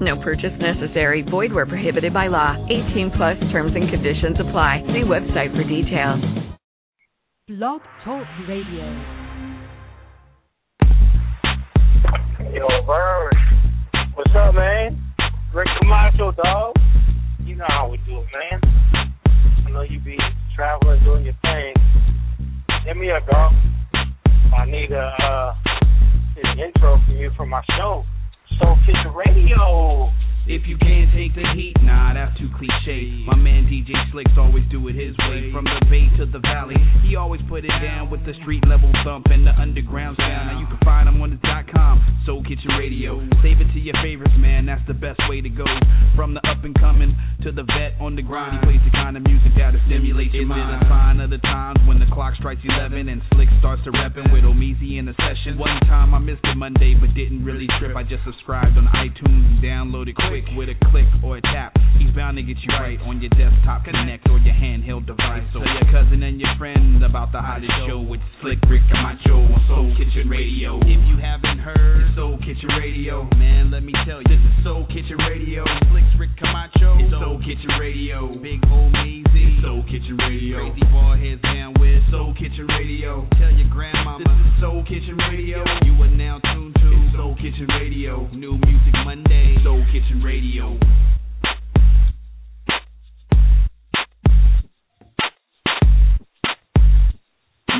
No purchase necessary. Void where prohibited by law. 18 plus terms and conditions apply. See website for details. Blog Talk Radio. Yo, Bird. What's up, man? Rick Camacho, dog. You know how we do it, man. I know you be traveling, doing your thing. Hit me up, dog. I need a uh, an intro from you for my show. Soul Kitchen Radio. If you can't take the heat, nah, that's too cliche. My man DJ Slicks always do it his way. From the bay to the valley, he always put it down with the street level thump and the underground sound. Now you can find him on the dot com, Soul Kitchen Radio. Save it to your favorites, man, that's the best way to go. From the up and coming to the vet on the grind, he plays the kind of music that'll stimulate your mind. It's a sign of the times when the clock strikes 11 and Slick starts to reppin' with Omeezy in the session. One time I missed a Monday, but didn't really trip. I just subscribed on iTunes and downloaded quick with a click or a tap. He's bound to get you right on your desktop connect or your handheld device. So your cousin and your friend about the hottest show with Slick Rick Camacho on Soul Kitchen Radio. If you haven't heard Soul Kitchen Radio, man, let me tell you, this is Soul Kitchen Radio. Slick Rick Camacho, it's Soul Kitchen Radio. Big Omeezy, Soul Kitchen Radio. Crazy ball heads down with Soul Kitchen Radio. Tell your grandmama, this is Soul Kitchen Radio. You are now tuned to Soul Kitchen Radio. New music Monday, Soul Kitchen Radio.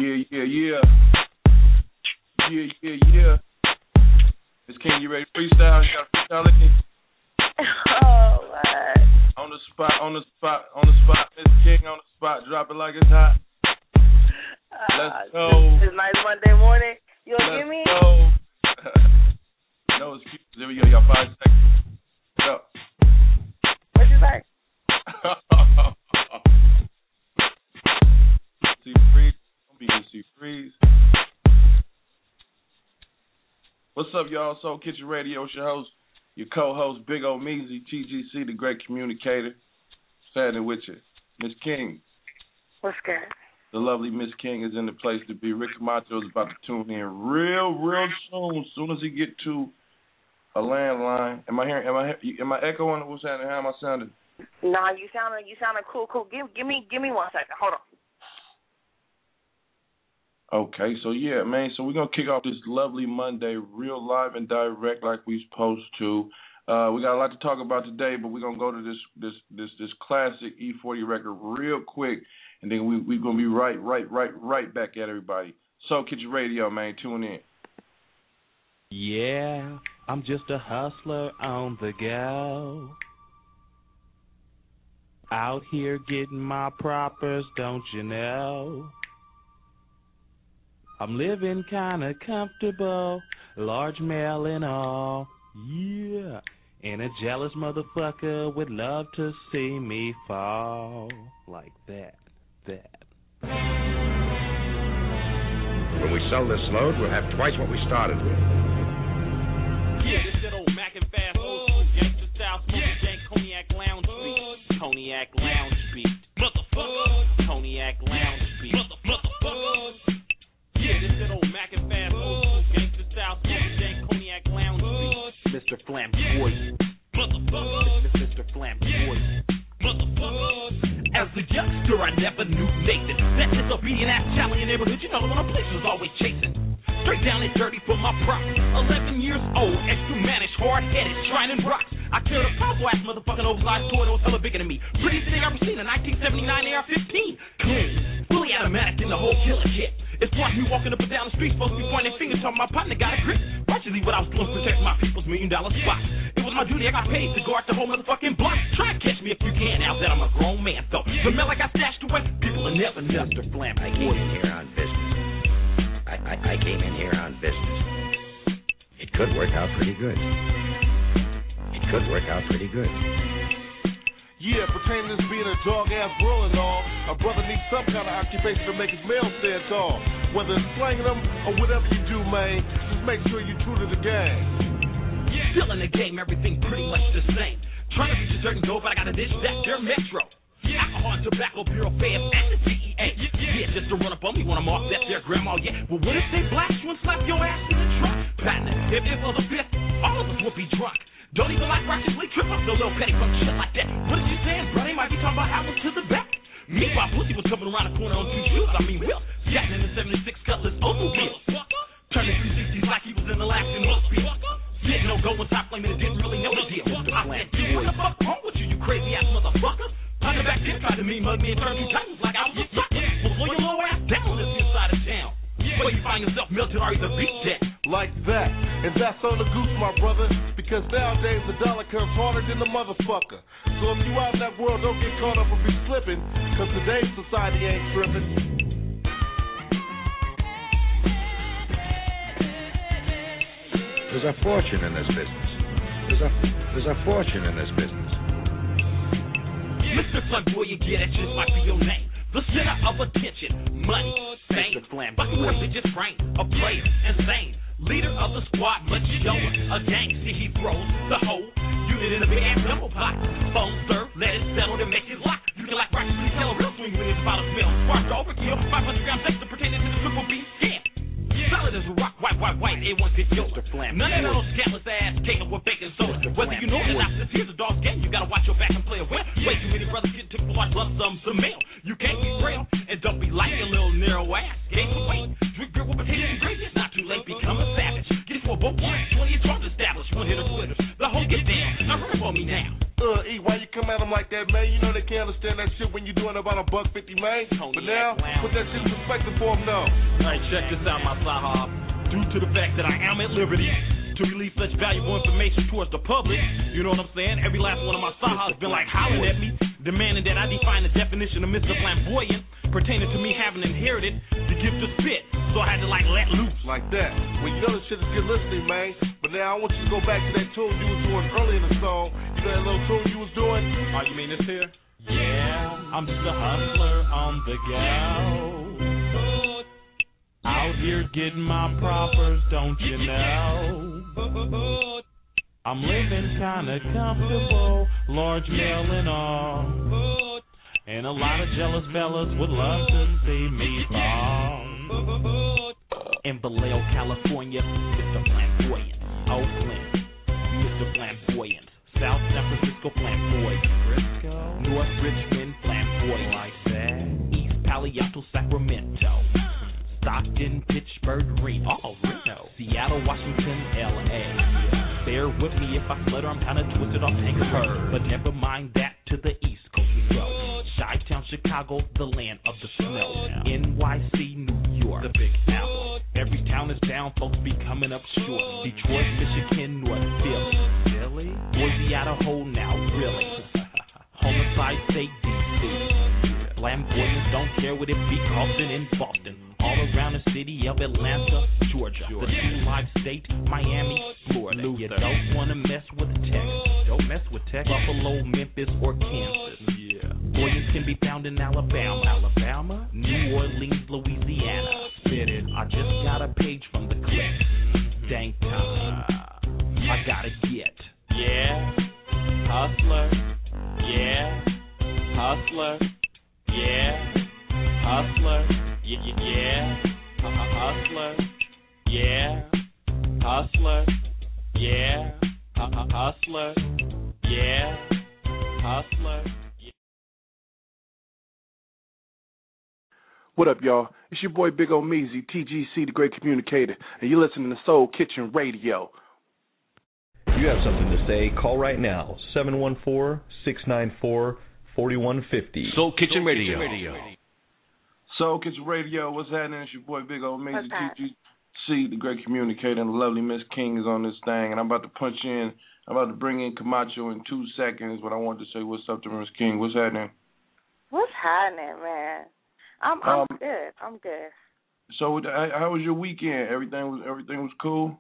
Yeah, yeah, yeah. Yeah, yeah, yeah. Miss King, you ready to freestyle? You got a freestyle in? Oh, what? On the spot, on the spot, on the spot. Miss King on the spot. Drop it like it's hot. Let's ah, go. It's nice Monday morning. You gonna Let's give me? go. no excuses. There we go. Y'all five seconds. Go. What you say? See freeze. Don't be see freeze. What's up, y'all? Soul Kitchen Radio. It's your host, your co-host, Big Omeezy, TGC, the great communicator. Standing with you, Miss King. What's good? The lovely Miss King is in the place to be. Rick Camacho is about to tune in real, real soon. As soon as he get to a landline. Am I hearing? Am I? Am I echoing? What's happening? How am I sounding? Nah, you sounding you sounding cool, cool. Give give me give me one second. Hold on. Okay, so yeah, man. So we're gonna kick off this lovely Monday, real live and direct, like we're supposed to. Uh, we got a lot to talk about today, but we're gonna go to this this this this classic E40 record real quick, and then we we're gonna be right right right right back at everybody. Soul Kitchen Radio, man, tune in. Yeah, I'm just a hustler on the go. Out here getting my propers, don't you know? I'm living kinda comfortable, large mail and all. Yeah. And a jealous motherfucker would love to see me fall. Like that. That. When we sell this load, we'll have twice what we started with. in Vallejo, California, Mr. Flamboyant. Oakland, Mr. Flamboyant. South San Francisco Flamboyant. Frisco. North Richmond Flamboyant. Like that. East Palo Alto, Sacramento. Stockton, Pittsburgh, Reno. Oh, Reno. Seattle, Washington, L.A. Bear with me if I flutter, I'm kinda twisted off anchor. But never mind that, to the East Coast we go. Chi-Town, Chicago, the land of the snow. coming up short. Detroit, Michigan, North Philly. Philly? Boise Idaho now, really. Homicide, state, DC. Flamboyance, don't care what it be, Carlton in Boston. All around the city of Atlanta, Georgia. Georgia. The new live state, Miami, Florida. Luther. You don't want to mess with Texas. Don't mess with Texas. Buffalo, Memphis, or Kansas. Yeah. Boyance can be found in Alabama. hustler, yeah. Hustler, yeah, yeah, yeah. Hustler, yeah. Hustler, yeah. Hustler, yeah. Hustler. What up, y'all? It's your boy Big Omeezy, TGC, the Great Communicator, and you're listening to Soul Kitchen Radio. You have something to say? Call right now, 714 694 4150. Soul Kitchen Radio. Soul Kitchen Radio. Soul Kitchen Radio. What's happening? It's your boy Big Old Major TGC, the great communicator, and the lovely Miss King is on this thing. And I'm about to punch in, I'm about to bring in Camacho in two seconds, but I wanted to say what's up to Miss King. What's happening? What's happening, man? I'm I'm um, good. I'm good. So how was your weekend? Everything was everything was cool.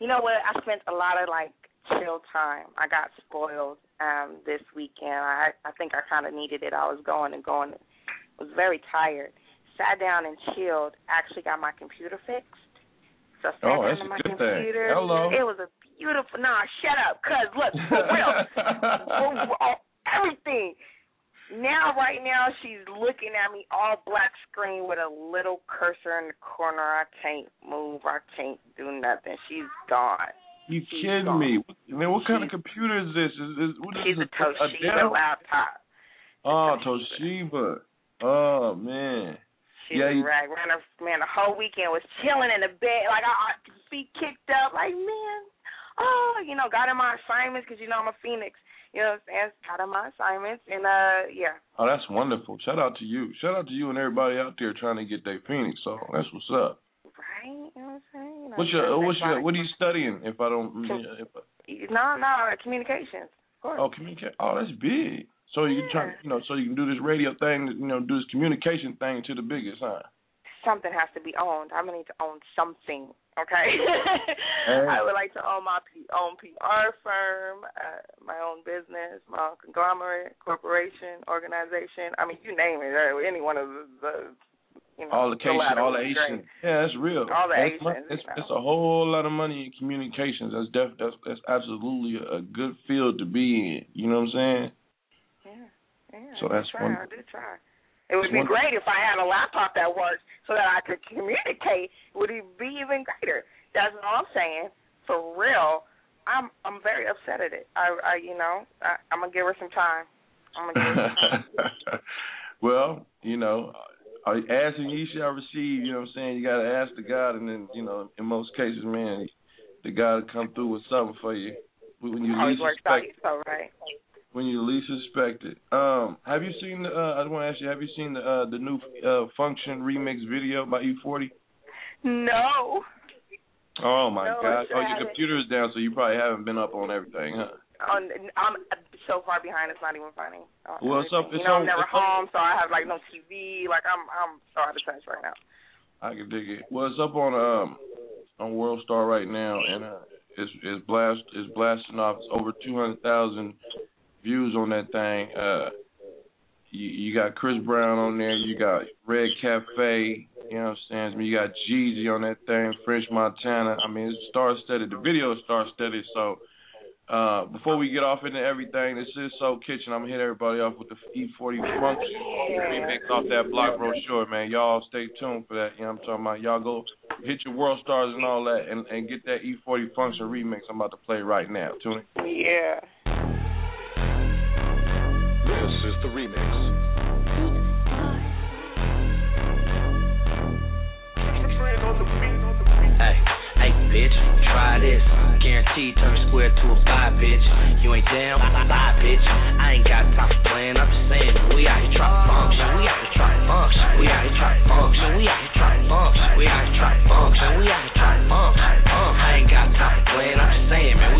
You know what? I spent a lot of like chill time. I got spoiled um this weekend. I I think I kind of needed it. I was going and going. Was very tired. Sat down and chilled. Actually got my computer fixed. So I sat Oh, down that's to my good thing. computer. Hello. It was a beautiful. Nah, shut up, cuz look for real. Everything. Now, right now, she's looking at me all black screen with a little cursor in the corner. I can't move. I can't do nothing. She's gone. You kidding gone. me? Man, what kind of computer is this? Is, is what is She's a Toshiba Dell? laptop. Oh, Toshiba. Oh man. She yeah, you, right. Ran a, man, the whole weekend was chilling in the bed, like I, I feet kicked up, like man, oh, you know, got in my assignments because you know I'm a phoenix. You know what I'm saying? Got in my assignments, and uh, yeah, oh, that's wonderful. Shout out to you. Shout out to you and everybody out there trying to get their Phoenix. So that's what's up. Right. You know what I'm saying? You know, What's your what's your what are you studying? If I don't, if, No, no, communications. Of course. oh, communicate. Oh, that's big. So you can try, you know, so you can do this radio thing, you know, do this communication thing to the biggest, huh? Something has to be owned. I'm gonna need to own something. Okay. Hey. I would like to own my P- own PR firm, uh, my own business, my own conglomerate, corporation, organization. I mean, you name it. Uh, any one of the, the you know, all the cases, all the would Asian. great. Yeah, that's real. All the That's mon- Asians, It's, you know. it's a whole lot of money in communications. That's def, that's that's absolutely a, a good field to be in. You know what I'm saying? Yeah, yeah. So I that's do try. one- I do try. It would be one- great if I had a laptop that worked so that I could communicate. Would it be even greater? That's all I'm saying. For real, I'm I'm very upset at it. I, I you know, I, I'm gonna give her some time. I'm gonna give her some time. well, you know, ask and ye shall receive. You know what I'm saying? You got to ask the God, and then you know, in most cases, man, the God will come through with something for you when you Always least expect. so right. When you least suspect it. Um, have you seen the? Uh, I just want to ask you. Have you seen the uh, the new uh, function remix video by E40? No. Oh my No, God! Oh, your computer is down, so you probably haven't been up on everything, huh? On, I'm so far behind. It's not even funny. Well, it's up- it's you know, I'm never home, so I have like no TV. Like I'm I'm so out of touch right now. I can dig it. Well, it's up on um on World Star right now, and uh, it's it's blast it's blasting off it's over two hundred thousand views on that thing. Uh, you, you got Chris Brown on there. You got Red Cafe. You know what I'm saying? You got Jeezy on that thing. French Montana. I mean, it's star studded. The video is star studded. So. Uh, before we get off into everything, this is Soul Kitchen. I'm gonna hit everybody off with the E40 Function remix off that block brochure, man. Y'all stay tuned for that. You know what I'm talking about? Y'all go hit your World Stars and all that, and, and get that E40 Function remix. I'm about to play right now. Tune in. Yeah. This is the remix. Bitch, try this. Guaranteed turn square to a five, bitch. You ain't down, bye, bitch. I ain't got time for playing. I'm just saying, we out here trying to function. We out here trying to function. We out here trying to function. We out here trying to function. We out here trying to function. We out here trying to function. Uh, I ain't got time for playing. I'm just saying, man,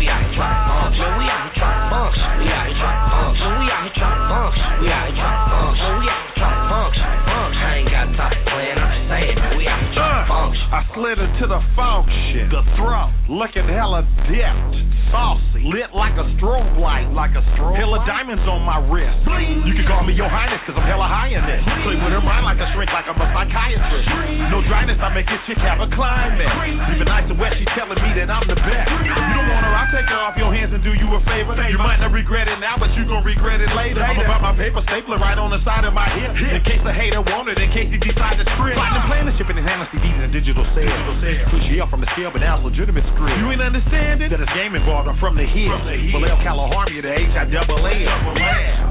slid into the function, the throat, looking hella dipped, saucy, lit like a strobe light, like a strobe Hella diamonds on my wrist. You can call me your highness, cause I'm hella high in this. Play with her mind like a shrink, like I'm a psychiatrist. No dryness, I make this chick have a climax. Even nice and wet, she telling me that I'm the best. You don't want her, I'll take her off your hands and do you a favor. You might not regret it now, but you gon' regret it later. I'm about my paper stapler right on the side of my hip. In case a hater wanted, in case he decide to trip. Platinum plan and shipping and handling CDs and digital sales. Push you up from the scale, but now it's legitimate script. You ain't understanding that it's game involved. I'm from the hill. Vallejo, California, the H I double A.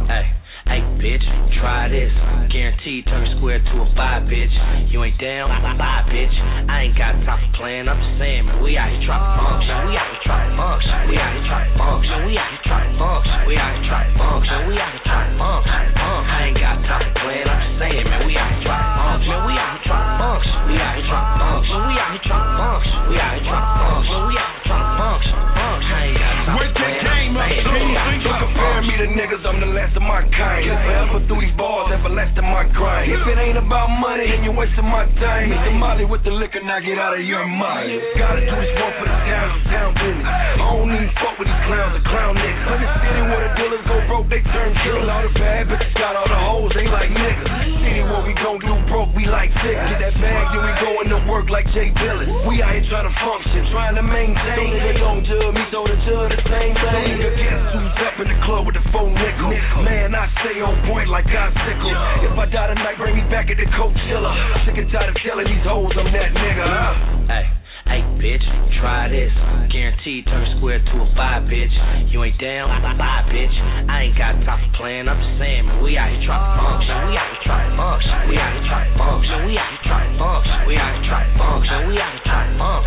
Hey, hey, bitch, try this. Guaranteed turn square to a five, bitch. You ain't down, bye, bitch. I ain't got time for playing. I'm just saying, man, we out here trying to function. We out here trying to function. We out here trying to function. We out here trying to function. We out here trying to function. We out here trying to function. I ain't got time for playing. I'm just saying, man, we out here trying to function. We out here trying to function. We out here trying to function. We out here trying to function. We out here trying to function. We out here trying to function. To compare me to niggas, I'm the last of my kind. Forever through these bars, everlasting my grind. If it ain't about money, then you're wasting my time. Mr. molly with the liquor, now get out of your mind. Gotta do this one for the town, town business. I don't even fuck with these clowns, the clown niggas. City where the dealers go broke, they turn killers. All the bad bitches got all the hoes, they like niggas. City where we gon' do broke, we like sick. Get that bag, then we going to work like Jay Dillon. We out here trying to function, trying to maintain. So nigga don't judge me, so the judge the same thing. So nigga guess who's up in the club with the phone nickel. Man, I stay on point like I sickle. If I die tonight, bring me back at the Coachella. Sick and tired of telling these hoes I'm that nigga. Hey. Hey, bitch, try this. Guaranteed turn square to a five, bitch. You ain't down, bye, bitch. I ain't got time for playing. I'm just saying, man, we out here trying to function. We out here trying to function. We out here trying to function. We out here trying to function. We out here trying to function. We out here trying to function.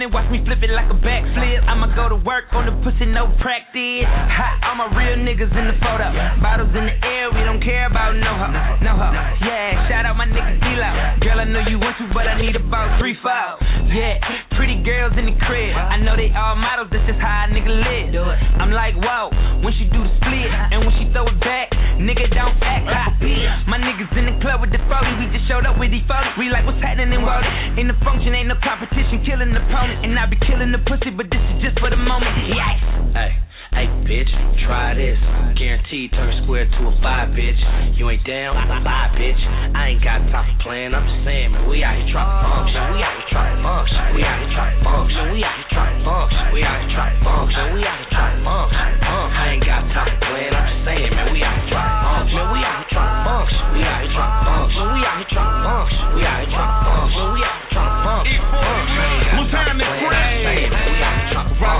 And watch me flip it like a backflip. I'ma go to work on the pussy, no practice. Hot, all my real niggas in the photo. Bottles in the air, we don't care about no ho, no ho. Yeah, shout out my nigga D-Lo. Girl, I know you want to, but I need about three, four. Yeah, pretty girls in the crib. I know they all models, that's just how a nigga live. I'm like, whoa, when she do the split, and when she throw it back, nigga don't act like My niggas in the club with the 40, we just showed up with these photos. We like, what's happening in world? In the function, ain't no competition, killing the opponent. And I be killing the pussy, but this is just for the moment. Yes. Hey, hey, bitch, try this. Guaranteed turn square to a five, bitch. You ain't down, bye, bitch. I ain't got time for playing. I'm just saying, man, we out here trying to function. We out here trying to function. We out here trying to function. We out here trying to function. We out here trying to function. We out here trying to function. I ain't got time for playing. I'm just saying, man, we out here trying function. We out here trying to function. We out here trying to function. We out here trying to function. We out here trying function.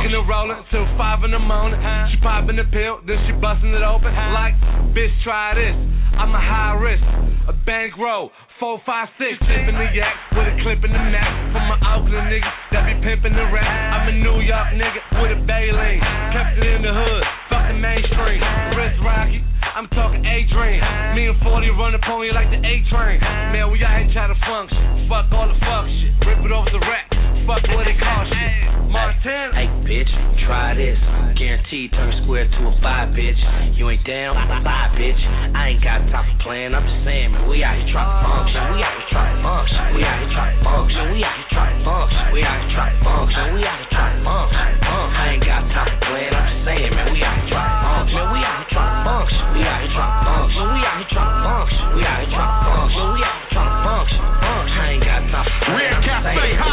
Rockin' and rollin' till five in the morning. She poppin' the pill, then she bustin' it open. Like, bitch, try this. I'm a high risk, a bankroll. Four, five, six, tipping the yak with a clip in the neck. For my Oakland niggas that be pimping the rap. I'm a New York nigga with a Bailey. Kept it in the hood, fuck the mainstream. Wrist rocky, I'm talking A-Dream. Me and 40 run up on you like the A-Train. Man, we out here trying to function. Fuck all the fuck shit. Rip it off the rack. Fuck what it cost shit. Montana. Hey, bitch, try this. Guaranteed turn square to a five, bitch. You ain't down, bye, bitch. I ain't got time for playing. I'm just saying, man, we out here trying to function. We out here trying to function. We out here trying to function. We out here trying to function. We out here trying to function. We out here trying to function. I ain't got time for playing. I'm just saying, man, we out here trying to function. We out here trying to function. We out here trying to function. We out here trying to function. We out here trying to function. We out here trying to function. I ain't got time for playing. I'm just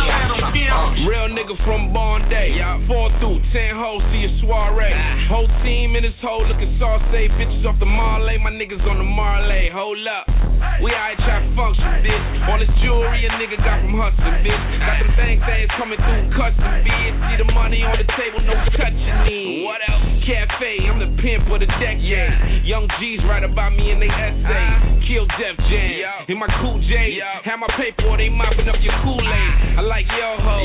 Real nigga from Bondi. Four through ten hoes see a soiree. Ah. Whole team in this hole looking sauce. Bitches off the Marley. My niggas on the Marley. Hold up. We trying to function, bitch. All this jewelry a nigga got from hustling, bitch. Got them bang things coming through custom, bitch. See the money on the table, no touching it. What else? Cafe, I'm the pimp of the decade. Yeah. Young G's write about me in they essay. Ah. Kill Def Jam. In my cool J. Have my paper, or they mopping up your Kool-Aid. Ah. I like yo ho,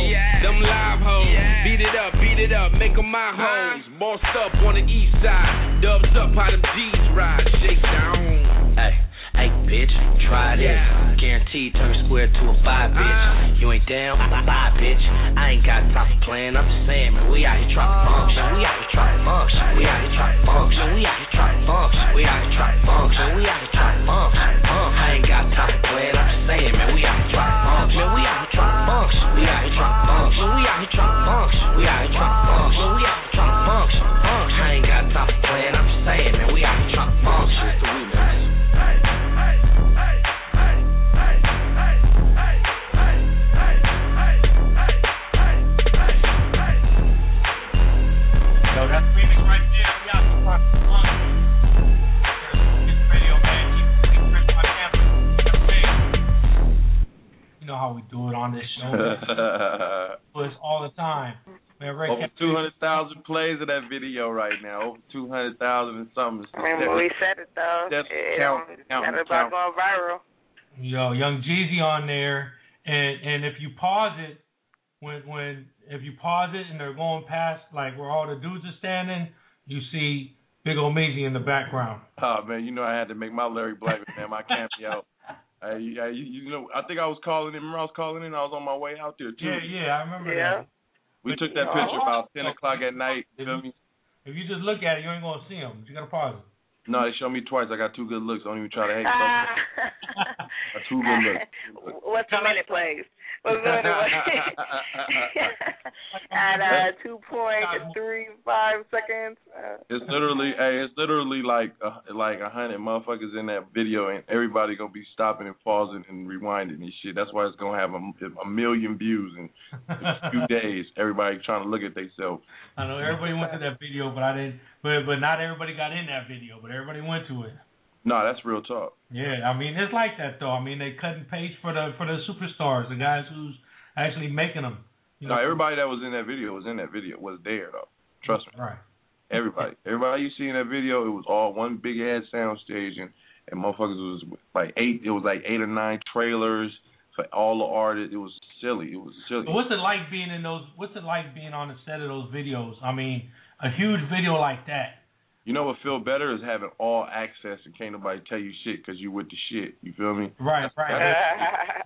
them live hoes. Beat it up, beat it up, make 'em my hoes. Bossed up on the east side. Dubs up how them G's ride. Shake down. Hey. Hey, bitch, try this. Guaranteed turn square to a five, bitch. Uh. You ain't down, bye, bitch. I ain't got time for playing. I'm just saying, man, we out here trying to oh. function. We out here trying to function. We out here trying to function. We out here trying to function. We out here trying to function. We out here trying to function. Uh. I ain't got time for playing. I'm just saying, man, we out here trying to function. We out here trying. We out here trying to function. We out here trying to function. We out here trying to function. Know how we do it on this show. do this all the time. Man, Ray Over 200,000 plays of that video right now. Over 200,000 and something. Remember we said it though. That's it count, don't- count, not about count. going viral. Yo, Young Jeezy on there, and and if you pause it, when when if you pause it and they're going past like where all the dudes are standing, you see Big Omeezy in the background. Oh man, you know I had to make my Larry Blackmon man my cameo. Hey, you, you, you know, I think I was calling him. Remember, I was calling in. I was on my way out there too. Yeah, yeah, I remember Yeah. that. We took that picture oh. about ten o'clock at night. You feel me? If you just look at it, you ain't gonna see him. You gotta pause it. No, they showed me twice. I got two good looks. Don't even try to hate. Got two good looks. What's the minute, please? What's the minute? At uh, two point three five seconds. Uh, It's literally, hey, it's literally like uh, like a hundred motherfuckers in that video, and everybody gonna be stopping and pausing and rewinding and shit. That's why it's gonna have a, a million views in a few days. Everybody trying to look at themselves. I know everybody went to that video, but I didn't. But but not everybody got in that video, but everybody went to it. No, that's real talk. Yeah, I mean it's like that though. I mean they cut and paste for the for the superstars, the guys who's actually making them. You No, know, everybody that was in that video was in that video was there though. Trust me. Right. Everybody, everybody you see in that video, it was all one big ass sound stage, and and motherfuckers was like eight. It was like eight or nine trailers for all the artists. It was silly. It was silly. So what's it like being in those? What's it like being on the set of those videos? I mean, a huge video like that. You know what feel better is having all access and can't nobody tell you shit because you with the shit. You feel me? Right, right.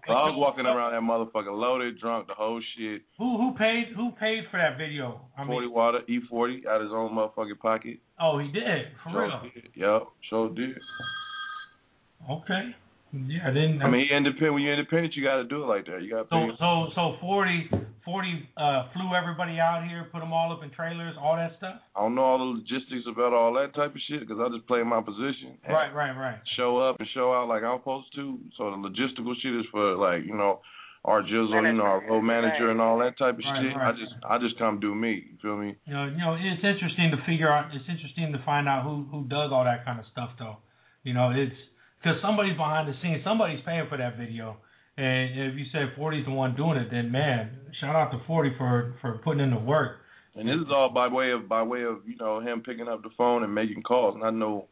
So I was walking around that motherfucker loaded, drunk, the whole shit. Who who paid who paid for that video? I mean, Forty water, E forty out his own motherfucking pocket. oh, he did for Sure real. did. Yep, sure did. Okay. Yeah, I didn't. I mean, independent. When you're independent, you got to do it like that. You got to so so so 40, 40 uh, flew everybody out here, put them all up in trailers, all that stuff. I don't know all the logistics about all that type of shit because I just play my position. Right, right, right. Show up and show out like I'm supposed to. So the logistical shit is for like you know our jizzle, you know our road manager and all that type of Right, shit. right. I just I just come do me. You feel me? You know, you know, it's interesting to figure out. It's interesting to find out who who does all that kind of stuff, though. You know, it's because somebody's behind the scenes. Somebody's paying for that video. And if you say 40's the one doing it, then man, shout out to 40 for for putting in the work. And this is all by way of by way of you know him picking up the phone and making calls, not no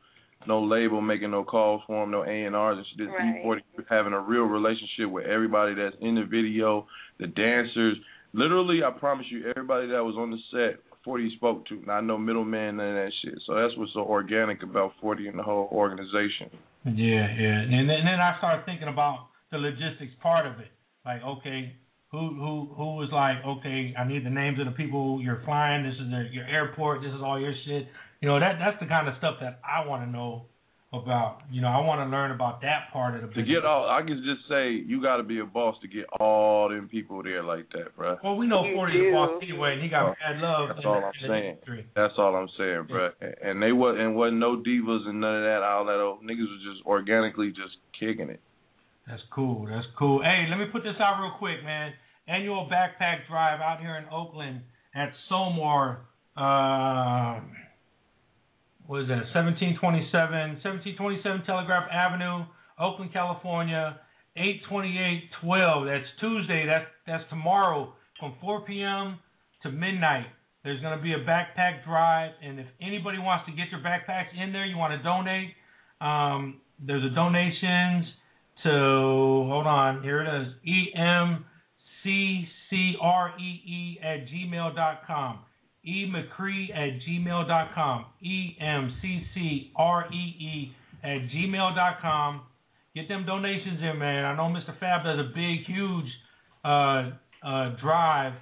no label making no calls for him, no A and R's and shit. This Right. E40 having a real relationship with everybody that's in the video, the dancers. Literally, I promise you, everybody that was on the set, 40 spoke to. Not no middleman none of that shit. So that's what's so organic about 40 and the whole organization. Yeah, yeah. And then, and then I started thinking about the logistics part of it. Like, okay, who who who was like, okay, I need the names of the people you're flying. This is your airport. This is all your shit. You know, that that's the kind of stuff that I want to know about. You know, I want to learn about that part of the business. To get all, I can just say you got to be a boss to get all them people there like that, bruh. Well, we know You 40 the boss do. anyway, and he got mad love. That's in all the- I'm in saying. industry. That's all I'm saying, bruh. And they was and wasn't no divas and none of that. All that old niggas was just organically just kicking it. That's cool. That's cool. Hey, let me put this out real quick, man. Annual backpack drive out here in Oakland at Somar. Uh, what is that? 1727, 1727 Telegraph Avenue, Oakland, California. 82812. That's Tuesday. That's that's tomorrow from 4 p.m. to midnight. There's going to be a backpack drive, and if anybody wants to get your backpacks in there, you want to donate. Um, there's a donations to hold on here it is e m c c r e e at gmail dot com e mccree at gmail dot com. E m c c r e e at gmail dot com. Get them donations in man. I know mr fab does a big huge uh uh drive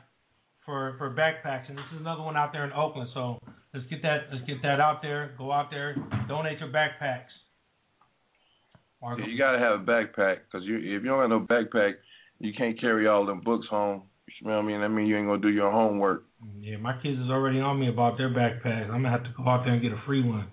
for for backpacks and this is another one out there in oakland so let's get that let's get that out there. Go out there donate your backpacks. You gotta have a backpack because you if you don't have no backpack, you can't carry all them books home. You know what I mean? That mean you ain't gonna do your homework. Yeah, my kids is already on me about their backpacks. I'm gonna have to go out there and get a free one.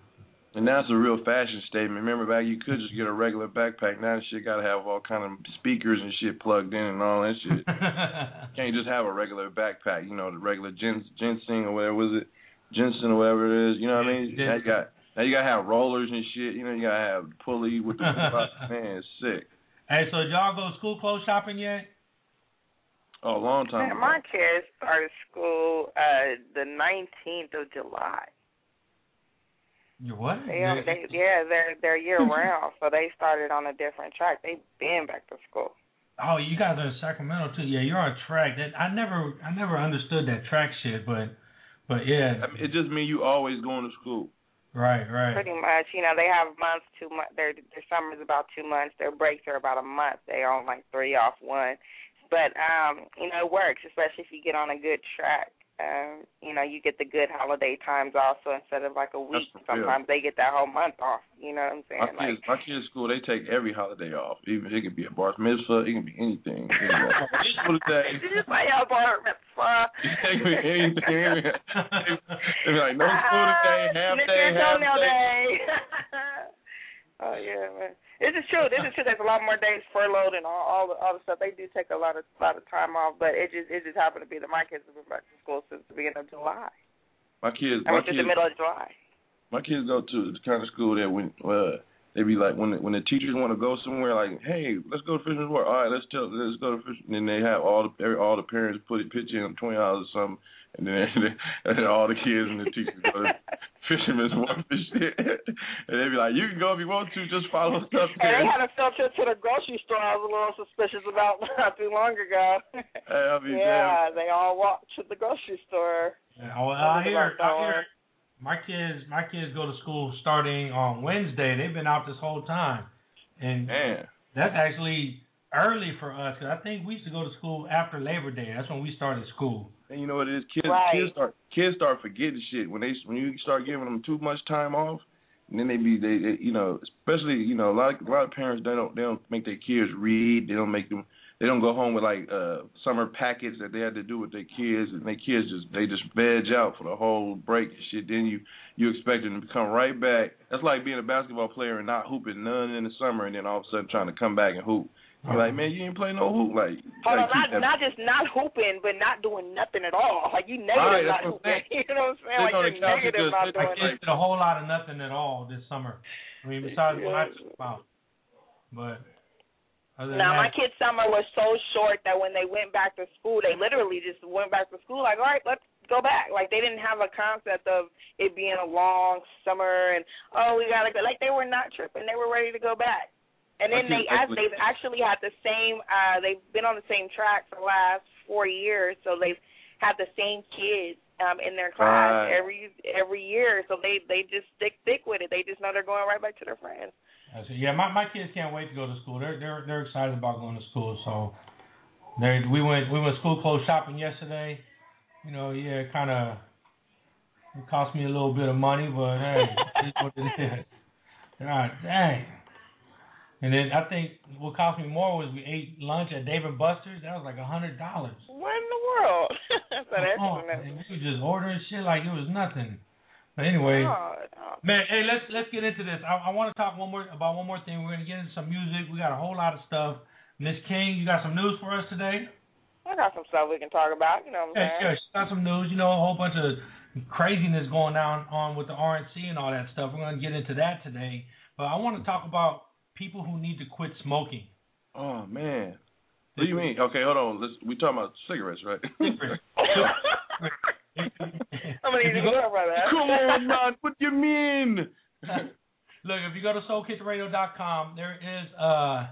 And that's a real fashion statement. Remember back you could just get a regular backpack. Now that shit gotta have all kind of speakers and shit plugged in and all that shit. can't just have a regular backpack, you know, the regular gin, ginseng or whatever was it, ginseng or whatever it is. You know what I mean? Now you got now you gotta have rollers and shit. You know you gotta have pulley with the man. Sick. Hey, so did y'all go school clothes shopping yet? Oh, a long time Man, ago. my kids started school uh the 19th of July. You what? They, are, they yeah, they're they're year round, so they started on a different track. They've been back to school. Oh, you guys are in Sacramento too. Yeah, you're on track. That I never, I never understood that track shit, but, but yeah. I mean, it just means you always going to school. Right, right. Pretty much, you know, they have months, two months. Their their summer's about two months. Their breaks are about a month. They on like three off one, but um, you know, it works, especially if you get on a good track. Um, you know, you get the good holiday times also instead of like a week. That's for real. Sometimes they get that whole month off. You know what I'm saying? My kids, my kids' school, they take every holiday off. Even it could be a bar mitzvah, it can be anything. It can be like. Did you say a bar mitzvah? It can be anything. They be like, no school today, half day, half day. Oh yeah, man. This is true. This is true. There's a lot more days furloughed and all, all the all the stuff. They do take a lot of lot of time off, but it just it just happened to be that my kids have been back to school since the beginning of July. My kids, I mean, just kids, the middle of July. my kids go to the kind of school that when uh, they be like when the, when the teachers want to go somewhere like hey let's go to Fisherman's Wharf all right let's tell let's go to Fish and then they have all the every, all the parents put it pitch in twenty dollars or something and then and then all the kids and the teachers go to Fisherman's Wharf and shit and they'd be like you can go if you want to just follow stuff And they there. had a field trip to the grocery store. I was a little suspicious about not too long ago. Hey, I'll be yeah, they all walked to the grocery store. Yeah, well, I hear, I hear my kids, my kids go to school starting on Wednesday. They've been out this whole time, and Man. that's actually early for us. Cause I think we used to go to school after Labor Day. That's when we started school. And you know what it is? Kids Right. kids start kids start forgetting shit when they when you start giving them too much time off, and then they be they, they you know especially you know a lot of, a lot of parents they don't they don't make their kids read they don't make them they don't go home with like uh summer packets that they had to do with their kids and their kids just they just veg out for the whole break and shit. Then you you expect them to come right back. That's like being a basketball player and not hooping none in the summer and then all of a sudden trying to come back and hoop. You're like, man, you ain't play no hoop. Like, Hold on, like, keep not not just not hooping, but not doing nothing at all. Like you negative Right, not that's what I'm hooping. You know what I'm saying? Like you're negative just not sitting My doing kids did a whole lot of nothing at all this summer. I mean, besides what I talk about. But Now that, my kid's summer was so short that when they went back to school, they literally just went back to school. Like, all right, let's go back. Like they didn't have a concept of it being a long summer and oh we gotta go. Like they were not tripping. They were ready to go back. And then they as they've actually had the same. uh They've been on the same track for the last four years, so they've had the same kids um in their class Right. every every year. So they they just stick thick with it. They just know they're going right back to their friends. I said, yeah, my my kids can't wait to go to school. They're they're they're excited about going to school. So they we went we went school clothes shopping yesterday. You know, yeah, it kind of it cost me a little bit of money, but hey, it's what it is. God dang. And then I think what cost me more was we ate lunch at Dave and Buster's. That was like a hundred dollars. What in the world? so that's Oh, uh-huh. that's- man, we were just ordering shit like it was nothing. But anyway, God. man, hey, let's let's get into this. I, I want to talk one more about one more thing. We're gonna get into some music. We got a whole lot of stuff. Miss King, you got some news for us today? I got some stuff we can talk about. You know what I'm Yeah, saying? yeah, she got some news. You know, a whole bunch of craziness going down on with the RNC and all that stuff. We're gonna get into that today. But I want to talk about people who need to quit smoking. Oh man. What do you mean? Okay, hold on. Let's we talking about cigarettes, right? I'm gonna need to go about that. Come on, man. What do you mean? Look, if you go to soulkitchenradio.com, there is uh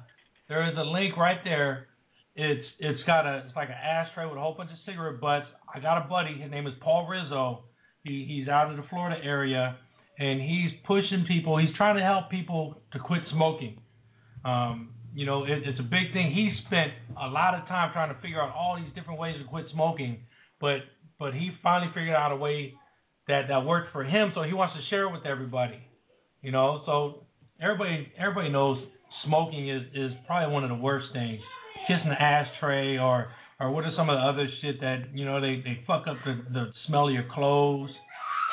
there is a link right there. It's it's got a it's like an ashtray with a whole bunch of cigarette butts. I got a buddy. His name is Paul Rizzo. He he's out of the Florida area, and he's pushing people. He's trying to help people to quit smoking. Um, you know, it, it's a big thing. He spent a lot of time trying to figure out all these different ways to quit smoking, but but he finally figured out a way that that worked for him. So he wants to share it with everybody. You know, so everybody everybody knows smoking is is probably one of the worst things. Kissing the ashtray or or what are some of the other shit that you know they they fuck up the the smell of your clothes,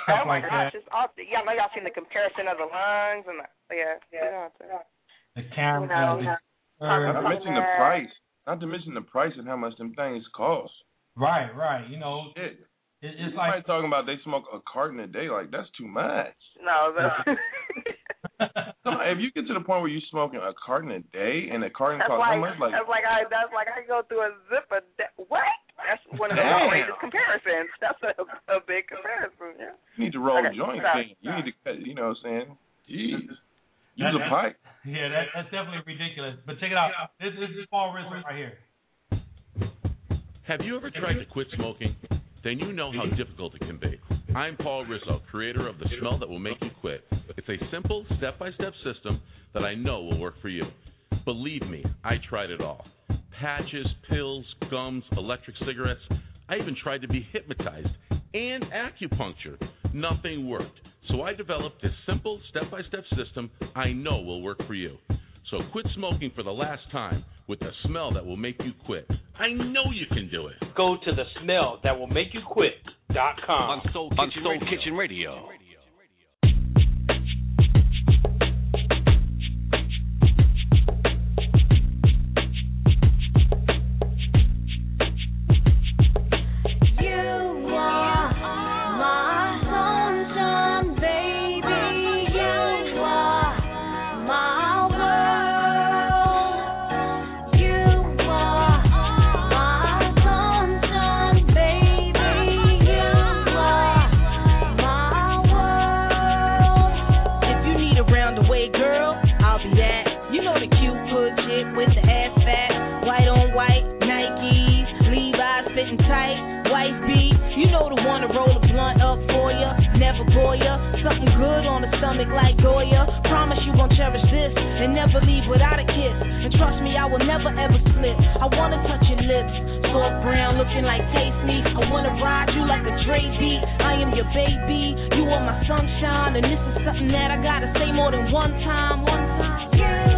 stuff oh my like gosh, that. it's all, yeah, I know y'all seen the comparison of the lungs and the, yeah, yeah. The camera. You know, the, Not to mention the price. Not to mention the price and how much them things cost. Right, right. You know, it, it's Somebody like talking about they smoke a carton a day. Like that's too much. No, the, Come on, if you get to the point where you're smoking a carton a day and a carton that's costs like how much? Like that's like I that's like I go through a zip a day. What? That's one of the Damn. outrageous comparisons. That's a a big comparison. Yeah. you need to roll Okay, a joint. stop, then. You need to cut. You know what I'm saying? Jeez. Use That- a pipe. Yeah, that, that's definitely ridiculous. But check it out. This, this is Paul Rizzo right here. Have you ever tried to quit smoking? Then you know how difficult it can be. I'm Paul Rizzo, creator of the smell that will make you quit. It's a simple, step by step system that I know will work for you. Believe me, I tried it all patches, pills, gums, electric cigarettes. I even tried to be hypnotized and acupuncture. Nothing worked. So I developed this simple, step by step system I know will work for you. So quit smoking for the last time with the smell that will make you quit. I know you can do it. Go to the smell that will make you quit.com. On Soul Kitchen, On Soul Radio. Kitchen Radio. Stomach like Goya. Promise you won't cherish this and never leave without a kiss. And trust me, I will never ever slip. I wanna touch your lips, soft brown, looking like taste me. I wanna ride you like a Dre beat. I am your baby, you are my sunshine, and this is something that I gotta say more than one time. One time. You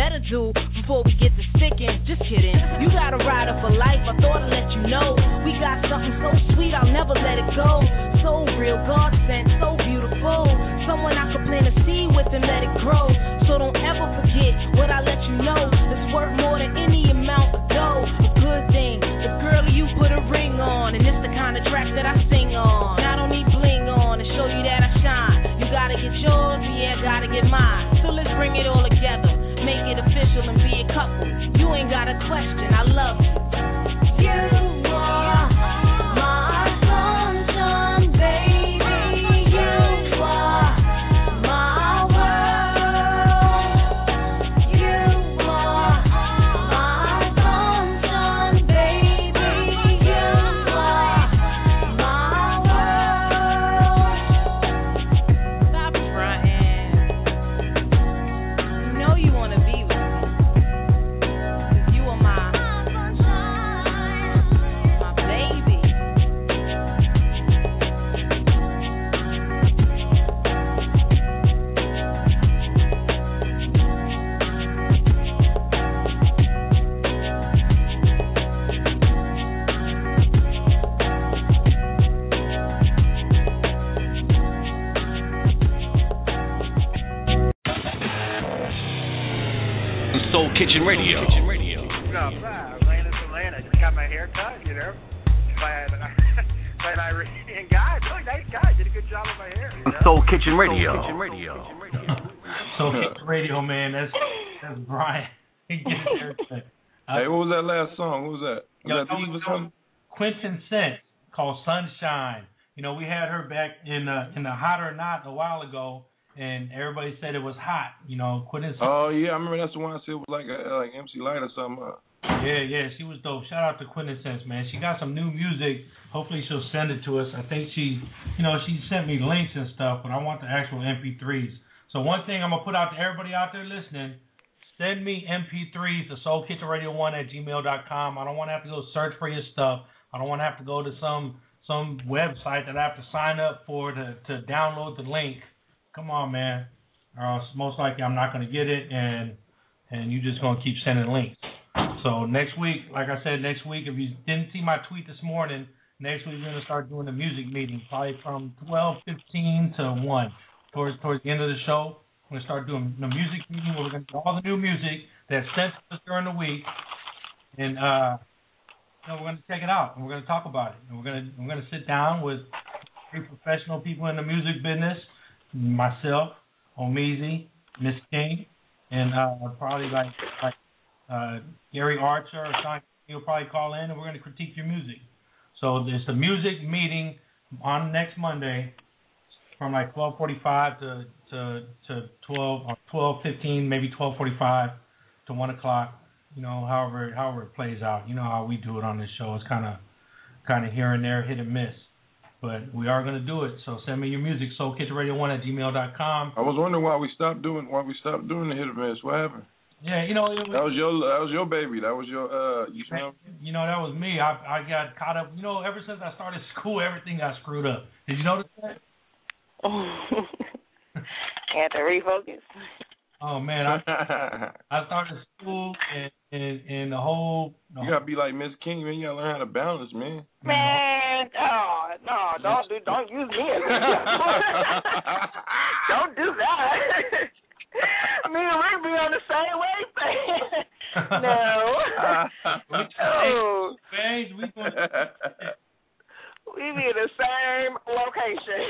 better do before we get to sticking. Just kidding. You got a rider for life. I thought I'd let you know. We got something so sweet, I'll never let it go. So real, God sent, so beautiful. Someone I could plant a seed with and let it grow. So don't ever forget what I let you know. It's worth more than any amount of dough. A good thing. The girl you put a ring on, and it's the kind of track that I sing on. I don't need bling on to show you that I shine. You gotta get yours, yeah, gotta get mine. So let's bring it all together, You ain't got a question, I love you. Hot or Not a while ago, and everybody said it was hot. You know, Quentin Oh yeah, I remember that's the one I said was like a, like MC Lyte or something. Uh, Yeah, yeah, she was dope. Shout out to Quintessence, man. She got some new music. Hopefully she'll send it to us. I think she, you know, she sent me links and stuff, but I want the actual MP3s. So one thing I'm gonna put out to everybody out there listening: send me MP3s to SoulKitchenRadio1 at gmail.com. I don't want to have to go search for your stuff. I don't want to have to go to some some website that I have to sign up for to to download the link. Come on, man. Else most likely I'm not gonna get it, and and you're just gonna keep sending links. So next week, like I said, next week, if you didn't see my tweet this morning, next week we're gonna start doing a music meeting, probably from twelve fifteen to one. Towards towards the end of the show, we're gonna start doing the music meeting where we're gonna do all the new music that's sent to us during the week, and uh, know, we're gonna check it out and we're gonna talk about it. And we're gonna we're gonna sit down with three professional people in the music business myself, Omeezy, Miss King, and uh, probably like like uh, Gary Archer or Sean. He'll probably call in, and we're going to critique your music. So there's a music meeting on next Monday from like 12:45 to to to 12 or 12:15, maybe 12:45 to one o'clock. You know, however however it plays out. You know how we do it on this show. It's kind of kind of here and there, hit and miss. But we are going to do it. So send me your music, soulkitchenradio1 at gmail.com. I was wondering why we stopped doing why we stopped doing the hit and miss. What happened? Yeah, you know, it was, That was your that was your baby. That was your uh you know you know that was me. I I got caught up. You know, ever since I started school, everything got screwed up. Did you notice that? Oh, Had to refocus. Oh man, I I started school and and, and the whole. The You gotta be like Miss King, man. You gotta learn how to balance, man. Man, oh no, don't do, don't use me as an example. don't do that. me and Rick be on the same wavelength. no. oh, Bangs, we going we be in the same location.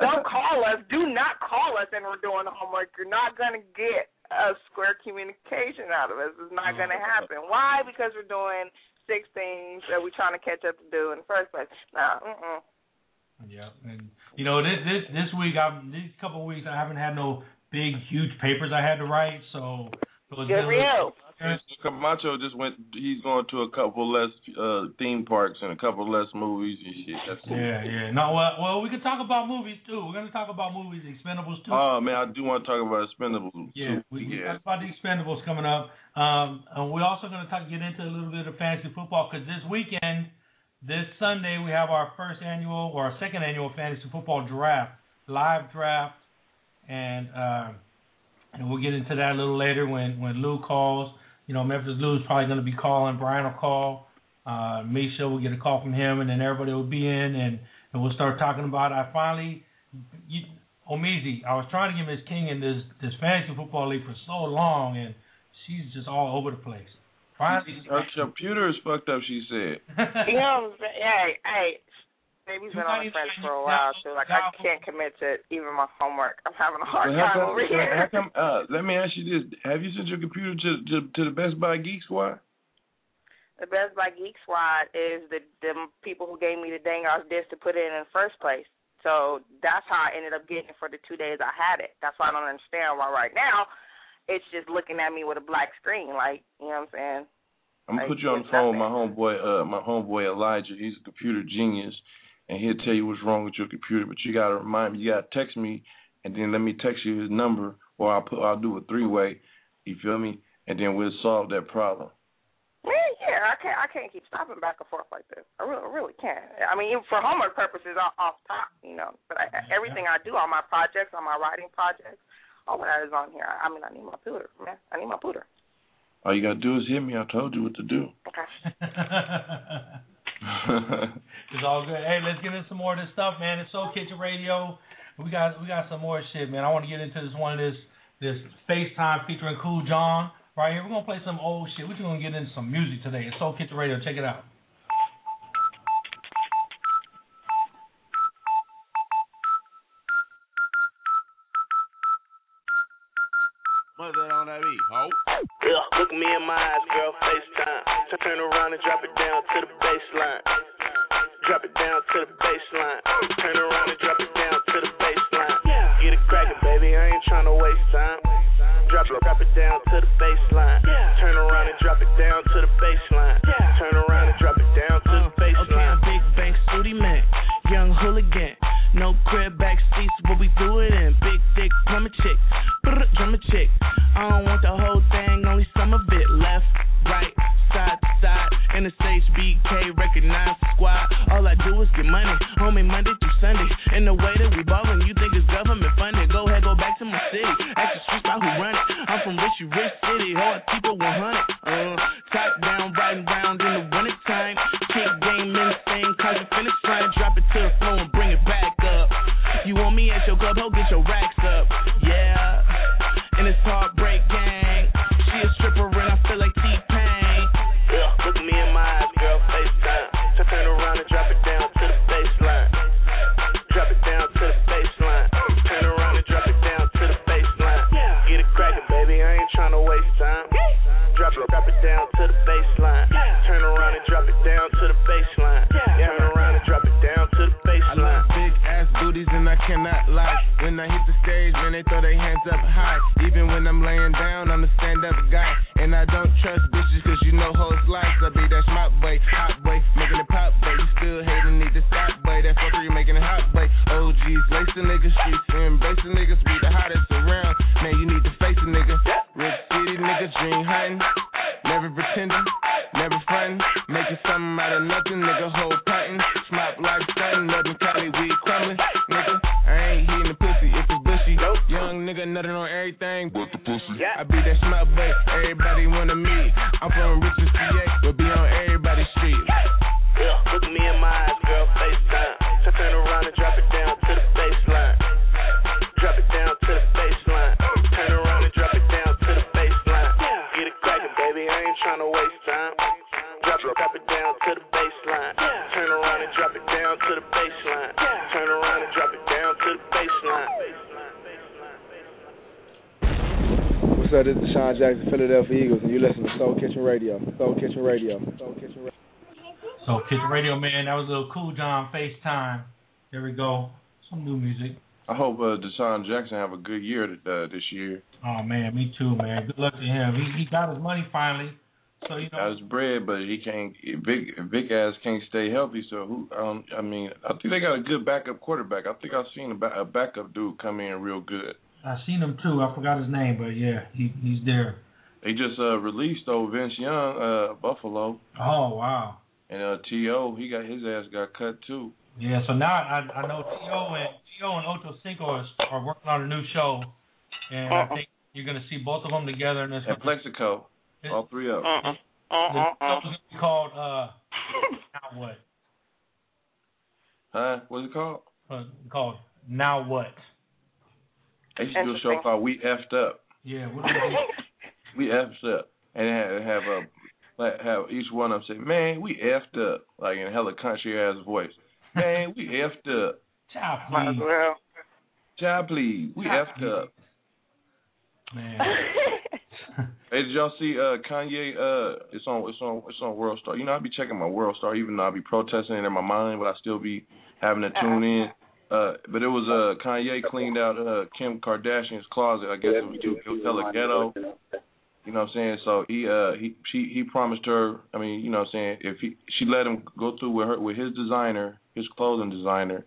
don't call us. Do not call us and we're doing homework. You're not gonna get a square communication out of us. It's not gonna uh-huh. happen. Why? Because we're doing six things that we're trying to catch up to do in the first place. No, mm-mm. Yeah, and you know this this this week I've these couple of weeks I haven't had no big huge papers I had to write, so it was Good for you. Camacho just went. He's going to a couple less uh theme parks and a couple less movies and shit. That's cool. Yeah, yeah. No, well, well, we can talk about movies too. We're gonna talk about movies, Expendables too. Oh man, I do want to talk about Expendables. Yeah, too. we, we yeah. talked about the Expendables coming up. Um, and we're also going to talk, get into a little bit of fantasy football because this weekend, this Sunday, we have our first annual or our second annual fantasy football draft, live draft, and uh, and we'll get into that a little later when when Lou calls. You know, Memphis Lou's probably going to be calling. Brian will call. Uh, Misha will get a call from him, and then everybody will be in, and, and we'll start talking about. I finally, you, Omeezy, I was trying to get Miss King in this this fantasy football league for so long, and she's just all over the place. Finally, Her computer is fucked up. She said. You know, I'm hey, hey, baby's been on the fence for a while too. Like I can't commit to even my homework. I'm having a hard Well, time come, over here. come, uh, let me ask you this: Have you sent your computer to to, to the Best Buy Geek Squad? The Best Buy Geek Squad is the the people who gave me the dang ass disc to put it in in the first place. So that's how I ended up getting it for the two days I had it. That's why I don't understand why right now it's just looking at me with a black screen. Like you know what I'm saying? I'm gonna Like, put you on the phone with my homeboy, uh, my homeboy Elijah. He's a computer genius, and he'll tell you what's wrong with your computer. But you gotta remind me, you gotta text me, and then let me text you his number, or I'll put, I'll do a three way. You feel me? And then we'll solve that problem. Man, yeah, I can't I can't keep stopping back and forth like this. I really really can't. I mean, even for homework purposes, off, off top, you know. But I, everything I do, all my projects, all my writing projects, all of that is on here. I mean, I need my pooter, man. I need my pooter. All you gotta do is hit me. I told you what to do. Okay. it's all good. Hey, let's get into some more of this stuff, man. It's Soul Kitchen Radio. We got we got some more shit, man. I want to get into this one of this this FaceTime featuring Cool John right here. We're gonna play some old shit. We're just gonna get into some music today. It's Soul Kitchen Radio. Check it out. Do it Jackson, Philadelphia Eagles, and you listen to Soul Kitchen Radio. Soul Kitchen Radio. Soul Kitchen Radio. So, Kitchen Radio, man, that was a little Cool John FaceTime. There we go. Some new music. I hope uh, DeSean Jackson have a good year uh, this year. Oh, man, me too, man. Good luck to him. He, he got his money finally. So, you know. Got his bread, but he can't. Big big ass can't stay healthy. So who? Um, I mean, I think they got a good backup quarterback. I think I've seen a, ba- a backup dude come in real good. I seen him too. I forgot his name, but yeah, he he's there. They just uh, released though Vince Young, uh, Buffalo, Oh wow. and uh, T.O. He got his ass got cut too. Yeah. So now I I know T.O. and T.O. and Ochocinco are, are working on a new show, and I think you're gonna see both of them together in this. And Plaxico, all three of them. Uh-uh. The show's gonna be called uh now what? Huh? What's it called? Uh, called now what? They used to do a show called We Effed Up. Yeah. What We Effed Up, and they have, have a like have each one of them say, "Man, we effed up," like in a hella country ass voice. Man, we effed up. Child, Might as well. Child, please, we effed up. Man. Hey, did y'all see uh Kanye? Uh, it's on it's on it's on World Star. You know, I be checking my World Star, even though I be protesting it in my mind, but I still be having to tune in. Uh, but it was uh Kanye cleaned out uh Kim Kardashian's closet. I guess it was, was hella ghetto. You know what I'm saying? So he uh he she he promised her. I mean, you know what I'm saying? If he she let him go through with her with his designer, his clothing designer,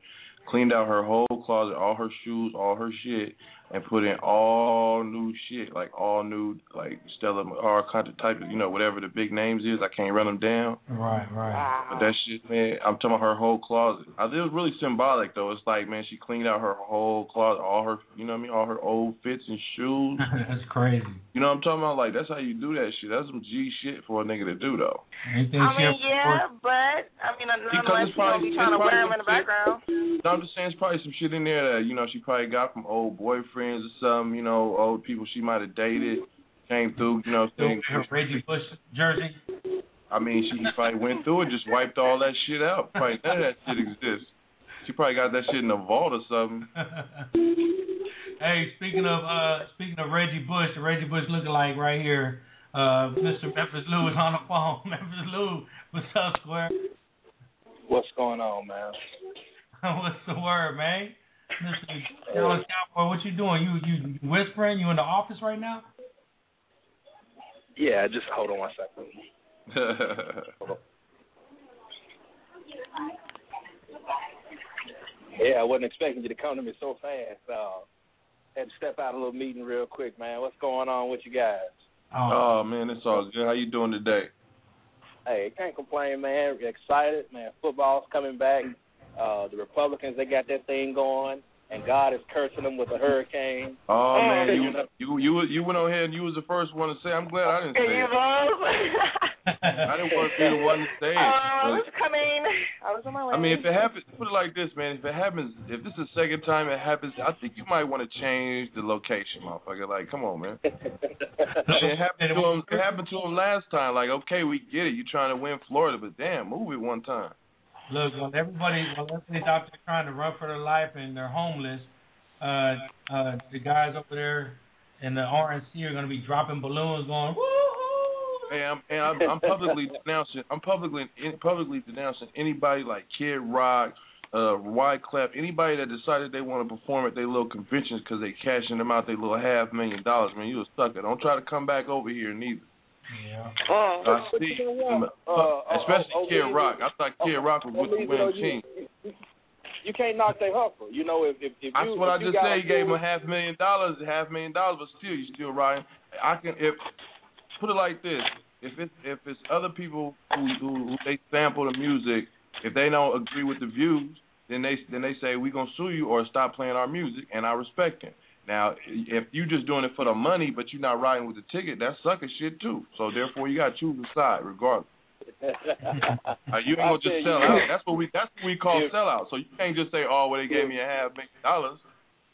cleaned out her whole closet, all her shoes, all her shit, and put in all new shit, like all new, like Stella, all kind of type of, you know, whatever the big names is. I can't run them down. Right, right. But that shit, man, I'm talking about her whole closet. I think it was really symbolic though. It's like, man, she cleaned out her whole closet, all her, you know what I mean, all her old fits and shoes. That's crazy. You know what I'm talking about? Like that's how you do that shit. That's some G shit for a nigga to do though. Anything I mean, yeah, but I mean, nonetheless, you gonna be trying to wear them in the background. No, I'm just saying it's probably some shit in there that you know she probably got from old boyfriends or something. You know, old people she might have dated came through. You know, saying Reggie Bush jersey. I mean, she probably went through it, just wiped all that shit out. Probably none of that shit exists. She probably got that shit in a vault or something. Hey, speaking of uh speaking of Reggie Bush, Reggie Bush looking like right here. Uh Mr. Memphis Lou is on the phone. Memphis Lou, what's up, Square? What's going on, man? what's the word, man? Mr. Dallas Cowboy, what you doing? You you whispering? You in the office right now? Yeah, just hold on one second. Hold on. Yeah, I wasn't expecting you to come to me so fast. Uh, had to step out of a little meeting real quick, man. What's going on with you guys? Oh man, it's all good. How you doing today? Hey, can't complain, man. Excited, man. Football's coming back. Uh, the Republicans, they got that thing going, and God is cursing them with a hurricane. Oh man, you you know, you you you went on here and you was the first one to say. I'm glad I didn't say. You it. was. I didn't want to be the one to say it. I was coming. I was on my way. I mean, if it happens, put it like this, man. If it happens, if this is the second time it happens, I think you might want to change the location, motherfucker. Like, come on, man. it happened to him. It happened to him last time. Like, okay, we get it. You're trying to win Florida, but damn, move it one time. Look, when everybody when everybody's out there trying to run for their life and they're homeless, uh uh the guys over there in the RNC are gonna be dropping balloons going, woo hey, I'm, and I'm, I'm publicly denouncing. I'm publicly publicly denouncing anybody like Kid Rock, uh, Wyclef, anybody that decided they want to perform at their little conventions because they cashing them out their little half million dollars. Man, you a sucker. Don't try to come back over here neither. Yeah. Uh, I see. Especially Kid Rock. I thought Kid Rock was with the winning team. You can't knock their hustle. You know, if if, if That's you, what I if you just got said. You gave him a half million dollars, a half million dollars, but still, you still riding. I can if put it like this: if it's if it's other people who who, who they sample the music, if they don't agree with the views, then they then they say we gonna sue you or stop playing our music, and I respect it. Now, if you're just doing it for the money, but you're not riding with the ticket, that's sucker shit too. So therefore, you gotta choose a side, regardless. Uh, you ain't gonna just sell out. That's what we that's what we call If- sellout. So you can't just say, oh, well, they gave me a half million dollars.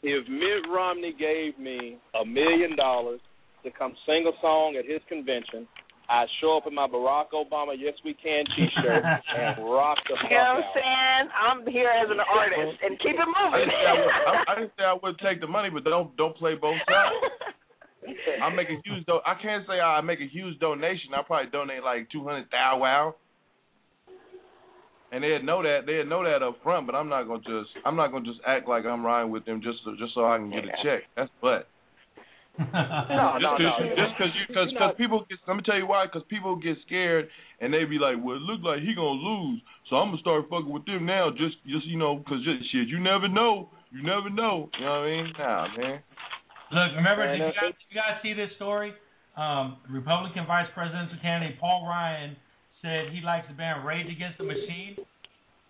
if Mitt Romney gave me a million dollars to come sing a song at his convention, I'd show up in my Barack Obama Yes We Can T-shirt and rock the fuck You know what I'm saying? I'm here as an artist and keep it I moving. didn't say I would, I, I didn't say I would take the money, but don't don't play both sides. I make a huge do. I can't say I make a huge donation. I probably donate like two hundred thou wow. And they'd know that they'd know that up front, but I'm not gonna just I'm not gonna just act like I'm riding with them just so, just so I can get a check. That's but No, just no, cause no. you, just cause you cause, cause people get let me tell you why because people get scared and they be like well it look like he gonna lose so I'm gonna start fucking with them now just just you know cause just shit you never know you never know you know what I mean nah man Look, remember, Man, did you that's- guys, you guys see this story? Um, Republican vice presidential candidate Paul Ryan said he likes the band Rage Against the Machine,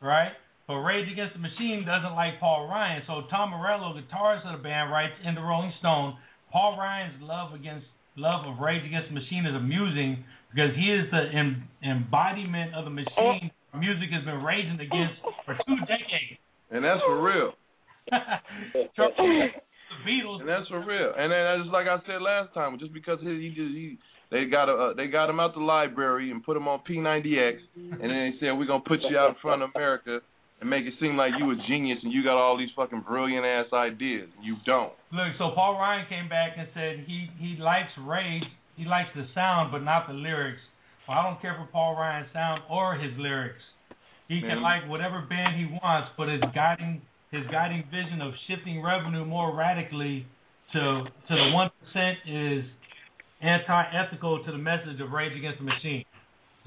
right? But Rage Against the Machine doesn't like Paul Ryan. So Tom Morello, guitarist of the band, writes in the Rolling Stone, Paul Ryan's love against love of Rage Against the Machine is amusing because he is the em, embodiment of the machine music has been raging against for two decades. and that's for real the Beatles. and that's for real and then just like I said last time just because he, he just he they got a, uh, they got him out the library and put him on P90X and then they said we're gonna put you out in front of America and make it seem like you a genius and you got all these fucking brilliant ass ideas you don't Look, so Paul Ryan came back and said he he likes Rage, he likes the sound, but not the lyrics. Well, I don't care for Paul Ryan's sound or his lyrics. He can like whatever band he wants, but his guiding his guiding vision of shifting revenue more radically to to the one percent is anti-ethical to the message of Rage Against the Machine.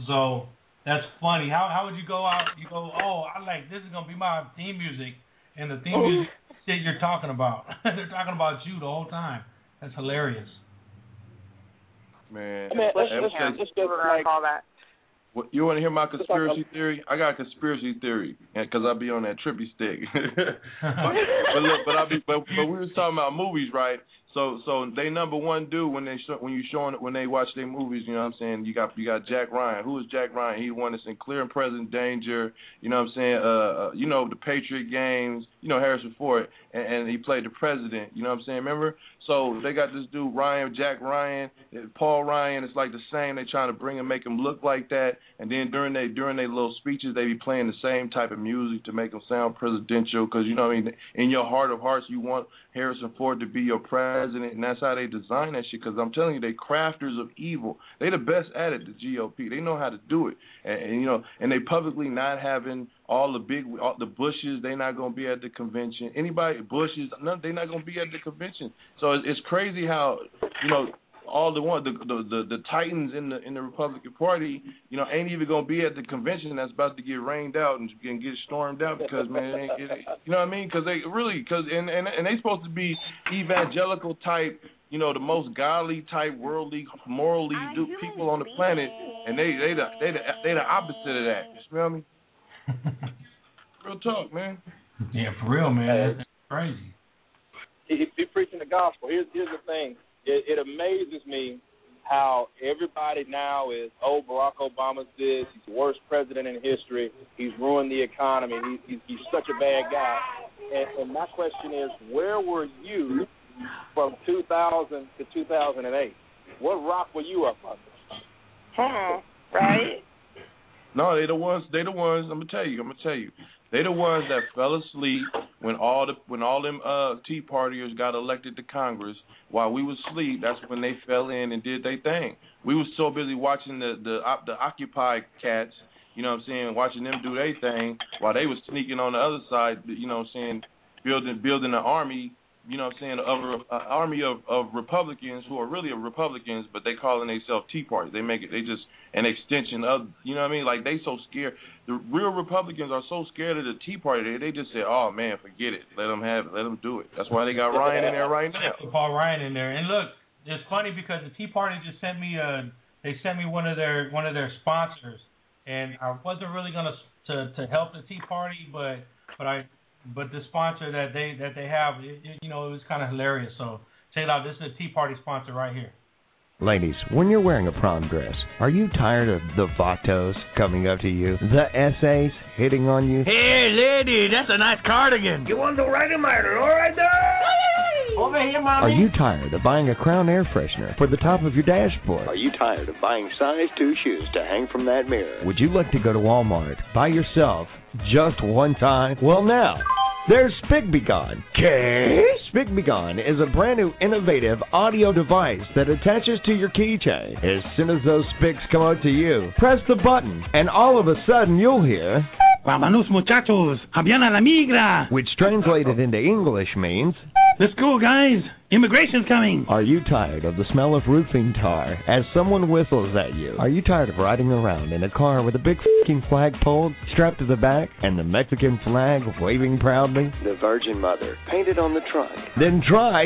So that's funny. How how would you go out? You go, oh, I like this is gonna be my theme music, and the theme oh. music shit you're talking about. They're talking about you the whole time. That's hilarious. man I mean, Let let's, me let's, tell you- let's just like Call that. What, you want to hear my conspiracy theory? I got a conspiracy theory because I be on that trippy stick. but look, but I be, but but we was talking about movies, right? So so they number one do when they show, when you showing it when they watch their movies. You know what I'm saying? You got you got Jack Ryan. Who is Jack Ryan? He won us in Clear and Present Danger. You know what I'm saying? Uh, uh you know the Patriot Games. You know Harrison Ford, and, and he played the president. You know what I'm saying? Remember? So they got this dude Ryan, Jack Ryan, Paul Ryan. It's like the same. They trying to bring him, make him look like that. And then during they during their little speeches, they be playing the same type of music to make them sound presidential. Because you know what I mean. In your heart of hearts, you want Harrison Ford to be your president, and that's how they design that shit. Because I'm telling you, they crafters of evil. They the best at it. The GOP. They know how to do it. And, and you know, and they publicly not having all the big, all the Bushes. They not gonna be at the convention. Anybody Bushes, none. They not gonna be at the convention. So it's, it's crazy how you know all the one the, the the the titans in the in the Republican Party, you know, ain't even gonna be at the convention that's about to get rained out and, and get stormed out because man, it, ain't- it, you know what I mean? Because they really because and and and they supposed to be evangelical type, you know, the most godly type, worldly, morally do people on the planet, and they they the they the they the opposite of that. You smell me? Real talk, man. Yeah, for real, man. That's crazy. he, he preaching the gospel. Here's here's the thing. It, it amazes me how everybody now is, oh, Barack Obama's this. He's the worst president in history. He's ruined the economy. He's he's, he's such a bad guy. And, and my question is, where were you from 2000 to 2008? What rock were you up under? Huh, Right? No, they the ones. They the ones. I'm gonna tell you. I'm gonna tell you. They the ones that fell asleep when all the when all them uh Tea Partiers got elected to Congress. While we was asleep, that's when they fell in and did their thing. We was so busy watching the the the Occupy cats, you know what I'm saying, watching them do their thing while they was sneaking on the other side, you know what I'm saying, building building an army you know what I'm saying, of an army of, of Republicans who are really Republicans, but they calling themselves Tea Party. They make it, they just an extension of, you know what I mean? Like they so scared. The real Republicans are so scared of the Tea Party. They, they just say, oh man, forget it. Let them have it. Let them do it. That's why they got Ryan in there right now. Paul Ryan in there. And look, it's funny because the Tea Party just sent me a, they sent me one of their one of their sponsors, and I wasn't really gonna to to help the Tea Party, but but I but the sponsor that they that they have, it, it, you know, it was kind of hilarious. So check it out. This is a Tea Party sponsor right here. Ladies, when you're wearing a prom dress, are you tired of the vatos coming up to you, the essays hitting on you? Hey, lady, that's a nice cardigan. You want to ride a miter, all right there? Over here, mommy. Are you tired of buying a Crown air freshener for the top of your dashboard? Are you tired of buying size 2 shoes to hang from that mirror? Would you like to go to Walmart by yourself just one time? Well, now. There's Bigby Gone. Okay? SpeakBeGone is a brand new innovative audio device that attaches to your keychain. As soon as those spics come out to you, press the button, and all of a sudden you'll hear. Vámonos, muchachos. Habían a la migra. Which translated into English means. Let's go, guys. Immigration's coming. Are you tired of the smell of roofing tar as someone whistles at you? Are you tired of riding around in a car with a big fucking flagpole strapped to the back and the Mexican flag waving proudly? The Virgin Mother painted on the trunk. Then try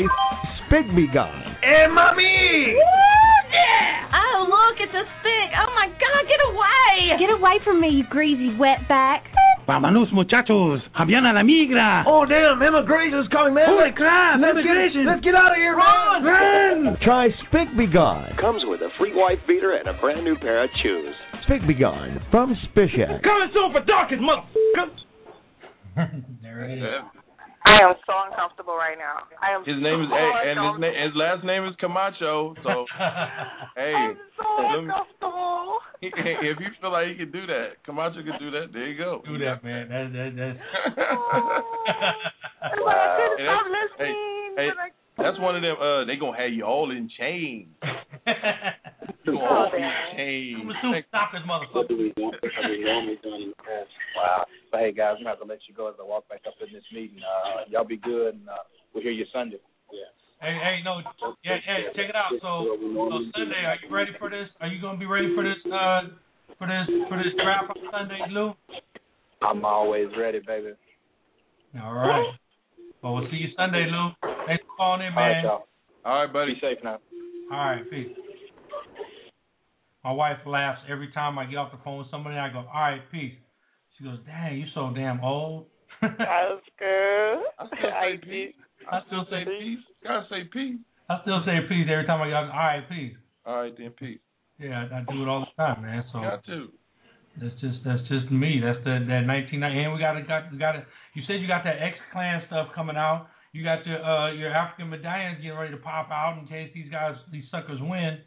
SpeakBeGone. Hey, mommy! Yeah! Oh, look, it's a stick. Oh, my God, get away. Get away from me, you greasy wetback. Vámonos, muchachos. Habían a la migra. Oh, damn, immigration's coming, man. Holy crap, let's immigration. Get, let's get out of here, Run, man. run. Try SpeakBeGone. Comes with a free wife beater and a brand new pair of shoes. SpeakBeGone from Spishak. Coming soon for Dawkins, motherfucker. there it is. I am so uncomfortable right now. I am His name is so and his, na- his last name is Camacho. So hey, I'm so let me- uncomfortable. if you feel like he can do that, Camacho can do that. There you go. Do that, man. That, that, that's. It's like I couldn't Hey, stop listening. hey, but I- That's one of them. Uh, they gonna have you all in chains. You gonna all be in chains. Stop this motherfucker. Wow. But hey, guys, I'm gonna have to let you go as I walk back up in this meeting. Uh, y'all be good, and uh, we'll hear you Sunday. Yeah. Hey, hey, no, yeah, yeah, check it out. So, so Sunday, are you ready for this? Are you gonna be ready for this? Uh, for this, for this draft on Sunday, Lou? I'm always ready, baby. All right. Well, we'll see you Sunday, Lou. Thanks for calling in, All right, man. y'all. All right, buddy. Be safe now. All right, peace. My wife laughs every time I get off the phone with somebody. I go, all right, peace. She goes, dang, you so damn old. That's good. I still say peace. I still say peace. Gotta say peace. I still say peace every time I get off. All right, peace. All right then, peace. Yeah, I, I do it all the time, man. So Got to. that's just that's just me. That's the that 1990. And we got to got we got to. You said you got that X Clan stuff coming out. You got your uh your African medallions getting ready to pop out in case these guys these suckers win.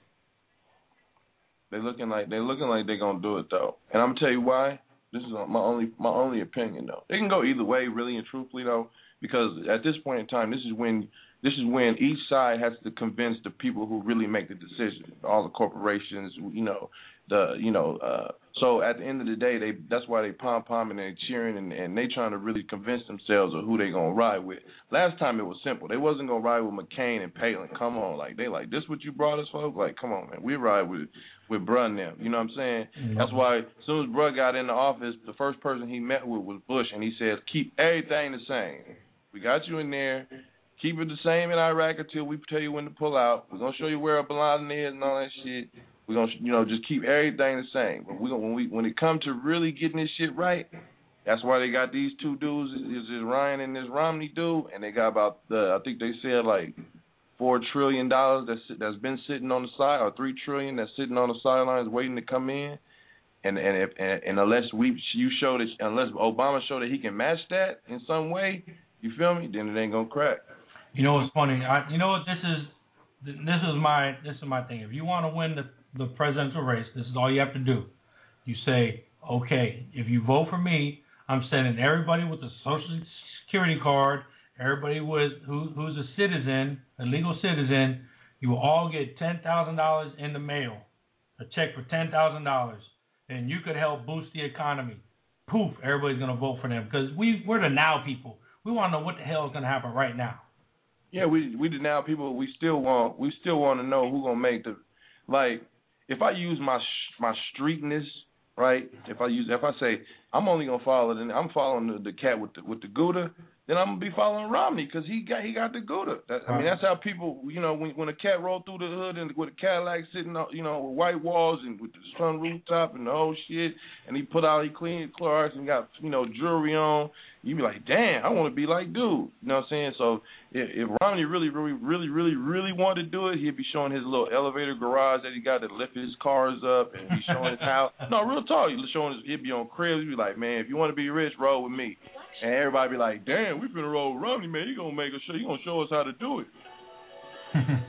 They looking like they looking like they gonna do it though, and I'm gonna tell you why. This is my only my only opinion though. They can go either way, really and truthfully though, because at this point in time, this is when this is when each side has to convince the people who really make the decision, all the corporations, you know, the you know. uh So at the end of the day, they that's why they pom pom and they cheering and, and they trying to really convince themselves of who they gonna ride with. Last time it was simple. They wasn't gonna ride with McCain and Palin. Come on, like they like this what you brought us, folks. Like come on, man, we ride with with Bruh and them. You know what I'm saying? Mhm. That's why as soon as Bruh got in the office, the first person he met with was Bush, and he said, keep everything the same. We got you in there. Keep it the same in Iraq until we tell you when to pull out. We're gonna show you where Bin Laden is and all that shit. We're gonna, you know, just keep everything the same. But we gonna, when we when it comes to really getting this shit right, that's why they got these two dudes. Is this Ryan and this Romney dude, and they got about the I think they said like four trillion dollars that's that's been sitting on the side, or three trillion that's sitting on the sidelines waiting to come in. And and if and, and unless we you show that unless Obama show that he can match that in some way, you feel me? Then it ain't gonna crack. You know what's funny? I, you know what this is. This is my this is my thing. If you want to win the the presidential race, this is all you have to do. You say, okay, if you vote for me, I'm sending everybody with a social security card, everybody with who who's a citizen, a legal citizen, you will all get ten thousand dollars in the mail, a check for ten thousand dollars, and you could help boost the economy. Poof, everybody's gonna vote for them because we we're the now people. We want to know what the hell is gonna happen right now. Yeah, we we now people. We still want we still want to know who gonna make the like. If I use my my streetness, right? If I use if I say I'm only gonna follow the I'm following the, the cat with the with the Gouda, then I'm gonna be following Romney because he got he got the Gouda. That, I mean that's how people you know when when a cat rolled through the hood and with a Cadillac sitting on you know with white walls and with the sun rooftop and the whole shit, and he put out he cleaned Clorox and got you know jewelry on. You be like, damn, I want to be like dude. You know what I'm saying? So if, if Romney really, really, really, really, really wanted to do it, he'd be showing his little elevator garage that he got to lift his cars up, and he's showing his house. No, real talk. He's showing his. He'd be on cribs. He'd be like, man, if you want to be rich, roll with me. And everybody be like, damn, we finna roll Romney, man. He gonna make us show. He gonna show us how to do it.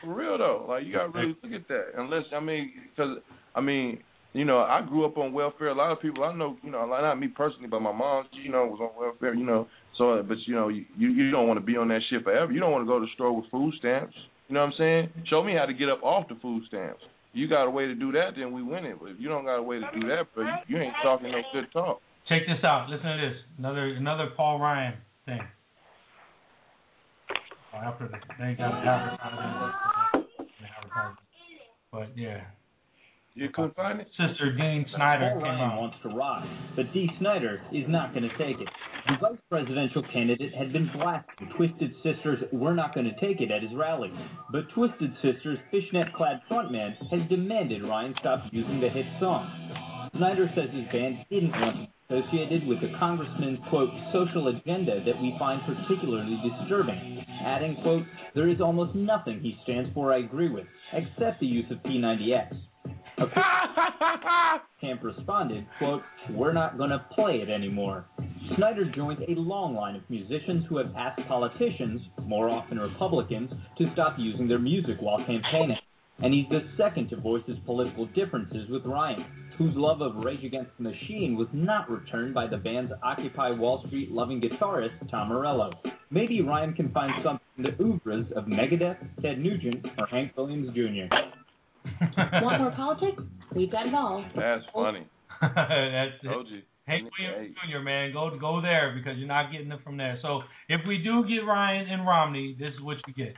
For real though, like you gotta really look at that. Unless I mean, because I mean, you know, I grew up on welfare. A lot of people I know, you know, not me personally, but my mom, you know, was on welfare. You know, so but you know, you you don't want to be on that shit forever. You don't want to go to the store with food stamps. You know what I'm saying? Show me how to get up off the food stamps. You got a way to do that, then we win it. But if you don't got a way to do that, bro, you, you ain't talking no good talk. Check this out. Listen to this. Another another Paul Ryan thing. Oh, after the, they got advertising. But yeah. You couldn't find it? Sister Dean Snyder Paul came Ryan out. wants to ride, but Dee Snider is not going to take it. The vice presidential candidate had been blasting Twisted Sister's We're Not Going to Take It at his rally. But Twisted Sister's fishnet-clad frontman has demanded Ryan stop using the hit song. Snider says his band didn't want to be associated with the congressman's, quote, social agenda that we find particularly disturbing, adding, quote, there is almost nothing he stands for I agree with, except the use of P90X. Camp responded, quote, we're not going to play it anymore. Snider joins a long line of musicians who have asked politicians, more often Republicans, to stop using their music while campaigning. And he's the second to voice his political differences with Ryan, whose love of Rage Against the Machine was not returned by the band's Occupy Wall Street loving guitarist, Tom Morello. Maybe Ryan can find something in the oeuvres of Megadeth, Ted Nugent, or Hank Williams Jr. Want more politics? We've got it all. That's funny. That's it. Told you. Hank Williams Jr. Man, go go there because you're not getting it from there. So if we do get Ryan and Romney, this is what you get.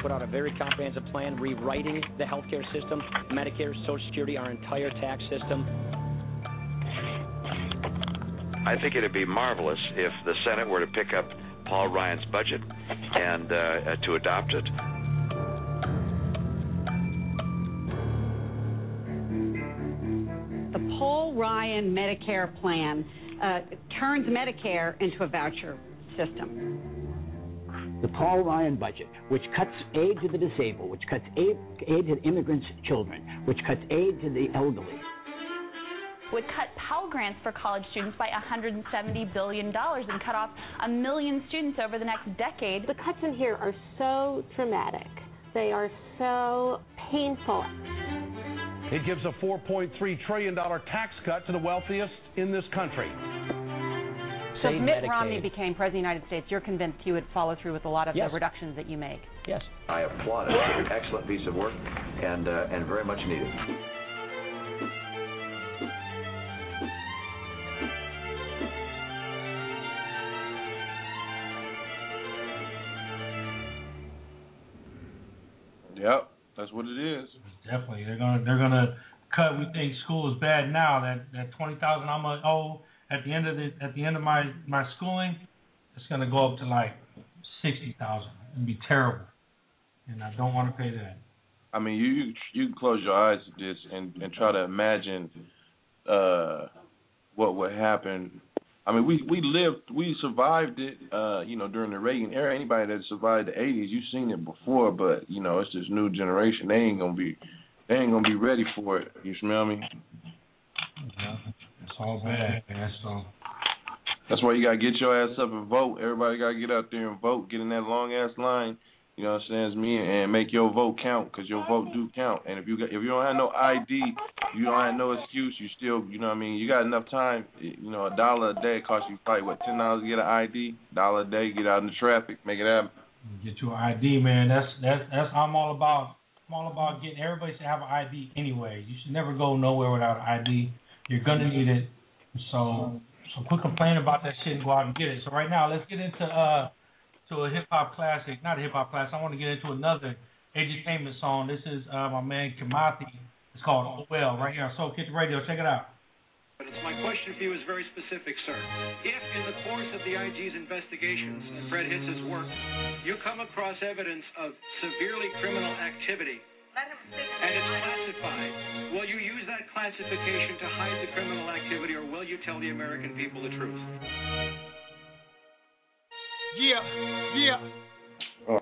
Put out a very comprehensive plan rewriting the healthcare system, Medicare, Social Security, our entire tax system. I think it'd be marvelous if the Senate were to pick up Paul Ryan's budget and uh, uh, to adopt it. The Paul Ryan Medicare plan uh, turns Medicare into a voucher system. The Paul Ryan budget, which cuts aid to the disabled, which cuts aid, aid to immigrants' children, which cuts aid to the elderly. would cut Pell Grants for college students by $170 billion and cut off a million students over the next decade. The cuts in here are so dramatic. They are so painful. It gives a $4.3 trillion tax cut to the wealthiest in this country. So if Mitt Medicaid. Romney became president of the United States, you're convinced he would follow through with a lot of Yes. the reductions that you make. Yes. I applaud it. It's an excellent piece of work and uh, and very much needed. Yep, that's what it is. Definitely, they're gonna they're gonna cut. We think school is bad now. That that twenty thousand I'm gonna owe at the end of the at the end of my my schooling, it's gonna go up to like sixty thousand. It'd be terrible, and I don't want to pay that. I mean, you you you can close your eyes to this and and try to imagine uh what would happen. I mean, we we lived, we survived it. Uh, you know, during the Reagan era. Anybody that survived the '80s, you've seen it before. But you know, it's this new generation. They ain't gonna be, they ain't gonna be ready for it. You smell me? It's all bad, man. So That's why you gotta get your ass up and vote. Everybody gotta get out there and vote. Get in that long ass line. You know what I'm saying? It's me and make your vote count because your vote do count. And if you got, if you don't have no ID, you don't have no excuse. You still, you know what I mean. You got enough time. You know, a dollar a day costs you probably what ten dollars to get an ID. Dollar a day, get out in the traffic, make it happen. Get your ID, man. That's that's that's I'm all about. I'm all about getting everybody to have an ID anyway. You should never go nowhere without an ID. You're gonna need it. So so quit complaining about that shit and go out and get it. So right now, let's get into uh to a hip hop classic. Not a hip hop classic. I want to get into another edutainment song. This is uh my man Kimathi. It's called Oh Well right here on Soul Kitchen Radio. Check it out. But my question for you is very specific, sir. If in the course of the IG's investigations and Fred Hitz's work, you come across evidence of severely criminal activity and it's classified, will you use that classification to hide the criminal activity or will you tell the American people the truth? Yeah, yeah. Oh.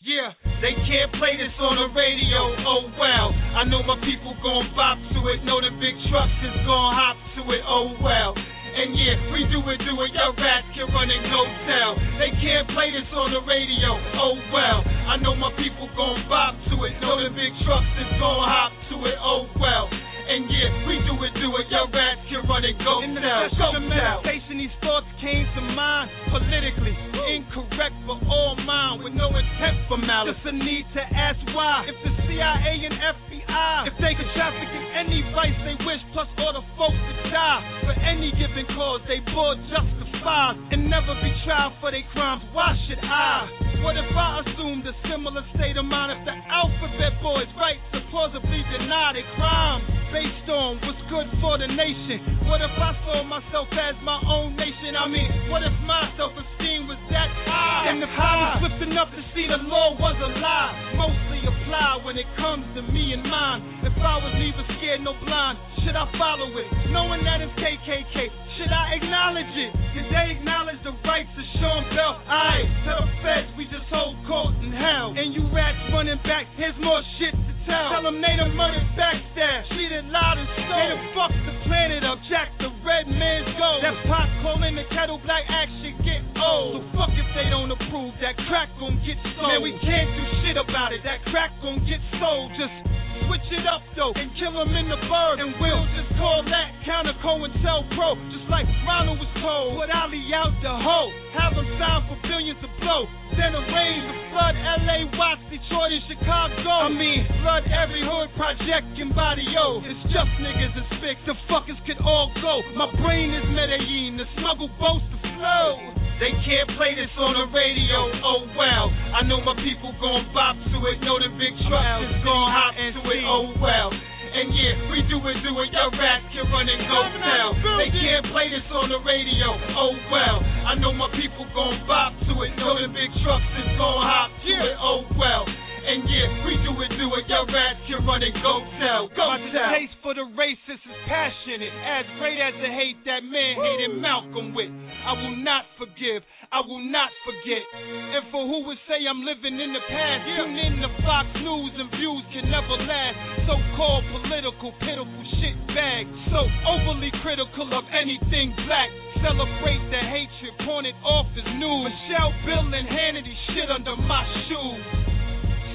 Yeah, they can't play this on the radio, oh well. I know my people gon' bop to it, know the big trucks is gon' hop to it, oh well. And yeah, we do it, do it, your rats can run and go tell. They can't play this on the radio, oh well. I know my people gon' bop to it, know the big trucks is gon' hop to it, oh well. And yeah, we do it, do it, your rats can run and go In the tell, session go tell. meditation, these thoughts came to mind politically incorrect for all mine with no intent for malice. Just a need to ask why. If the CIA and FBI, Ah. if they could traffic in any vice they wish, plus all the folks that die for any given cause, they both justified and never be tried for their crimes. Why should I? Ah. What if I assumed a similar state of mind if the alphabet boys right to plausibly deny their crimes based on what's good for the nation? What if I saw myself as my own nation? I mean, what if my self-esteem was that high? And if I was ah. swift enough to see the law was a lie, mostly apply when it comes to me and mine. If I was neither scared nor blind, should I follow it? Knowing that it's KKK, should I acknowledge it? Did they acknowledge the rights of Sean Bell? Aye, to the feds, we just hold court in hell. And you rats running back, here's more shit to tell. Tell them they done murdered backstab, treated loud and stole. They done fucked the planet up, jack the red man's gold. That pot calling the kettle black action get old. So fuck if they don't approve, that crack gon' get sold. Man, we can't do shit about it, that crack gon' get sold. Just switch it up though and kill them in the bird. And we'll just call that counter Pro, just like Ronald was told. Put Ali out the hole, have them sign for billions to blow. Then arrange to flood LA, Watts, Detroit, and Chicago. I mean, flood every hood project in Barrio. It's just niggas and spick, the fuckers could all go. My brain is Medellin, the smuggle boats to flow. They can't play this on the radio, oh well. I know my people gon' bop to it, know the big trucks is gon' hop to it, oh well. And yeah, we do it, do it, your rats can run and go tell. They can't play this on the radio, oh well. I know my people gon' bop to it, know the big trucks is gon' hop to it, oh well. And yeah, we do it, do it, your rats can run and go tell, go My tell. taste for the racist is passionate, as great as the hate that man hated Malcolm with. I will not forgive, I will not forget. And for who would say I'm living in the past, tune in to Fox News and views can never last. So called political, pitiful shit bag. So overly critical of anything black. Celebrate the hatred, pawn it off as news. Michelle, Bill, and Hannity shit under my shoes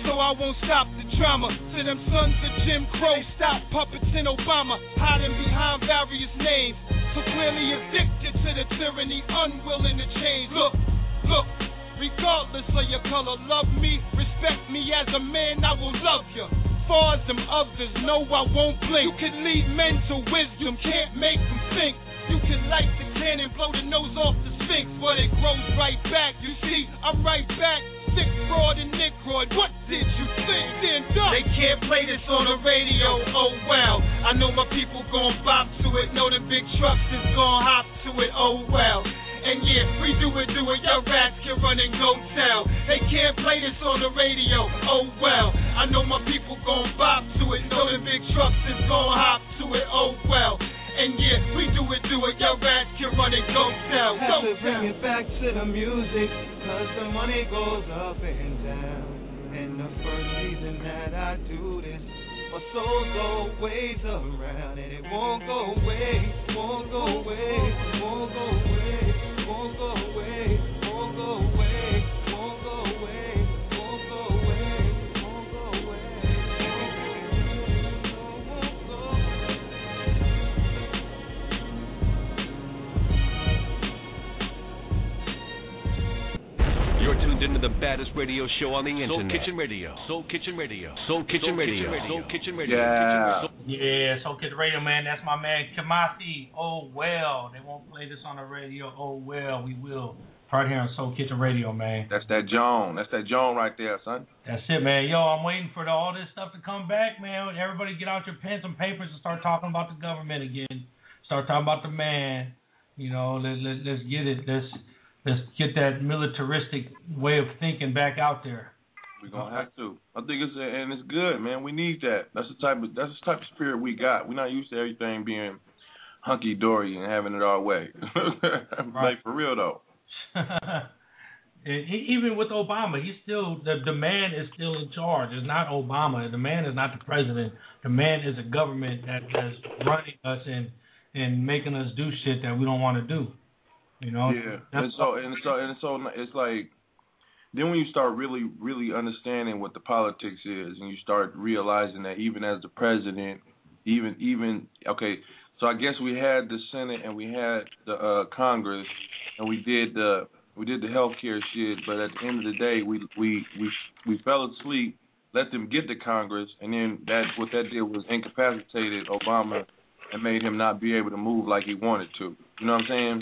so I won't stop the drama. To them sons of Jim Crow, stop puppeting Obama, hiding behind various names. So clearly addicted to the tyranny, unwilling to change. Look, look, regardless of your color, love me, respect me as a man, I will love you. Far as them others know I won't blink. You can lead men to wisdom, can't make them think. You can light the cannon, blow the nose off the sphinx, but it grows right back. You see, I'm right back. Sick fraud and Nickroid, what did you think? Stand up. They can't play this on the radio, oh well. I know my people gon' bop to it, know the big trucks is gon' hop to it, oh well. And yeah, we do it, do it, your rats can run and go tell. They can't play this on the radio, oh well. I know my people gon' bop to it, know the big trucks is gon' hop to it, oh well. And yeah, we do it, do it, your rats can run and go Have go to bring it back to the music, cause the money goes up and down. And the first reason that I do this, my soul's always around, and it won't go away, won't go away, won't go away, won't go away, baddest radio show on the internet. Soul Kitchen Radio. Soul Kitchen Radio. Soul Kitchen Radio. Soul Kitchen Radio. Yeah. Yeah, Soul Kitchen Radio, man. That's my man Kamasi. Oh well, they won't play this on the radio. Oh well, we will. Right here on Soul Kitchen Radio, man. That's that Joan. That's that Joan right there, son. That's it, man. Yo, I'm waiting for the, all this stuff to come back, man. Everybody get out your pens and papers and start talking about the government again. Start talking about the man. You know, let, let, let's get it. Let's let's get that militaristic way of thinking back out there. We're gonna have to. I think it's and it's good, man. We need that. That's the type of that's the type of spirit we got. We're not used to everything being hunky dory and having it our way. like for real though. Even with Obama, he's still the the man is still in charge. It's not Obama. The man is not the president. The man is a government that's running us and and making us do shit that we don't want to do. You know. Yeah. and so and so and so it's like then when you start really really understanding what the politics is and you start realizing that even as the president, even even okay, so I guess we had the Senate and we had the uh Congress and we did the we did the healthcare shit, but at the end of the day, we we we we fell asleep, let them get to Congress, and then that what that did was incapacitated Obama and made him not be able to move like he wanted to. You know what I'm saying?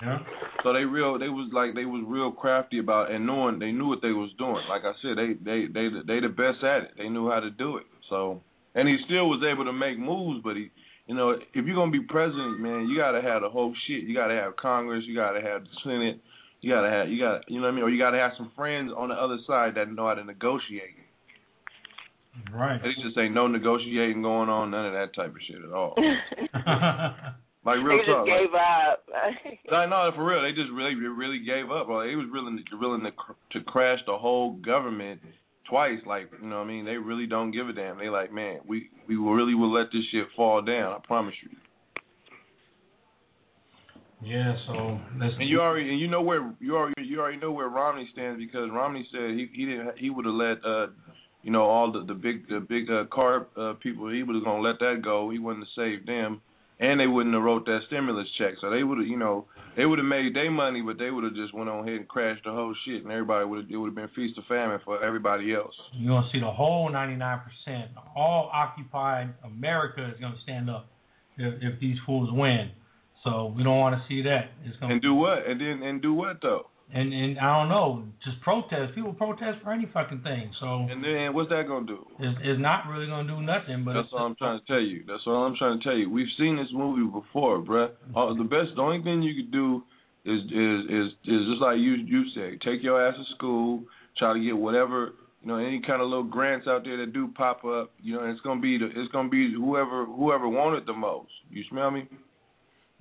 Yeah. So they real they was like they was real crafty about and knowing they knew what they was doing. Like I said, they they they they the best at it. They knew how to do it. So and he still was able to make moves, but he you know, if you're gonna be president, man, you gotta have the whole shit. You gotta have Congress, you gotta have the Senate, you gotta have you got you know what I mean, or you gotta have some friends on the other side that know how to negotiate. Right. They just ain't no negotiating going on, none of that type of shit at all. like real they just talk. gave like, up. I know for real. They just really really gave up. Bro. They was willing to willing to to crash the whole government twice. Like you know what I mean. They really don't give a damn. They like man, we we really will let this shit fall down. I promise you. Yeah, so let's and you already and you know where you already you already know where Romney stands because Romney said he he didn't he would have let uh you know all the the big the big uh, car uh, people he was gonna let that go he wouldn't have saved them and they wouldn't have wrote that stimulus check so they would have you know they would have made their money but they would have just went on ahead and crashed the whole shit and everybody would have it would have been feast or famine for everybody else. You're gonna see the whole 99 percent all occupied America is gonna stand up if if these fools win. So we don't want to see that. It's gonna and do what? And then and do what though? And and I don't know, just protest. People protest for any fucking thing. So and then what's that gonna do? It's, it's not really gonna do nothing. But that's all I'm trying to tell you. That's all I'm trying to tell you. We've seen this movie before, bruh. All, the best, the only thing you could do is is is is just like you you said. Take your ass to school. Try to get whatever you know any kind of little grants out there that do pop up. You know, it's gonna be the, it's gonna be whoever whoever wanted the most. You smell me?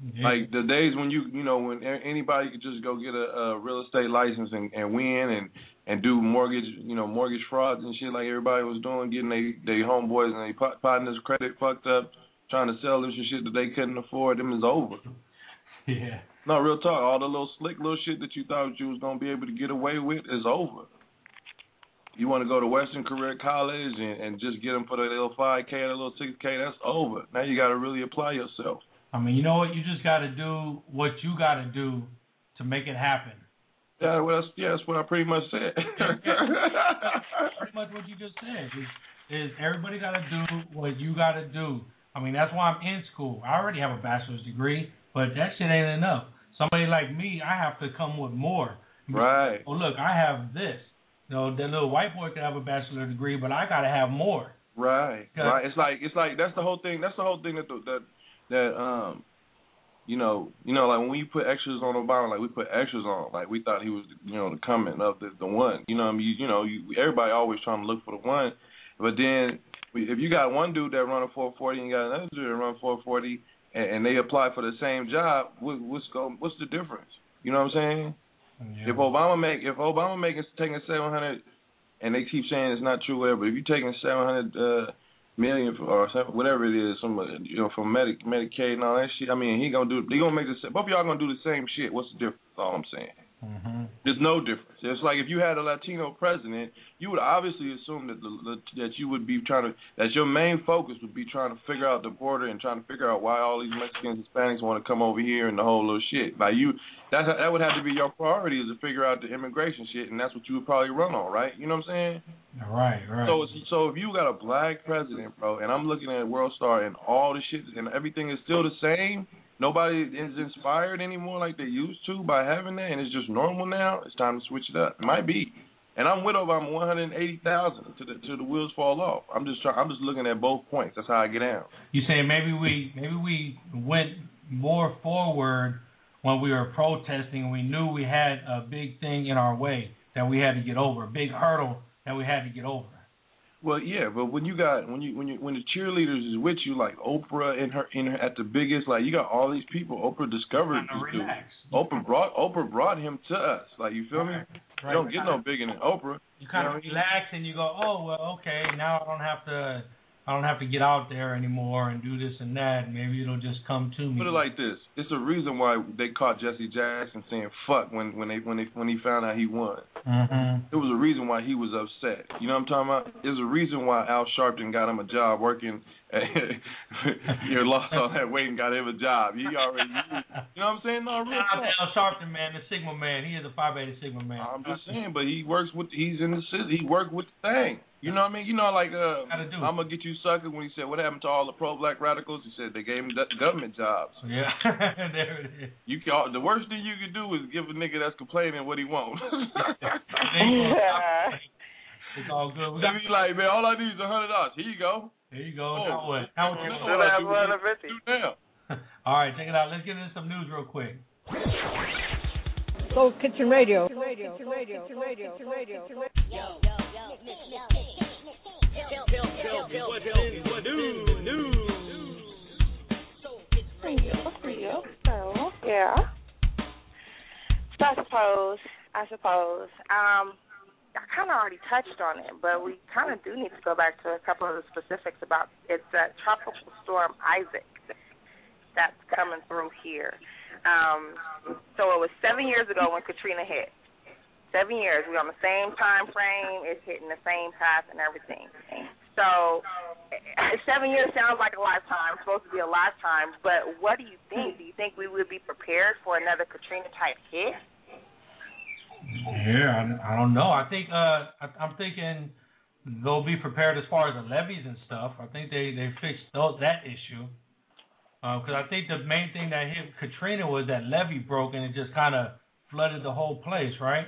Yeah. Like the days when you you know when anybody could just go get a, a real estate license and, and win and and do mortgage you know mortgage frauds and shit like everybody was doing, getting they they homeboys and they partners credit fucked up, trying to sell them some shit that they couldn't afford. Them is over. Yeah. No, real talk. All the little slick little shit that you thought you was gonna be able to get away with is over. You want to go to Western Career College and, and just get them for the little five k, a little six k. That's over. Now you got to really apply yourself. I mean, you know what? You just got to do what you got to do to make it happen. Yeah, well, that's, yeah, that's what I pretty much said. pretty much what you just said is, is everybody got to do what you got to do. I mean, that's why I'm in school. I already have a bachelor's degree, but that shit ain't enough. Somebody like me, I have to come with more. Right. Oh, look, I have this. You know, that little white boy could have a bachelor's degree, but I got to have more. Right. Right. It's like it's like that's the whole thing. That's the whole thing that the, that that um you know you know like when we put extras on Obama like we put extras on like we thought he was you know the coming of the the one. You know I mean? You, you know you, everybody always trying to look for the one. But then if you got one dude that run a 440 and you got another dude that run 440 and, and they apply for the same job what, what's go what's the difference? You know what I'm saying? Yeah. if Obama make if Obama making taking 700 and they keep saying it's not true whatever if you're taking 700 uh million or whatever it is, some uh, you know from Medic Medicaid and all that shit. I mean, he gonna do. They gonna make the same, both y'all gonna do the same shit. What's the difference? That's all I'm saying. Mm-hmm. There's no difference. It's like if you had a Latino president, you would obviously assume that the, that you would be trying to that your main focus would be trying to figure out the border and trying to figure out why all these Mexicans, Hispanics want to come over here and the whole little shit. Like you, that that would have to be your priority is to figure out the immigration shit, and that's what you would probably run on, right? You know what I'm saying? Right, right. So so if you got a black president, bro, and I'm looking at World Star and all the shit and everything is still the same nobody is inspired anymore like they used to by having that, and it's just normal now. It's time to switch it up. It might be. And I'm with over. I'm 180,000 to the to the wheels fall off. I'm just trying. I'm just looking at both points. That's how I get down. You saying maybe we maybe we went more forward when we were protesting and we knew we had a big thing in our way that we had to get over, a big hurdle that we had to get over. Well, yeah, but when you got when you when you when the cheerleaders is with you, like Oprah in her in her, at the biggest, like you got all these people. Oprah discovered these dudes. Oprah brought Oprah brought him to us. Like you feel right. me? Right. You don't get no bigger than Oprah. You kind you of relax and you go, oh well, okay, now I don't have to I don't have to get out there anymore and do this and that. Maybe it'll just come to me. Put it like this: it's a reason why they caught Jesse Jackson saying "fuck" when when they when they when he found out he won. Mm-hmm. There was a reason why he was upset. You know what I'm talking about? There's a reason why Al Sharpton got him a job working. you lost all that weight and got him a job. He already, you know what I'm saying? No, real talk. Al Sharpton, man, the Sigma man. He is a Phi Beta Sigma man. I'm just saying, but he works with he's in the city. He worked with the thing. You know what I mean? You know, like uh, I'm gonna get you sucker when he said, "What happened to all the pro black radicals?" He said they gave him government jobs. Yeah, there it is. You can, the worst thing you can do is give a nigga that's complaining what he wants. It's all good. We They got be like, man, all I need is a hundred dollars. Here you go. There you go. Oh. Now what? Now what you Now gonna what I do? do, do now? All right, check it out. Let's get into some news real quick. Soul Kitchen Radio. Radio. Radio. Radio. Radio. Yo, yo, yo, mix, yo, mix, mix, mix. Tell, tell, tell, what is, what do, do. Radio. So, yeah. So I suppose, I suppose, um, I kind of already touched on it, but we kind of do need to go back to a couple of the specifics about it's that tropical storm Isaac that's coming through here. Um, so it was seven years ago when Katrina hit. Seven years. We're on the same time frame. It's hitting the same path and everything. So eh, seven years sounds like a lifetime. Supposed to be a lifetime. But what do you think? Do you think we would be prepared for another Katrina type hit? Yeah, I, don't know. I think uh, I'm thinking they'll be prepared as far as the levees and stuff. I think they they fixed those, that issue because I think the main thing that hit Katrina was that levee broke and it just kind of flooded the whole place, right?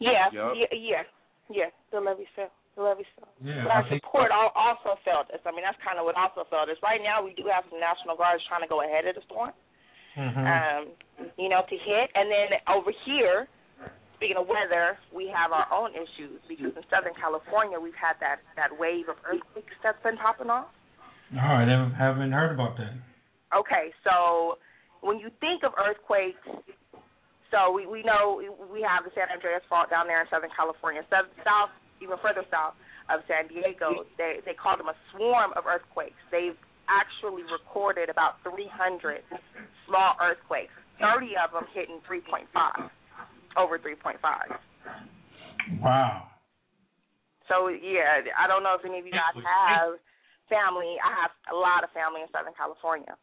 Yeah, Yep. yeah, yeah, yeah. The levee fell. The levee fell. Yeah, But our I support al- also felt us. I mean, that's kind of what also felt us. Right now, we do have some National Guards trying to go ahead of the storm, Mm-hmm. um, you know, to hit. And then over here, speaking of weather, we have our own issues because in Southern California, we've had that that wave of earthquakes that's been popping off. Right, I haven't heard about that. Okay, so when you think of earthquakes, so we we know we have the San Andreas Fault down there in Southern California, south, south even further south of San Diego. They they call them a swarm of earthquakes. They've actually recorded about 300 small earthquakes. 30 of them hitting 3.5, over 3.5. Wow. So yeah, I don't know if any of you guys have family. I have a lot of family in Southern California.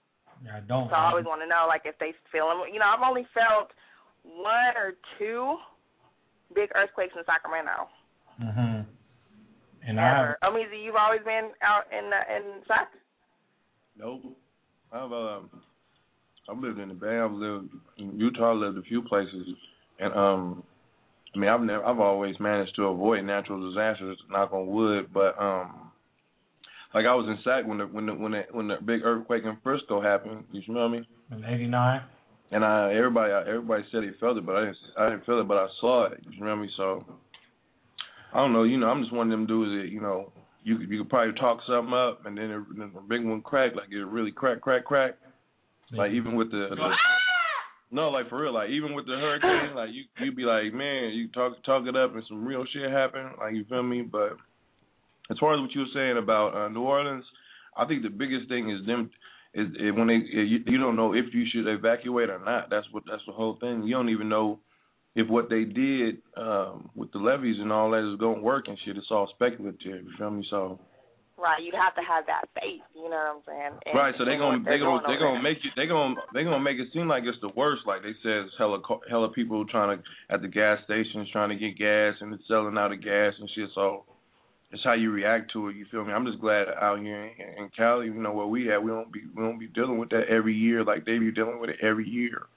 Yeah, I don't. So I always want to know, like, if they feel them. You know, I've only felt one or two big earthquakes in Sacramento. hmm And I have, Ever. I mean, you've always been out in uh, in Sac. Nope. I've um I've lived in the Bay. I've lived in Utah. I've lived a few places, and um, I mean, I've never, I've always managed to avoid natural disasters. Knock on wood, but um, like I was in Sac when the when the when the when the big earthquake in Frisco happened. You smell me? in '89. And I everybody everybody said they felt it, but I didn't I didn't feel it, but I saw it. You remember me? So I don't know. You know, I'm just one of them dudes that you know you could you could probably talk something up, and then, it, then a big one crack like it really crack crack crack. Like even with the, the ah! no, like for real, like even with the hurricane, like you you'd be like, man, you talk talk it up and some real shit happen. Like you feel me? But as far as what you were saying about uh, New Orleans, I think the biggest thing is them is, it, when they you, you don't know if you should evacuate or not. That's what that's the whole thing. You don't even know if what they did um, with the levees and all that is going to work and shit. It's all speculative. You feel me? So. Right, you'd have to have that faith. You know what I'm saying? And right, so they're gonna they're gonna they're gonna make you they're gonna they're gonna make it seem like it's the worst. Like they said, it's hella hella people trying to at the gas stations trying to get gas and it's selling out of gas and shit. So it's how you react to it. You feel me? I'm just glad out here in, in Cali, you know where we at, we don't be we don't be dealing with that every year like they be dealing with it every year.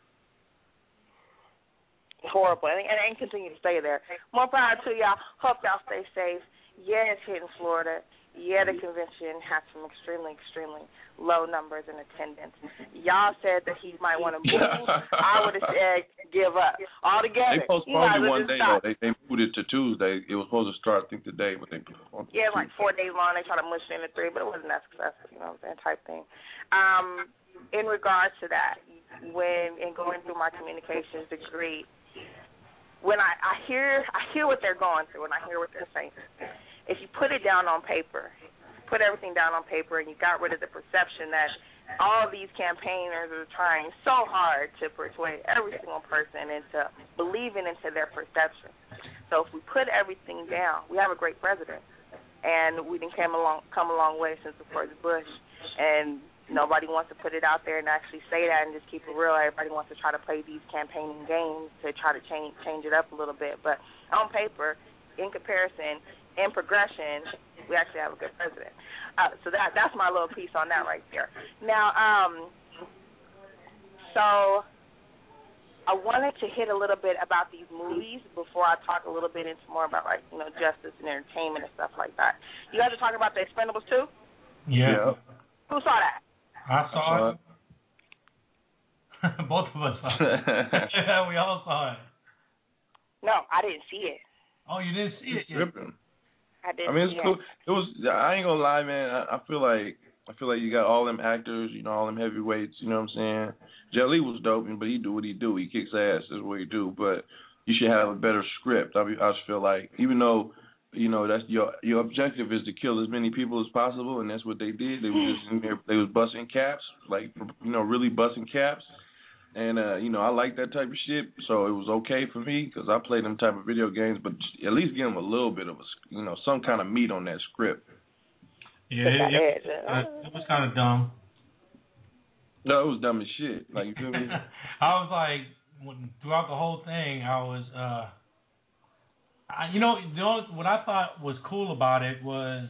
horrible and, and, and continue to stay there. More power to y'all. Hope y'all stay safe. Yeah, it's hitting Florida. Yeah, the convention has some extremely, extremely low numbers in attendance. Y'all said that he might want to move. I would have said give up altogether. They postponed it one day though. They they moved it to Tuesday. It was supposed to start I think today, but they postponed. Yeah, like four days long. They tried to mush it into three, but it wasn't that successful. You know what I'm saying? Type thing. Um, in regards to that, when in going through my communications degree, when I, I hear I hear what they're going through and I hear what they're saying. If you put it down on paper, put everything down on paper, and you got rid of the perception that all these campaigners are trying so hard to persuade every single person into believing into their perception. So if we put everything down, we have a great president, and we didn't come a long come a long way since of course Bush, and nobody wants to put it out there and actually say that and just keep it real. Everybody wants to try to play these campaigning games to try to change change it up a little bit, but on paper, in comparison, in progression, we actually have a good president. Uh, so that that's my little piece on that right there. Now, um, so I wanted to hit a little bit about these movies before I talk a little bit into more about like you know justice and entertainment and stuff like that. You guys are talking about the Expendables too. Yeah. Who saw that? I saw it. Both of us saw it. yeah, we all saw it. No, I didn't see it. Oh, you didn't see it yet? I didn't. I mean, it's cool. It was. I ain't gonna lie, man. I, I feel like I feel like you got all them actors, you know, all them heavyweights. You know what I'm saying? Jet Li was dope, but he do what he do. He kicks ass. That's what he do. But you should have a better script. I, be, I just feel like, even though you know that's your your objective is to kill as many people as possible, and that's what they did. They were hmm. just in there. They was busting caps, like you know, really busting caps. And uh, you know, I like that type of shit, so it was okay for me because I play them type of video games. But at least give them a little bit of a, you know, some kind of meat on that script. Yeah, it, it, uh, it was kind of dumb. No, it was dumb as shit. Like you feel me? I was like, when, throughout the whole thing, I was, uh, I, you know, the only, what I thought was cool about it was,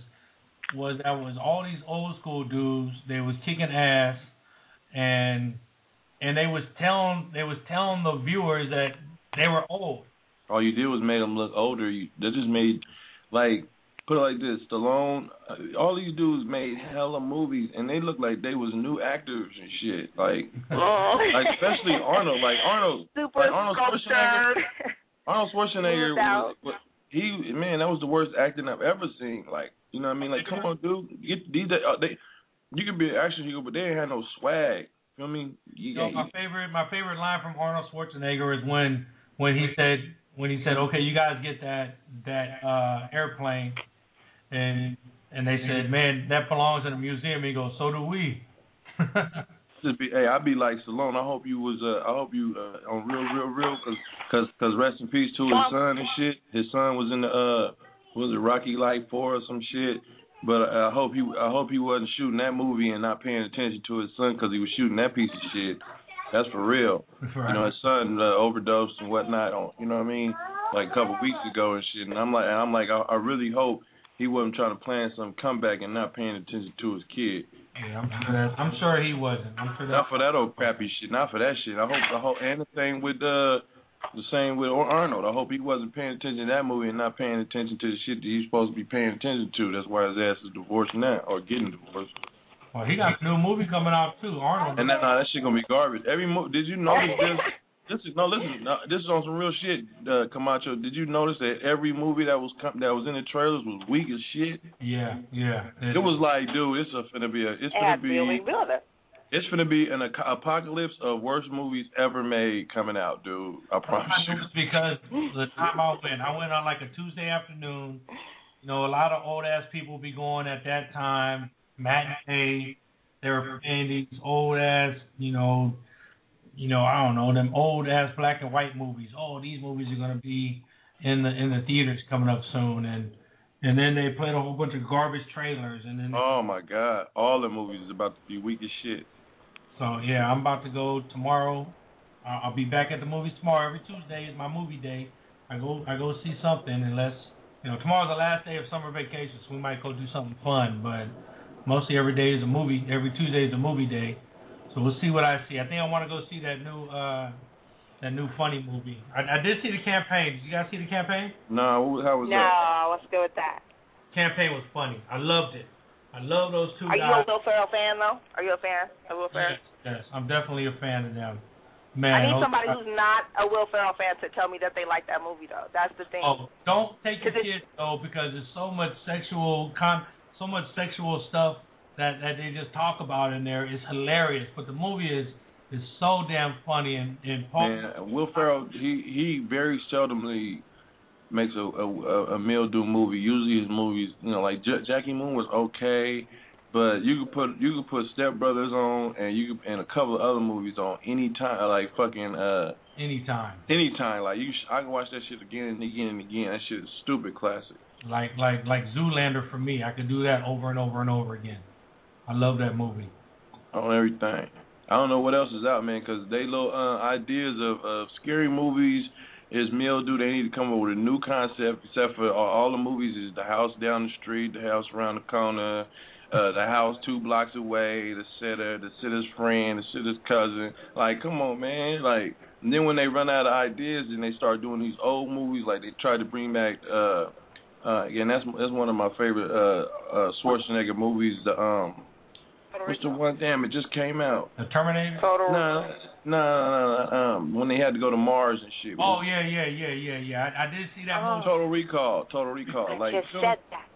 was that was all these old school dudes. They was kicking ass, and and they was telling they was telling the viewers that they were old. All you did was made them look older. You, they just made like put it like this: Stallone, uh, all these dudes made hella movies, and they look like they was new actors and shit. Like, like especially Arnold. Like Arnold, Super like Arnold. Schwarzenegger. Arnold Schwarzenegger was, was he man. That was the worst acting I've ever seen. Like, you know what I mean? Like, come on, dude. Get these. Uh, they, you could be an action hero, but they ain't had no swag. You know what I mean? You, You know, my favorite my favorite line from Arnold Schwarzenegger is when when he said when he said, "Okay, you guys get that that uh airplane," and and they said, "Man, that belongs in a museum." He goes, "So do we." Just be, hey, I'd be like Stallone. I hope you was, uh, I hope you uh, on real, real, real, cause, cause, cause rest in peace to his son and shit. His son was in the, uh, was it Rocky Life Four or some shit? But I hope he, I hope he wasn't shooting that movie and not paying attention to his son, cause he was shooting that piece of shit. That's for real. You know, his son uh, overdosed and whatnot on, you know what I mean? Like a couple weeks ago and shit. And I'm like, I'm like, I, I really hope he wasn't trying to plan some comeback and not paying attention to his kid. Yeah, I'm sure that I'm sure he wasn't. I'm sure that. Not for that old crappy shit. Not for that shit. I hope. the whole And the same with uh, the same with Arnold. I hope he wasn't paying attention to that movie and not paying attention to the shit that he's supposed to be paying attention to. That's why his ass is divorced now or getting divorced. Well, he got a new movie coming out too, Arnold. And that, nah, that shit gonna be garbage. Every movie. Did you notice this? This is no listen. No, this is on some real shit, uh, Camacho. Did you notice that every movie that was com- that was in the trailers was weak as shit? Yeah, yeah. It was like, dude, it's a, gonna be a, it's gonna be, Billy Builder. It's gonna be an apocalypse of worst movies ever made coming out, dude. I promise you. because the time I went, I went on like a Tuesday afternoon. You know, a lot of old ass people be going at that time, matinee, they were playing these old ass, you know, you know, I don't know, them old ass black and white movies. Oh, these movies are gonna be in the in the theaters coming up soon, and and then they played a whole bunch of garbage trailers, and then Oh my God, all the movies is about to be weak as shit. So yeah, I'm about to go tomorrow. Uh, I'll be back at the movies tomorrow. Every Tuesday is my movie day. I go I go see something unless you know tomorrow's the last day of summer vacation, so we might go do something fun. But mostly every day is a movie. Every Tuesday is a movie day. So we'll see what I see. I think I want to go see that new uh that new funny movie. I, I did see the campaign. Did you guys see the campaign? Nah, how was no, that? No, let's go with that. Campaign was funny. I loved it. I love those two Are you a guys. Will Ferrell fan though? Are you a fan of Will Ferrell? Yes, yes, I'm definitely a fan of them. Man, I need those somebody who's not a Will Ferrell fan to tell me that they like that movie though. That's the thing. Oh, don't take your 'Cause it- kids though, because there's so much sexual con, so much sexual stuff that that they just talk about in there. It's hilarious, but the movie is is so damn funny and and Paul. Man, Will Ferrell, he he very seldomly makes a a, a mildew movie. Usually his movies, you know, like J- Jackie Moon was okay, but you could put you could put Step Brothers on, and you could, and a couple of other movies on any time, like fucking uh Anytime, anytime. Like you, sh- I can watch that shit again and again and again. That shit is stupid classic. like like like Zoolander for me, I could do that over and over and over again. I love that movie. on everything. I don't know what else is out, man, 'cause they little uh, ideas of, of scary movies is mildew. They need to come up with a new concept. Except for all, all the movies is the house down the street, the house around the corner, uh, the house two blocks away, the sitter, the sitter's friend, the sitter's cousin. Like, come on, man. Like, and then when they run out of ideas, then they start doing these old movies. Like they try to bring back. uh uh, again, that's that's one of my favorite uh, uh, Schwarzenegger movies. The um, what's the one? Damn, it just came out. The Terminator. Total. No, no, no, no. Um, when they had to go to Mars and shit. Oh yeah, yeah, yeah, yeah, yeah. I, I did see that movie. Total Recall. Total Recall. I Like just said that.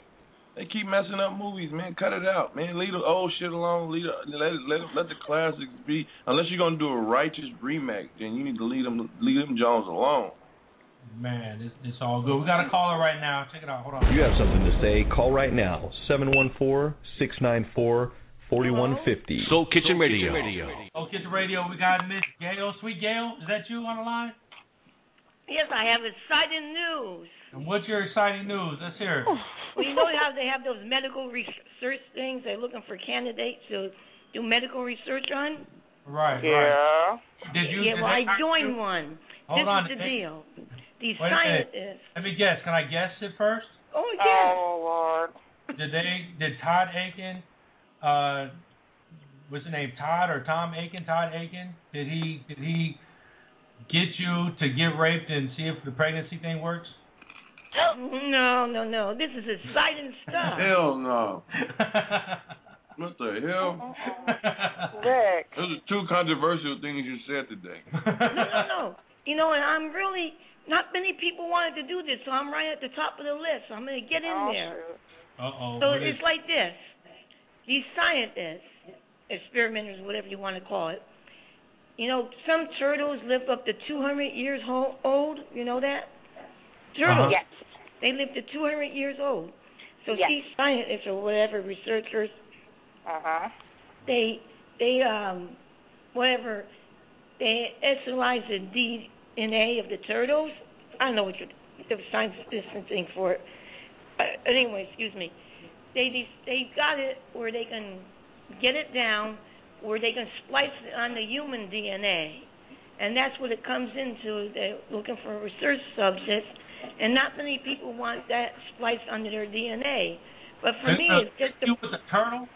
They keep messing up movies, man. Cut it out, man. Leave the old shit alone. Leave the, let let let the classics be. Unless you're gonna do a righteous remake, then you need to leave them leave them Jones alone. Man, it's, it's all good. We got a caller right now. Check it out. Hold on. You have something to say, call right now. 714-694-4150. Soul Kitchen Radio. Oh, Kitchen Radio. We got Miss Gail. Sweet Gail, is that you on the line? Yes, I have exciting news. And what's your exciting news? Let's hear it. Well, you know how they have those medical research things? They're looking for candidates to do medical research on. Right, right. Yeah. Did you? yeah, did well, I joined you- one. Hold this on. is the they- deal. These Wait scientists. Let me guess. Can I guess it first? Oh yes. Oh Lord. Did they? Did Todd Akin? Uh, what's his name? Todd or Tom Akin? Todd Akin? Did he? Did he get you to get raped and see if the pregnancy thing works? No, no, no. This is exciting stuff. Hell no. What the hell? Rick. Those are two controversial things you said today. no, no, no. You know, and I'm really not many people wanted to do this, so I'm right at the top of the list. So I'm going to get in Oh, there. Uh oh. So it's like this: these scientists, experimenters, whatever you want to call it. You know, some turtles live up to 200 years old. You know that? Turtles. Yes. They live to 200 years old. So Yes. these scientists or whatever researchers, Uh huh. they they um whatever they isolate the DNA of the turtles. I don't know what your the scientific thing for it. Uh, anyway, excuse me. They they got it where they can get it down where they can splice it on the human DNA, and that's what it comes into. They're looking for a research subject, and not many people want that spliced under their DNA. But for me, it's just a you with the turtle?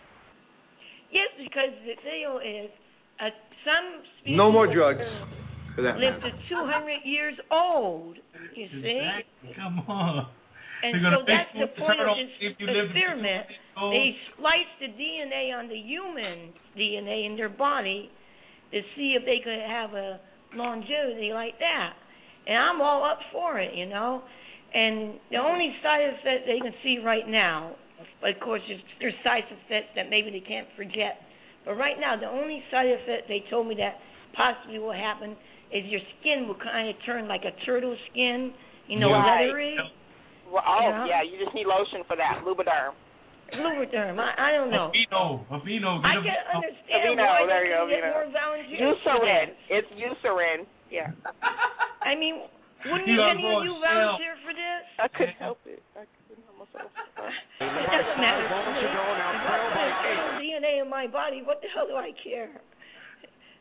Yes, because the deal is uh, some species No more drugs. turtles For that live to 200 years old. You see, Exactly. Come on. And so that's the point of this if you live to be experiment. 200 years old. They splice the DNA on the human DNA in their body to see if they could have a longevity like that. And I'm all up for it, you know. And the only side effect they can see right now, of course there's, there's side effects that maybe they can't forget. But right now, the only side effect they told me that possibly will happen is your skin will kind of turn like a turtle skin, you know, Right. leathery. Well, oh Yeah. yeah, you just need lotion for that. Lubriderm. Lubriderm. I, I don't know. Aveeno. Aveeno. I can a, understand Aveeno, why there they you go, get Aveeno. more volunteers. for Eucerin. It's Eucerin. Yeah. I mean, wouldn't You you, any of you volunteer for this? I couldn't help it. I couldn't help myself. It doesn't matter to me. If I put DNA in my body, what the hell do I care?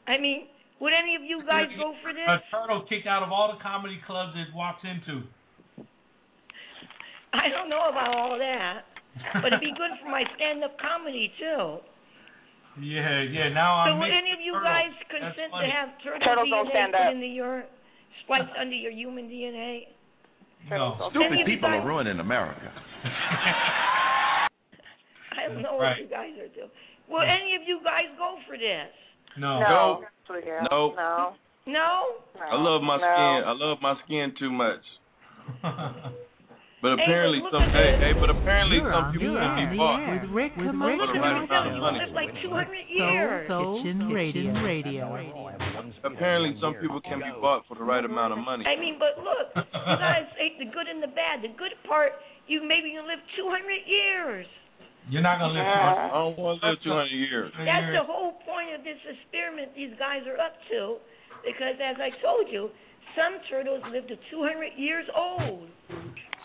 I mean, would any of you guys go for this? a turtle kicked out of all the comedy clubs it walks into. I don't know about all that, but it'd be good for my stand-up comedy too. Yeah, yeah. Now So I'm So, would any of you turtle. guys consent to have turtle Turtles don't DNA stand put up. into your spliced under your human DNA? No. Any of you guys, ruining America. I don't know Right. what you guys are doing. Will any of you guys go for this? No. No. No. No. No? I love my no. skin. I love my skin too much. But apparently look some hey, hey, but apparently You're some on- people can be the bought air with Rick for the Commercial. right amount of Some money. live like 200 Soul years. Soul Kitchen Radio. Radio. Apparently some people can be bought for the right amount of money. I mean, but look, you guys ate the good and the bad. The good part, you maybe can live 200 years. You're not gonna live. I don't want to live 200 years. That's the whole point of this experiment these guys are up to. Because as I told you, some turtles live to 200 years old.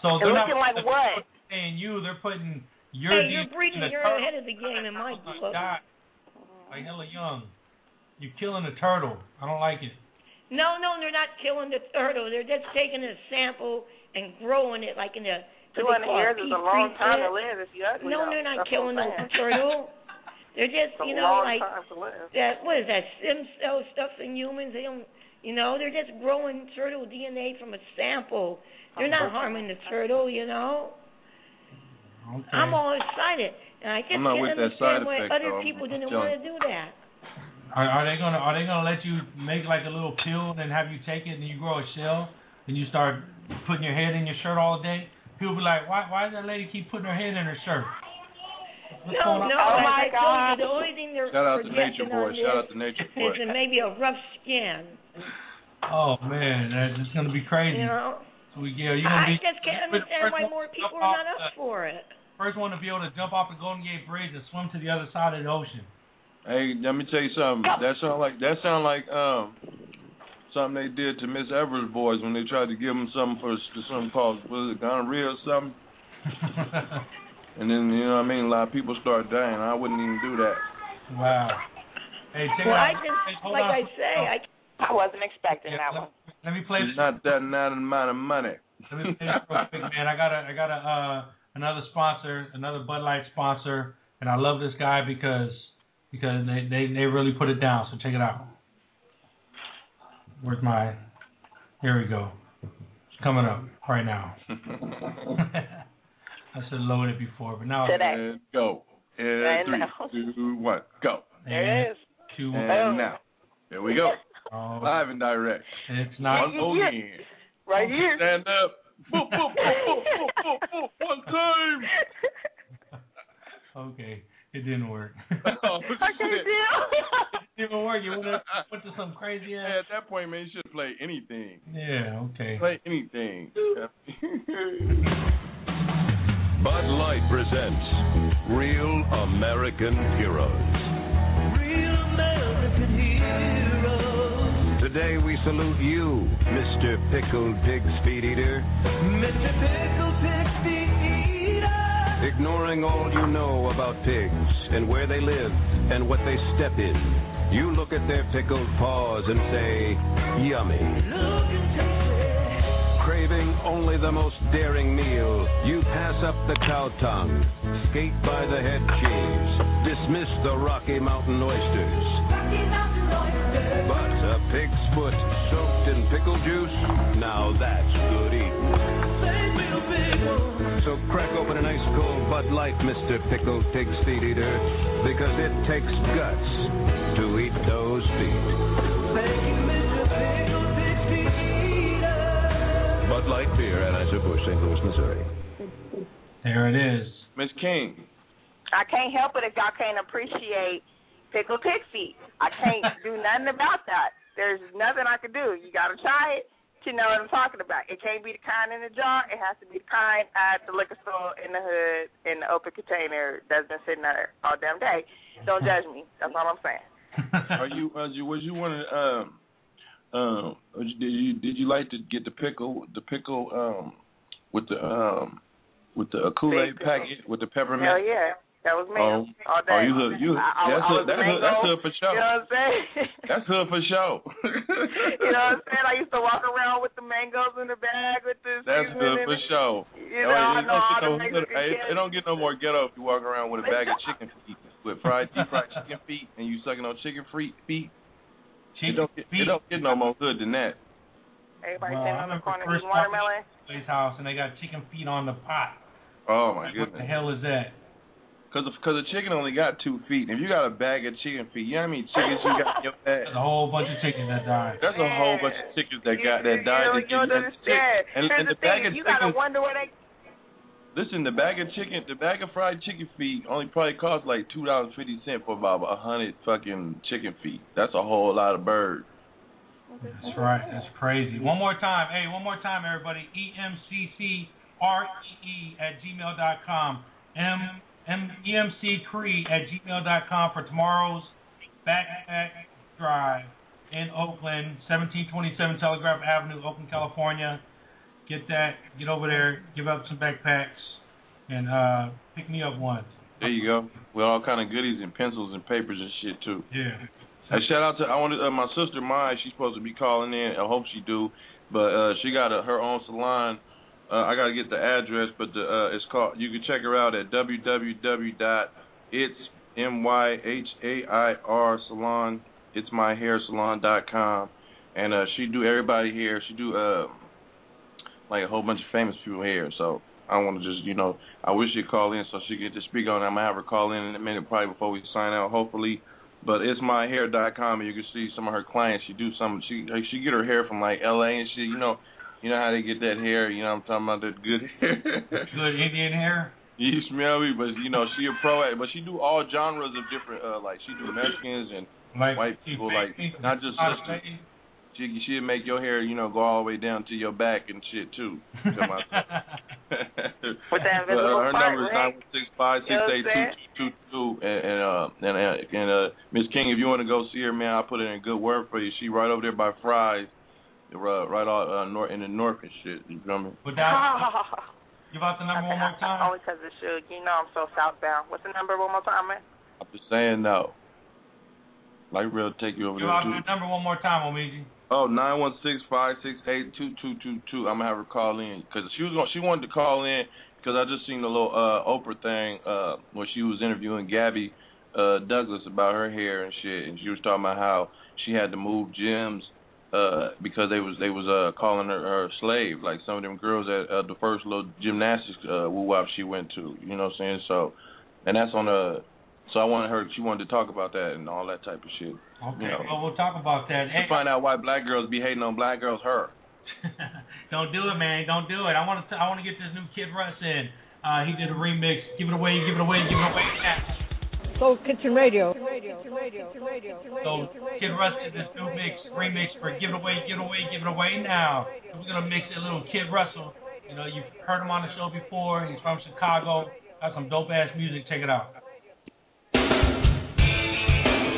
So And they're not looking like what? paying you. They're putting your hey, you're DNA breeding, you're turtle. ahead of the game in my oh book. Die. Like hella young. You're killing a turtle. I don't like it. No, no, they're not killing the turtle. They're just taking a sample and growing it like in a. what 200 years a is a long time to dish. live if you ugly. No, they're not That's killing what no turtle. They're just, you know, like time to live. that. What is that? Stem cell stuff in humans? They don't, you know, they're just growing turtle DNA from a sample. They're not harming the turtle, you know. Okay. I'm all excited, and I just can't with that understand side why effect, other though. people didn't telling want to do that. Are, are they gonna Are they gonna let you make like a little pill and have you take it and you grow a shell and you start putting your head in your shirt all day? People be like, why Why does that lady keep putting her head in her shirt? What's No, no, Oh my I God. you, the only thing they're Shout out to Nature projecting Boy. on Shout out to Nature is Boy. that maybe a rough skin, Oh man, that's just gonna be crazy. you know. So we, yeah, you're gonna I be just can't understand why more people are not up the- for it. First one to be able to jump off the Golden Gate Bridge and swim to the other side of the ocean. Hey, let me tell you something. That sound like that sound like um something they did to Miss Evers' boys when they tried to give them something for for something called was it gonorrhea or something. And then you know what I mean. A lot of people start dying. I wouldn't even do that. wow. Hey, check Well, it I just, Hey, like on. I say, I I wasn't expecting Yeah, that let, one. Let me play It's not that not amount of money. Let me play this real quick, man. I got a I got a uh another sponsor, another Bud Light sponsor, and I love this guy because because they they they really put it down. So check it out. Where's my? Here we go. It's coming up right now. I should have loaded it before, but now Today. And go. And Right three, now. two, one, go. There it is. two. And now. There we go. Oh, Live and direct. it's not. One more Yeah. again. Right here. Stand up. Boop, boop, boop, boop, boop, boop, boop. One time. Okay, it didn't work. Oh, Okay, shit. deal. it didn't work. You went to, went to some crazy Yeah, ass. at that point, man, you should play anything. Yeah. Okay. Play anything. Bud Light presents Real American Heroes. Today we salute you, Mr. Pickled Pig's Feet Eater, Mr. Pickled Pig Feet Eater. ignoring all you know about pigs and where they live and what they step in. You look at their pickled paws and say, yummy. Look and Craving only the most daring meal, you pass up the cow tongue, skate by the head cheese, dismiss the Rocky Mountain oysters. Rocky Mountain oysters. But a pig's foot soaked in pickle juice, now that's good eating. Say real big ones. So crack open an ice cold Bud Light, Mr. Pickle Pig Feet Eater, because it takes guts to eat those feet. Thank you, Mr. Pickle Pig Feet Eater. Bud Light Beer, Anheuser-Busch, St. Louis, Missouri. There it is. Miss King. I can't help it if y'all can't appreciate pickle pig feet. I can't do nothing about that. There's nothing I can do. You gotta try it. you know what I'm talking about. It can't be the kind in the jar. It has to be the kind at the liquor store in the hood in the open container that's been sitting there all damn day. Don't judge me. That's all I'm saying. Are you? Uh, you was you want to? Um, um, did you did you like to get the pickle the pickle um with the um with the Kool Aid packet with the peppermint? Hell yeah. That was me Oh, all oh, day. oh, you hood, you I, I, that's I hood, that's hood, that's hood for sure. You know what I'm saying? That's hood for sure. you know what I'm saying? I used to walk around with the mangoes in the bag with the That's seasoning good for it. sure. You Oh, know, I it know don't all get the no- it, it don't get no more ghetto if you walk around with a bag of chicken feet with fried deep fried chicken feet and you sucking on chicken feet feet. it don't get, it don't get no more good than that. Everybody Well, sitting I on the corner eating watermelon. Place house and they got chicken feet on the pot. Oh my Like, what the hell is that? Cause cause a chicken only got two feet. If you got a bag of chicken feet, you know what I mean? chickens you got in your bag? There's a whole bunch of chickens that died. That's a whole bunch of chickens that got that You died. don't, you don't understand. And, Here's and the the bag thing. of You gotta wonder where they. Listen, the bag of chicken, the bag of fried chicken feet only probably costs like two dollars fifty cent for about a hundred fucking chicken feet. That's a whole lot of bird. That's right. That's crazy. One more time. Hey, one more time, everybody. E M C C R E E at gmail dot com. M M E M C at gmail dot com for tomorrow's backpack drive in Oakland, seventeen twenty seven Telegraph Avenue, Oakland, California. Get that. Get over there. Give up some backpacks and uh pick me up one. There you go. With all kind of goodies and pencils and papers and shit too. Yeah. Hey, shout out to I wanted uh, my sister Mai. She's supposed to be calling in. I hope she do, but uh, she got a, her own salon. Uh, I gotta get the address, but the, uh, it's called. You can check her out at www dot it's my hair salon dot com, and uh, she do everybody hair. She do uh like a whole bunch of famous people hair. So I want to just you know I wish she'd call in so she could just speak on. I'm gonna have her call in in a minute probably before we sign out. Hopefully. But it's myhair.com and you can see some of her clients. She do some. She she get her hair from like L.A. and she You know, you know how they get that hair. You know what I'm talking about that good hair. Good Indian hair. you smell me, but you know she a pro at. But she do all genres of different. uh Like she do Mexicans and Like white people. Like not just Out of sisters. state. She she'll make your hair, you know, go all the way down to your back and shit too. Come on. With that But, uh, her part, number is nine right? one six five six eight two two two two. And and uh and uh, and uh Miss King, if you want to go see her, man, I'll put in a good word for you. She right over there by Fry's, uh, right out uh, north in the north and shit. You feel me? Without give out the number one more time. Only because of Suge. You know I'm so southbound. What's the number one more time, man? I'm just saying no. Like real take you over Give there out the number one more time, Omeezy. Oh, nine one six five six eight two two two two. I'm gonna have her call in because she was going. She wanted to call in because I just seen the little uh Oprah thing uh where she was interviewing Gabby uh Douglas about her hair and shit, and she was talking about how she had to move gyms uh because they was they was uh calling her her a slave, like some of them girls at uh, the first little gymnastics uh woo wop she went to. You know what I'm saying? So, and that's on the. So I wanted her. She wanted to talk about that and all that type of shit. Okay, You know. well we'll talk about that. To Hey, find out why black girls be hating on black girls, her. don't do it, man. Don't do it. I want to. I want to get this new Kid Russ in. Uh, he did a remix. Give it away. Give it away. Give it away. now. Soul Kitchen Radio. So Kid Russ did this new mix, remix for Give It Away, Give It Away, Give It Away Now. We're gonna mix a little Kid Russell. You know, you've heard him on the show before. He's from Chicago. Got some dope ass music. Check it out.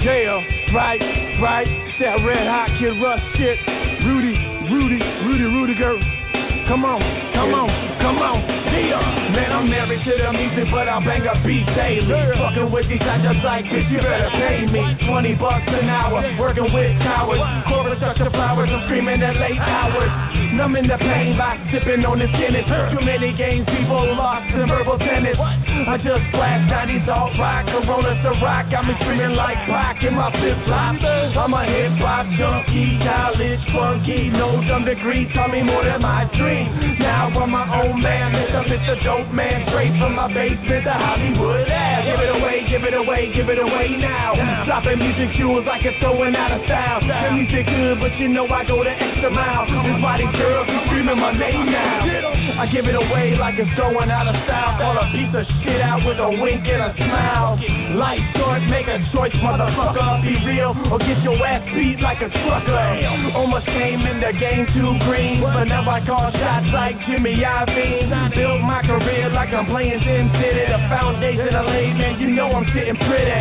Yeah, right, right. That red hot kid Russ shit. Rudy, Rudy, Rudy, Rudy girl. Come on, come on, come on. Yeah. Man, I'm married to the music, but I bang a beat daily. Fucking with these I just like bitch, you better pay me. 20 bucks an hour, working with cowards. Chorus such the flowers, I'm screaming at late hours. Numbing the pain by sipping on the Guinness. Too many games, people lost in verbal tennis. I just blast 90s alt rock, Corona Ciroc. Got me screaming like Pac in my flip flops. I'm a hip hop junkie, college funky, no dumb degree. Tell me more than my dream. Now I'm my own man, Mr. Mr. Dope Man, straight from my basement to Hollywood. Ave. Give it away, give it away, give it away now. Dropping music jewels like it's going out of style. The music good, but you know I go the extra mile. This these girls be screaming my name now. I give it away like it's going out of style. Call a piece of shit out with a wink and a smile. Life short, make a choice, motherfucker. Be real or get your ass beat like a trucker. Almost came in the game too green, but now I call shots like Jimmy Iovine. Built my career like I'm playing Sin City. The foundation I laid, man, you know I'm sitting pretty.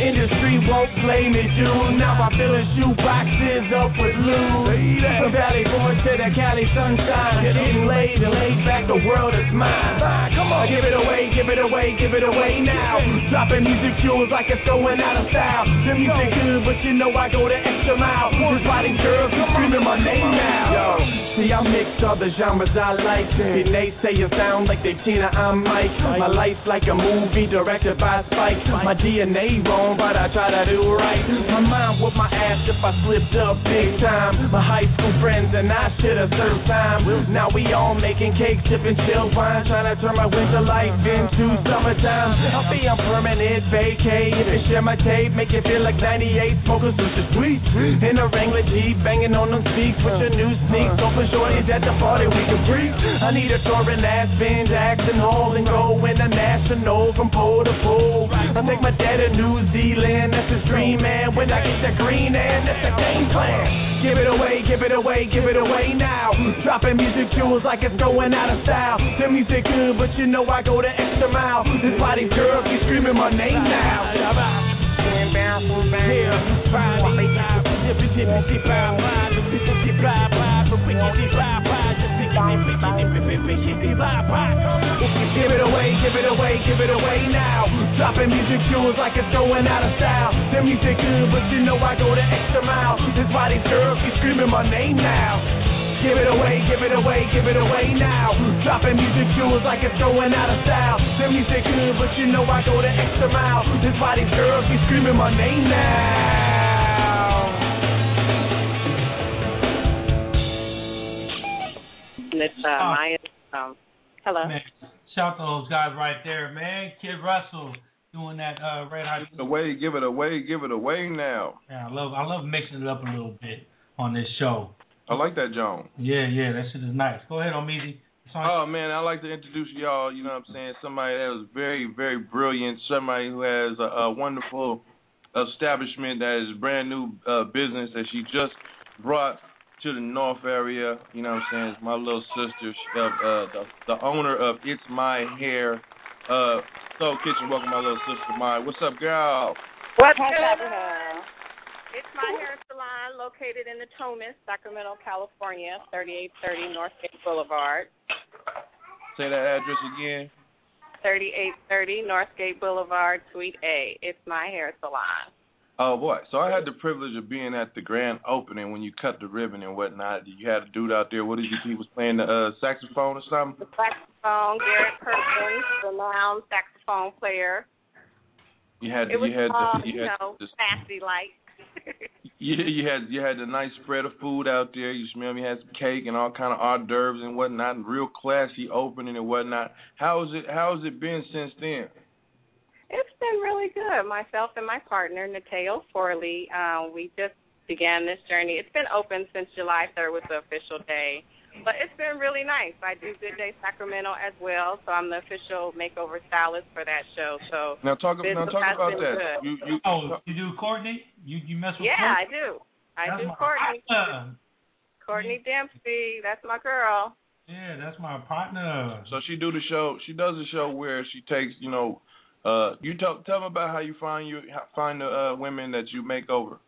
Industry won't play me, dude. Now I'm filling shoe boxes up with loot. From Valley Boy to the Cali sunshine, getting laid and laid back. The world is mine. Come on, give it away, give it away, give it away now. Dropping music jewels like it's going out of style. The music good, but you know I go the extra mile. Just these girls screaming my name now. Yo, see I mix all the genres I like. The naysayers sound like they Tina, I'm Mike. My life's like a movie directed by Spike. My DNA wrong, but I try to do right. My mind with my ass if I slipped up big time. My high school friends and I should have served time. Now we all making cake, sipping chill wine, trying to turn my winter life into summertime. I'll be on permanent vacay if you share my tape, make it feel like 98 smoking some sweet. In a Wrangler Jeep, banging on them seats with your new sneaks. Open shorties at the party, we can freak. I need a touring ass Van Jackson Hole and go international from pole to pole. I take my dad to New Zealand, that's his dream, man. When I get that green and that's the game plan. Give it away, give it away, give it away now. Dropping music jewels like it's going out of style. The music good, but you know I go the extra mile. This why these girls keep screaming my name now. Give it away, give it away, give it away now. Dropping music jewels like it's going out of style. The music good, but you know I go the extra mile. This these girls keep screaming my name now. Give it away, give it away, give it away now. Dropping music jewels like it's going out of style. The music good, but you know I go the extra mile. This these girls keep screaming my name now. It's uh, Oh. Maya. Um, hello. Man, shout to those guys right there, man. Kid Russell doing that uh, red hot. Give it away, give it away, give it away now. Yeah, I love I love mixing it up a little bit on this show. I like that, John. Yeah, yeah, that shit is nice. Go ahead, Omeezy. It's on- Oh man, I like to introduce y'all. You know what I'm saying? Somebody that was very, very brilliant. Somebody who has a, a wonderful establishment that is brand new uh, business that she just brought to the North area. You know what I'm saying? It's my little sister, uh, uh, the, the owner of It's My Hair uh, Soul Kitchen. Welcome, my little sister, Maya. What's up, girl? What's good? It's my hair salon located in Natomas, Sacramento, California, 3830 Northgate Boulevard. Say that address again. 3830 Northgate Boulevard, Suite A. It's my hair salon. Oh boy! So I had the privilege of being at the grand opening when you cut the ribbon and whatnot. You had a dude out there. What did you? He was playing the uh, saxophone or something. The saxophone, Garrett Perkins, renowned saxophone player. You had It was you had the, you you had know, fancy like. yeah you had you had the nice spread of food out there. You smell me had some cake and all kind of hors d'oeuvres and whatnot. And real classy opening and whatnot. How's it How's it been since then? It's been really good. Myself and my partner, Nateo Forley, um, we just began this journey. It's been open since July 3rd was the official day, but it's been really nice. I do Good Day Sacramento as well, so I'm the official makeover stylist for that show. So Now talk now talk about that. good. You you Oh, you do Courtney? You you mess with yeah, I do. I That's do Courtney. partner. Courtney Dempsey, that's my girl. Yeah, that's my partner. So she do the show. She does the show where she takes, you know, uh, you tell tell them about how you find you find the uh, women that you make over.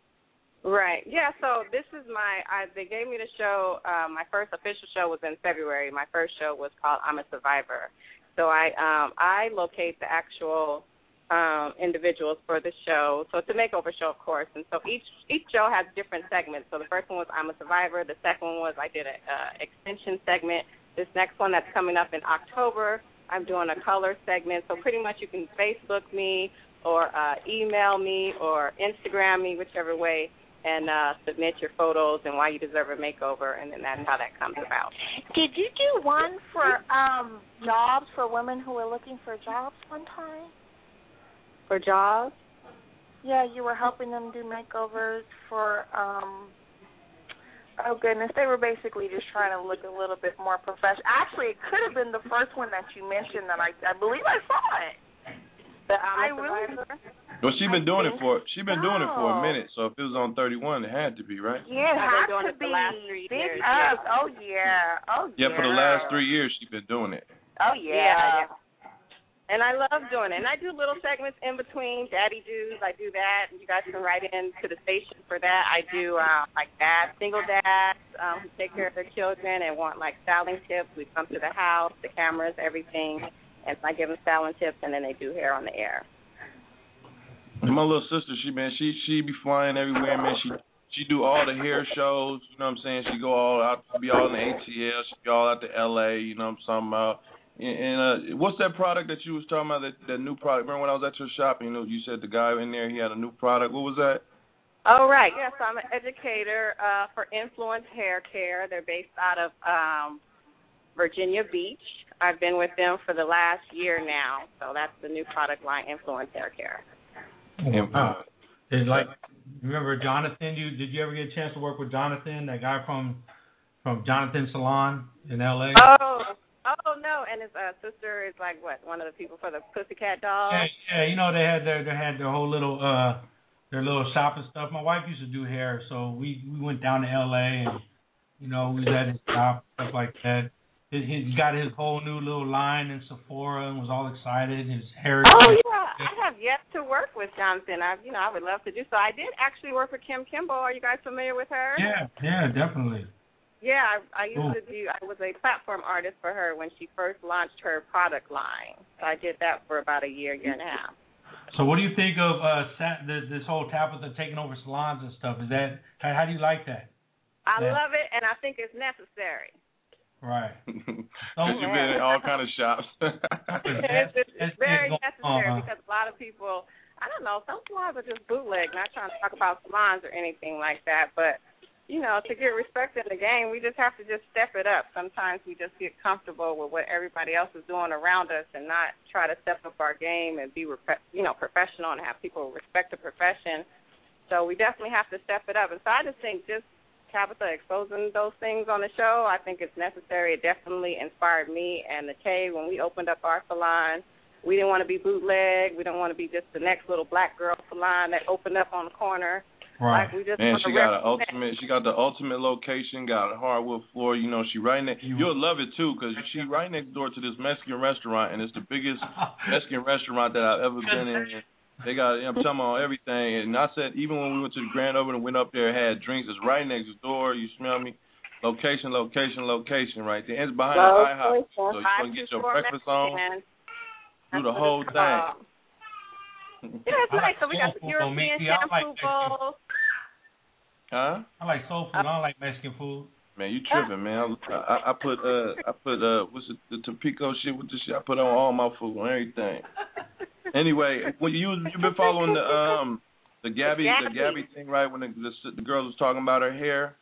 Right. Yeah. So this is my. I, they gave me the show. Uh, my first official show was in February. My first show was called I'm a Survivor. So I um, I locate the actual um, individuals for the show. So it's a makeover show, of course. And so each each show has different segments. So the first one was I'm a Survivor. The second one was I did an uh, extension segment. This next one that's coming up in October, I'm doing a color segment. So pretty much you can Facebook me or uh, email me or Instagram me, whichever way, and uh, submit your photos and why you deserve a makeover, and then that's how that comes about. Did you do one for um jobs for women who are looking for jobs one time? For jobs? Yeah, you were helping them do makeovers for um oh goodness, they were basically just trying to look a little bit more professional. Actually, it could have been the first one that you mentioned that I I believe I saw it. The um, I really Well, she's been I doing it for she's been doing it for a minute. So if it was on 31, it had to be right. Yeah, it I've been has doing to it be. the Big years, ups. yeah. Oh yeah. Oh yeah. Yeah, for the last three years she's been doing it. Oh Yeah, yeah. And I love doing it. And I do little segments in between Daddy Dues. I do that. And you guys can write in to the station for that. I do um, like dads, single dads um, who take care of their children and want like styling tips. We come to the house, the cameras, everything. And I give them styling tips and then they do hair on the air. And my little sister, she man, she she be flying everywhere, man. She she do all the hair shows, you know what I'm saying? She go all out be all in the ATL, she be all out to LA, you know what I'm talking about. And, and uh what's that product that you was talking about, that that new product? Remember when I was at your shop, and you know, you said the guy in there he had a new product. What was that? Oh right, yes, I'm an educator uh, for Influence Hair Care. They're based out of um, Virginia Beach. I've been with them for the last year now, so that's the new product line, Influence Hair Care. Wow. It's like remember Jonathan? You did you ever get a chance to work with Jonathan, that guy from from Jonathan Salon in L.A. Oh, oh no, and his uh, sister is like what? One of the people for the Pussycat Dolls. Yeah, yeah, you know they had their they had their whole little uh their little shop and stuff. My wife used to do hair, so we we went down to L.A. and you know we was at his shop stuff like that. He, he got his whole new little line in Sephora and was all excited. His hair. Oh yeah, I have yet to work with Jonathan. I, you know, I would love to do so. I did actually work for Kim Kimble. Are you guys familiar with her? Yeah, yeah, definitely. Yeah, I, I used Cool. to do. I was a platform artist for her when she first launched her product line. So I did that for about a year, year and a half. So what do you think of uh this whole Tabatha taking over salons and stuff? Is that how, how do you like that? I Yeah. love it, and I think it's necessary. Right. Since you've been in all kind of shops. it's, it's, it's very going necessary on. because a lot of people, I don't know, some salons are just bootleg. Not trying to talk about salons or anything like that, but you know, to get respect in the game, we just have to just step it up. Sometimes we just get comfortable with what everybody else is doing around us, and not try to step up our game and be, you know, professional and have people respect the profession. So we definitely have to step it up. And so I just think just Tabatha exposing those things on the show, I think it's necessary. It definitely inspired me and the K when we opened up our salon. We didn't want to be bootleg. We don't want to be just the next little black girl salon that opened up on the corner. Right. Like we just Man, she got an represent. ultimate. She got the ultimate location. Got a hardwood floor. You know, she right next. You'll love it too, cause she right next door to this Mexican restaurant, and it's the biggest Mexican restaurant that I've ever been in. They got. I'm talking about everything, and I said even when we went to the Grand Opening and went up there, had drinks. It's right next door. You smell me? Location, location, location, right there. And it's behind the IHOP, so you can get your breakfast on, do the whole thing. Yeah, it's nice. So we got the soul food, European Mickey. I shampoo Mexican bowls. Huh? I like soul food. I don't like Mexican food. Man, you tripping, man. I, I, I put uh I put uh what's it the Tampico shit with the shit I put on all my food on everything. anyway, well you you been following the um the Gabby the Gabby. Gabby thing right when the the, the girl was talking about her hair.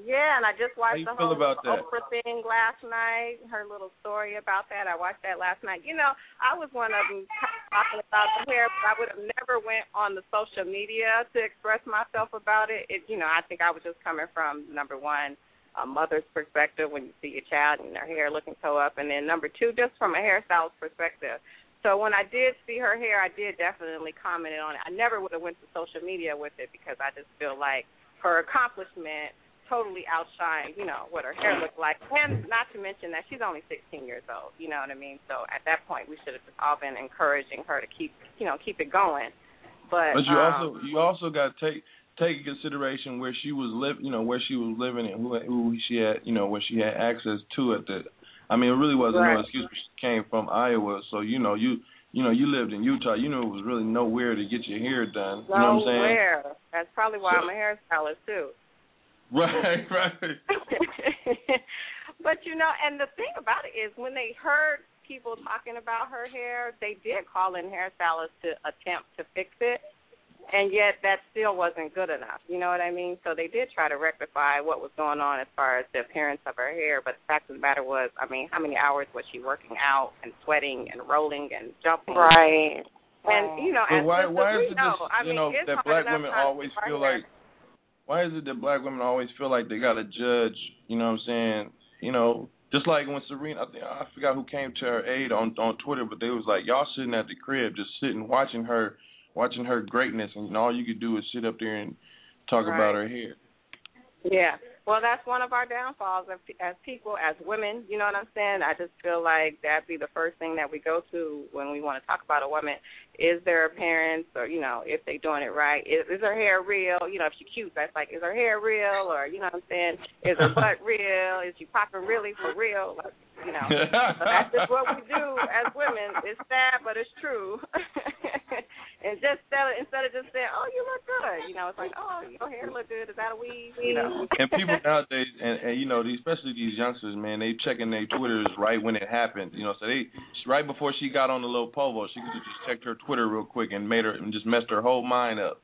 Yeah, and I just watched the whole about that? Oprah thing last night. Her little story about that. I watched that last night. You know, I was one of them talking about the hair, but I would have never went on the social media to express myself about it. It, you know, I think I was just coming from number one, a mother's perspective when you see your child and their hair looking so up, and then number two, just from a hairstylist perspective. So when I did see her hair, I did definitely comment on it. I never would have went to social media with it because I just feel like her accomplishment totally outshine, you know, what her hair looked like. And not to mention that she's only 16 years old. You know what I mean? So at that point, we should have just all been encouraging her to keep, you know, keep it going. But, But you um, also you also got to take take in consideration where she was live you know where she was living and who who she had you know where she had access to at the. I mean, it really wasn't Right. no excuse. She came from Iowa, so you know you you know you lived in Utah. You knew it was really nowhere to get your hair done. You know what I'm saying? nowhere. That's probably why So- I'm a hairstylist too. Right, right. but you know, and the thing about it is when they heard people talking about her hair, they did call in hairstylists to attempt to fix it. And yet that still wasn't good enough. You know what I mean? So they did try to rectify what was going on as far as the appearance of her hair, but the fact of the matter was, I mean, how many hours was she working out and sweating and rolling and jumping? Right. And you know, but why sisters, why we is it know. this, I you mean, know that black women always feel here. like why is it that black women always feel like they gotta judge, you know what I'm saying? You know, just like when Serena I think I forgot who came to her aid on on Twitter, but they was like, Y'all sitting at the crib just sitting watching her watching her greatness and you know, all you could do is sit up there and talk Right. about her hair. Yeah. Well, that's one of our downfalls as, as people, as women. You know what I'm saying? I just feel like that'd be the first thing that we go to when we want to talk about a woman. Is their appearance, or you know, if they doing it right? Is, is her hair real? You know, if she's cute, that's like, is her hair real? Or you know what I'm saying? Is her butt real? Is she popping really for real? Like, you know, so that's just what we do as women. It's sad, but it's true. and just instead of, instead of just saying, "Oh, you look good," you know, it's like, "Oh, your hair look good. Is that a weave?" You know. and people nowadays, and, and you know, especially these youngsters, man, they checking their Twitters right when it happened. You know, so they right before she got on the little povo, she could have just checked her Twitter real quick and made her and just messed her whole mind up.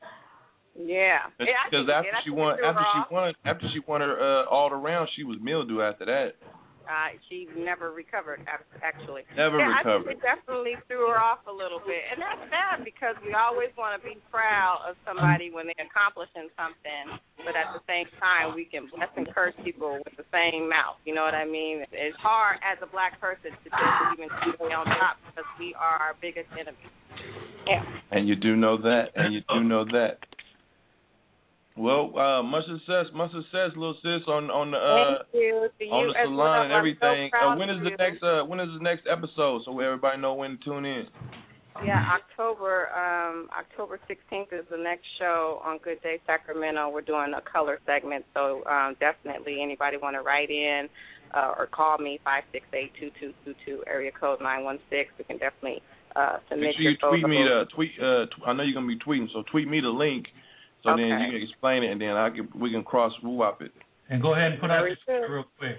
Yeah. Yeah, Because think after it did. I she won, it threw her after she won, after she won her uh, all the rounds, she was mildew after that. Uh, she never recovered, actually. Never yeah, recovered. I think it definitely threw her off a little bit. And that's sad because we always want to be proud of somebody when they're accomplishing something, but at the same time, we can bless and curse people with the same mouth. You know what I mean? It's hard as a black person to just even stay on top because we are our biggest enemy. Yeah. And you do know that, and you do know that. Well, uh, much success, much success, little sis, on on the uh, Thank you. To on the salon well. and so everything. proud uh, when is the next uh, when is the next episode so everybody know when to tune in? Yeah, October um October 16th is the next show on Good Day Sacramento. We're doing a color segment, so um definitely anybody want to write in uh, or call me five six eight two two two two area code nine one six. We can definitely uh submit Make sure you tweet me the tweet. Uh, tw- I know you're gonna be tweeting, so tweet me the link, so then you can explain it, and then I can we can cross wop it. And go ahead and put out Very your good. real quick.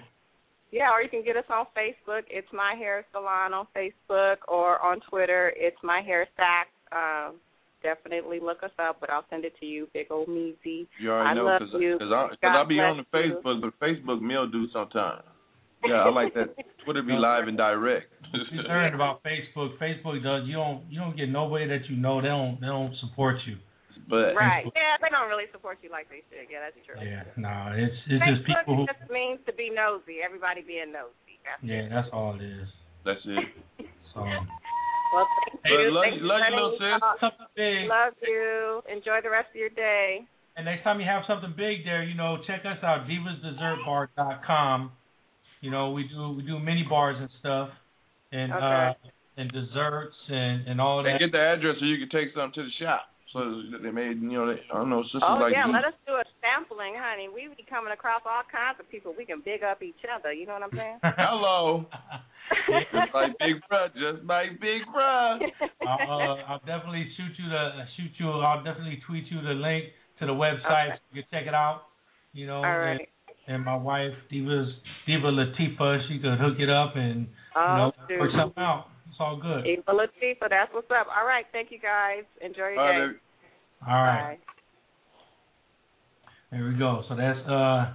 Yeah, or you can get us on Facebook. It's My Hair Salon on Facebook, or on Twitter. It's My Hair Sack. Um, definitely look us up, but I'll send it to you, big old Meezy. You already I know love because you. cause I, cause God I be on the bless you. Facebook, but Facebook do sometimes. Yeah, I like that. Twitter be live and direct. Concerned about Facebook. Facebook does you don't you don't get nobody that you know. They don't they don't support you. But Right. Yeah, they don't really support you like they should. Yeah, that's true. Yeah, no, it's it's just Facebook people who just means to be nosy. Everybody being nosy. That's yeah, that's all it is. That's it. So Well, thank Hey, you. love Thank you- love you, for little letting sis. Something big. Love you. Enjoy the rest of your day. And next time you have something big there, you know, check us out, divasdessertbar.com. You know, we do we do mini bars and stuff, and uh, and desserts and and all And that. And get the address so you can take something to the shop. So they made, you know, they, I don't know, sisters Oh like yeah, you. let us do a sampling, honey. We be coming across all kinds of people. We can big up each other. You know what I'm saying? Hello. just like Big Bruh, just like Big Bruh. I'll, uh, I'll definitely shoot you the shoot you. I'll definitely tweet you the link to the website. So you can check it out. You know, All right. And, and my wife Diva's Diva Latifa, she could hook it up and you Oh, know work something out. It's all good. Eva Latifah, that's what's up. All right, thank you guys. Enjoy your All day. right, All right. There we go. So that's uh,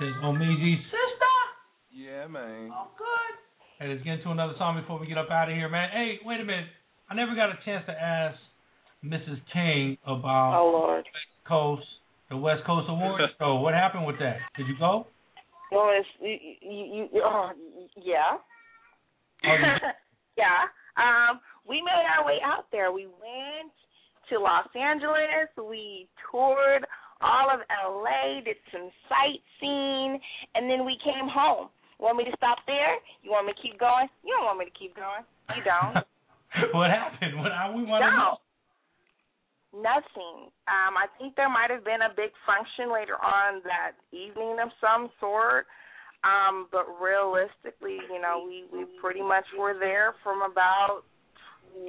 this Omeezy's sister. Yeah, man. Oh, good. Hey, let's get into another song before we get up out of here, man. Hey, wait a minute. I never got a chance to ask Mrs. King about Oh Lord. West Coast, the West Coast Awards show. What happened with that? Did you go? Well, it's you, you, you oh, yeah. Oh, yeah. Um, we made our way out there. We went to Los Angeles. We toured all of LA, did some sightseeing, and then we came home. Want me to stop there? You want me to keep going? You don't want me to keep going. You don't. what happened? What I, we want to know. No. Nothing. Um, I think there might have been a big function later on that evening of some sort. Um, but realistically, you know, we, we pretty much were there from about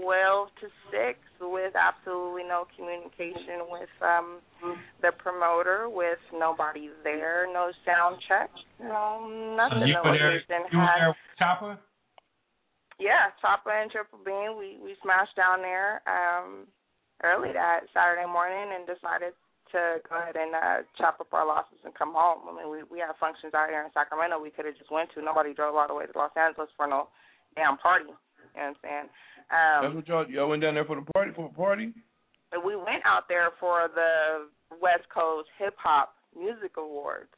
twelve to six with absolutely no communication with um the promoter, with nobody there, no sound check, no So nothing. you the were there. You were there with Chopper. yeah, Chopper and Triple Beam. We we smashed down there um early that Saturday morning and decided to go ahead and uh chop up our losses and come home. I mean we we have functions out here in Sacramento we could have just went to. Nobody drove all the way to Los Angeles for no damn party. You know what I'm saying? Um, That's what y'all y'all went down there for the party for a party. we went out there for the West Coast Hip Hop Music Awards,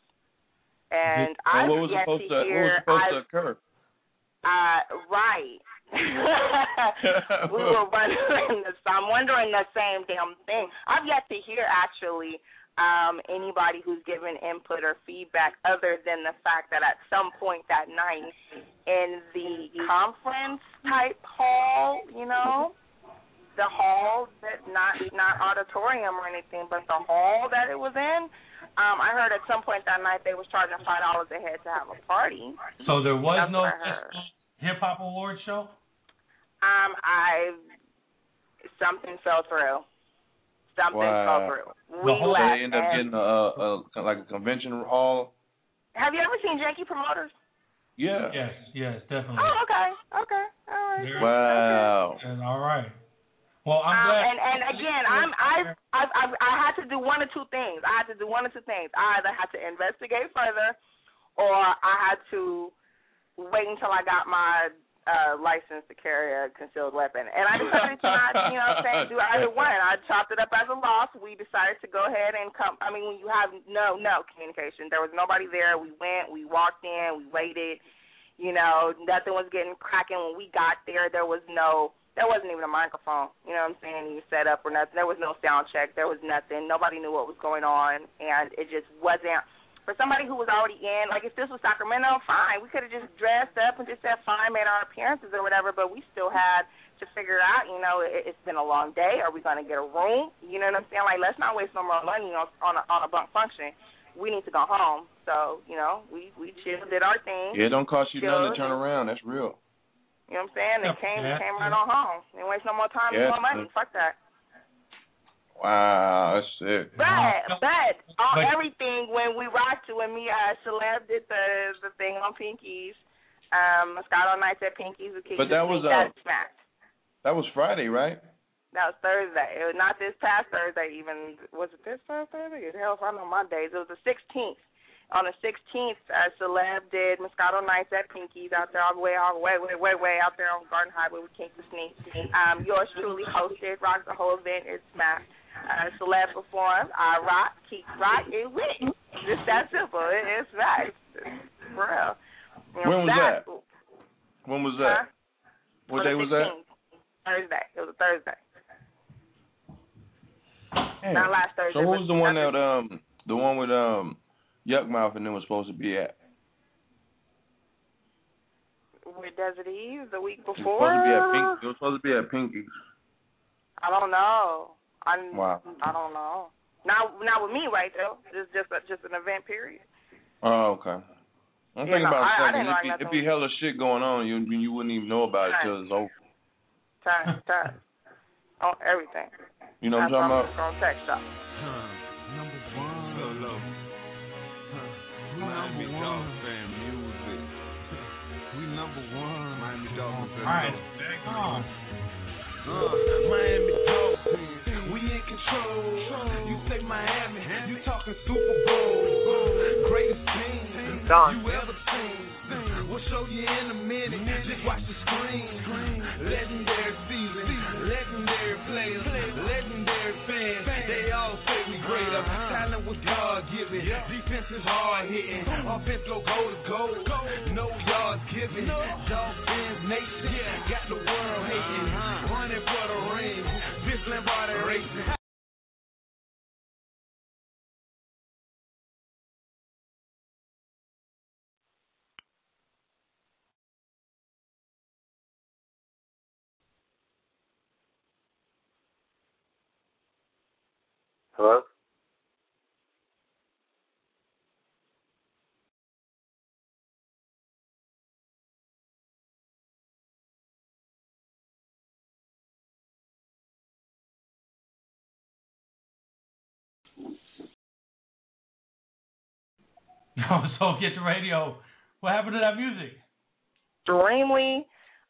and And I've what was yet supposed to to what was supposed I've, to occur? Uh, right. we were wondering the I'm wondering the same damn thing. I've yet to hear actually um anybody who's given input or feedback other than the fact that at some point that night in the conference type hall, you know, the hall that not not auditorium or anything, but the hall that it was in. Um, I heard at some point that night they was charging five dollars a head to have a party. So there was That's no what I heard. hip hop award show. Um, I something fell through. Something fell Wow. through. So We they left. end up getting a, a, a like a convention hall. have you ever seen Janky Promoters? Yeah. Yes, yes, definitely. Oh, okay, okay, all right. There- Wow. And all right. Well, I'm Um, glad. and and again, I'm I've, I've I've I had to do one or two things. I had to do one or two things. I either had to investigate further, or I had to wait until I got my uh license to carry a concealed weapon. And I decided to not, you know, what I'm saying do either one. I chopped it up as a loss. We decided to go ahead and come. I mean, when you have no no communication, there was nobody there. We went, we walked in, we waited. You know, nothing was getting cracking when we got there. There was no there wasn't even a microphone, you know what I'm saying, even set up or nothing. There was no sound check. There was nothing. Nobody knew what was going on, and it just wasn't. For somebody who was already in, like if this was Sacramento, fine. We could have just dressed up and just said fine, made our appearances or whatever, but we still had to figure out, you know, it, it's been a long day. Are we going to get a room? You know what I'm saying? Like, let's not waste no more money on on a, on a bunk function. We need to go home. So, you know, we we chilled, did our thing. Yeah, it don't cost you nothing to turn around. That's real. You know what I'm saying? And Yeah, came yeah, came yeah. right on home. Didn't waste no more time, Yeah, no more money. Fuck that. Wow, that's sick. But but all But- everything when we rocked to when me uh Celeb did the the thing on Pinkies, um Moscato Nights at Pinkies with But that was, that uh, smacked. That was Friday, right? That was Thursday. It was not this past Thursday even was it this past Thursday? Hell if I know my days. It was the sixteenth. On the sixteenth, uh Celeb did Moscato Nights at Pinkies out there all the way all the way, way, way, way out there on Garden Highway with King the Sneak. Um, yours truly hosted, rocked the whole event, It's smacked. Uh, Celeb performed, I rock, keep rock, it went. Just that simple. It, it's right. For real. Know, When was that? When was that? Huh? What day was that? Thursday. It was a Thursday. Damn. Not last Thursday. So who was the one that um the one with um Yukmouth and then was supposed to be at? with Desert Eve the week It was before? supposed to be at Pink. It was supposed to be at Pinky's. I don't know. I Wow. I don't know. Not not with me right though. It's just a, just an event period. Oh, okay. I'm Yeah, thinking no, about I- I it. It'd write be, nothing. it'd be hella shit going on. You you wouldn't even know about it Right. till it's over. Time time on everything. You know what I'm talking about? just gonna text up. Number one. Solo. We number one. Fan music. We number one. Miami Dolphins. All right, come on. Uh, Miami Dolphins. Control. You say Miami. You talking Super Bowl. Greatest team you ever seen. We'll show you in a minute. Just watch the screen. Legendary season. Legendary players. Legendary fans. They all say we great. Our talent was God given. Defense is hard hitting. Offense go goal to goal. No yards given. Dolphins nation. Got the world hating. Running for the ring. Vince Lombardi racing. Hello? No, so get the radio. What happened to that music? Extremely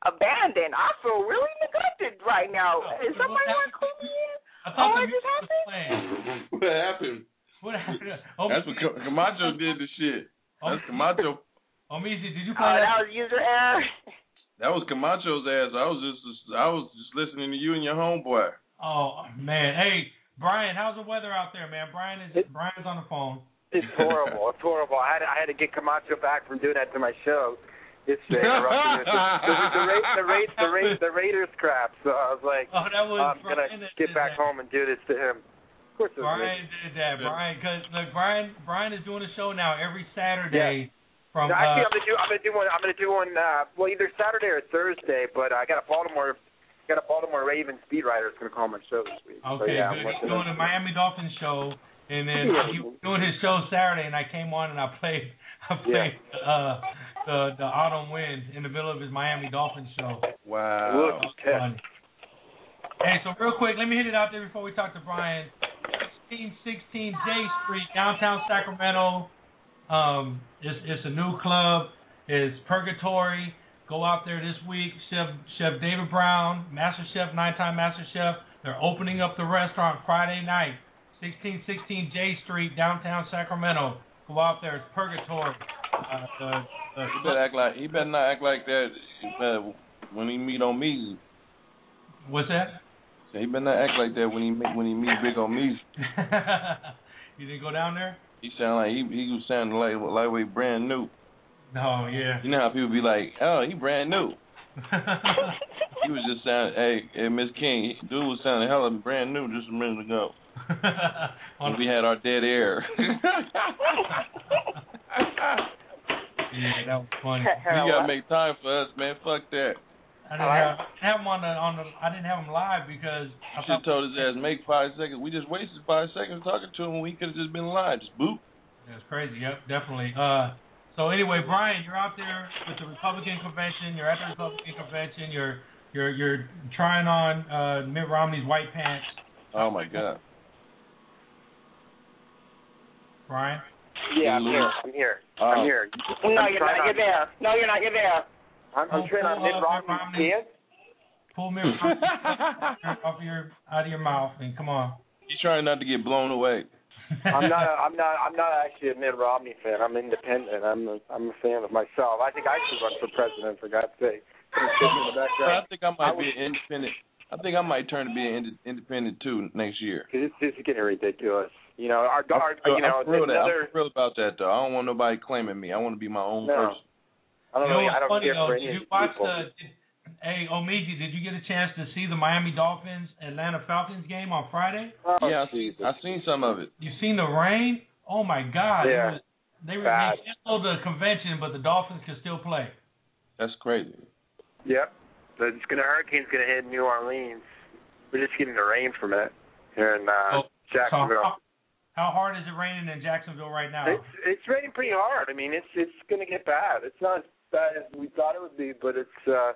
abandoned. I feel really neglected right now. Oh, Is somebody want to call me in? I thought Oh, the just music was happened? playing. what happened? What happened? Oh, That's what Camacho did the shit. That's Camacho. Omeezy, did you Oh, play that was user error. That was Camacho's ass. I was just I was just listening to you and your homeboy. Oh man, hey Brian, how's the weather out there, man? Brian is Brian's on the phone. It's horrible. It's horrible. I had I had to get Camacho back from doing that to my show. It's the interrupting the, the, the, Ra- the, Ra- the, Ra- the Raiders crap. So I was like, Oh, that was I'm gonna get back that. home and do this to him. Of course, it was Brian me. did that. Brian, because look, Brian Brian is doing a show now every Saturday Yeah. from. No, actually, uh, I'm gonna do I'm gonna do one. I'm gonna do one. Uh, well, either Saturday or Thursday. But I got a Baltimore, got a Baltimore Ravens beat writer that's gonna call my show this week. so, Okay, yeah, good. I'm He's working doing a Miami Dolphins show, and then he was doing his show Saturday, and I came on and I played, I played uh, the the autumn wind in the middle of his Miami Dolphins show. Wow. That was funny. Hey, so real quick, let me hit it out there before we talk to Brian. 1616 J Street, downtown Sacramento. Um, it's it's a new club. It's Purgatory. Go out there this week. Chef Chef David Brown, Master Chef, nine-time Master Chef. They're opening up the restaurant Friday night, 1616 J Street, downtown Sacramento. Go out there. It's Purgatory. Uh, the, the, He better act like he better not act like that uh, when he meet on me. What's that? He better not act like that when he meet when he meet big on me. you didn't go down there? He sound like he he was sounding like lightweight brand new. No, yeah. You know how people be like, oh, he brand new. he was just sounding, hey, hey, Miss King, dude was sounding hella brand new just a minute ago. when we had our dead air. Yeah, that was funny. you gotta make time for us, man. Fuck that. I didn't have, I have him on the on the. I didn't have him live because I Should thought told his ass make five seconds. We just wasted five seconds talking to him when we could have just been live. Just boop. That's crazy. Yep, definitely. Uh, so anyway, Brian, you're out there with the Republican convention. You're at the Republican convention. You're you're you're trying on uh, Mitt Romney's white pants. Oh my god. Brian. Yeah, I'm here. I'm here. Oh. I'm here. No, I'm you're trying not. You're there. No, you're not. You're there. I'm, I'm trying on Mitt Romney's pants. Pull me off your out of your mouth and come on. He's trying not to get blown away. I'm not. A, I'm not. I'm not actually a Mitt Romney fan. I'm independent. I'm. A, I'm a fan of myself. I think I should run for president. For God's sake. I'm sitting in the But I background. think I might I be was- an independent. I think I might turn to be an ind- independent too next year. Cause it's, it's getting ridiculous. You know, our I'm, our you know I'm for real another. I'm for real about that though. I don't want nobody claiming me. I want to be my own No. person. I don't You know really. what's I don't funny care though? for Did any you of watch people. the? Did, hey, Omeezy, did you get a chance to see the Miami Dolphins Atlanta Falcons game on Friday? Oh, yeah, I seen, I seen some of it. You seen the rain? Oh my God! Yeah. It was- They were Bad. they canceled the convention, but the Dolphins can still play. That's crazy. Yep. The, it's gonna hurricane's gonna hit New Orleans. We're just getting the rain from it here in uh, Oh, Jacksonville. So how, how hard is it raining in Jacksonville right now? It's it's raining pretty hard. I mean, it's it's gonna get bad. It's not as bad as we thought it would be, but it's uh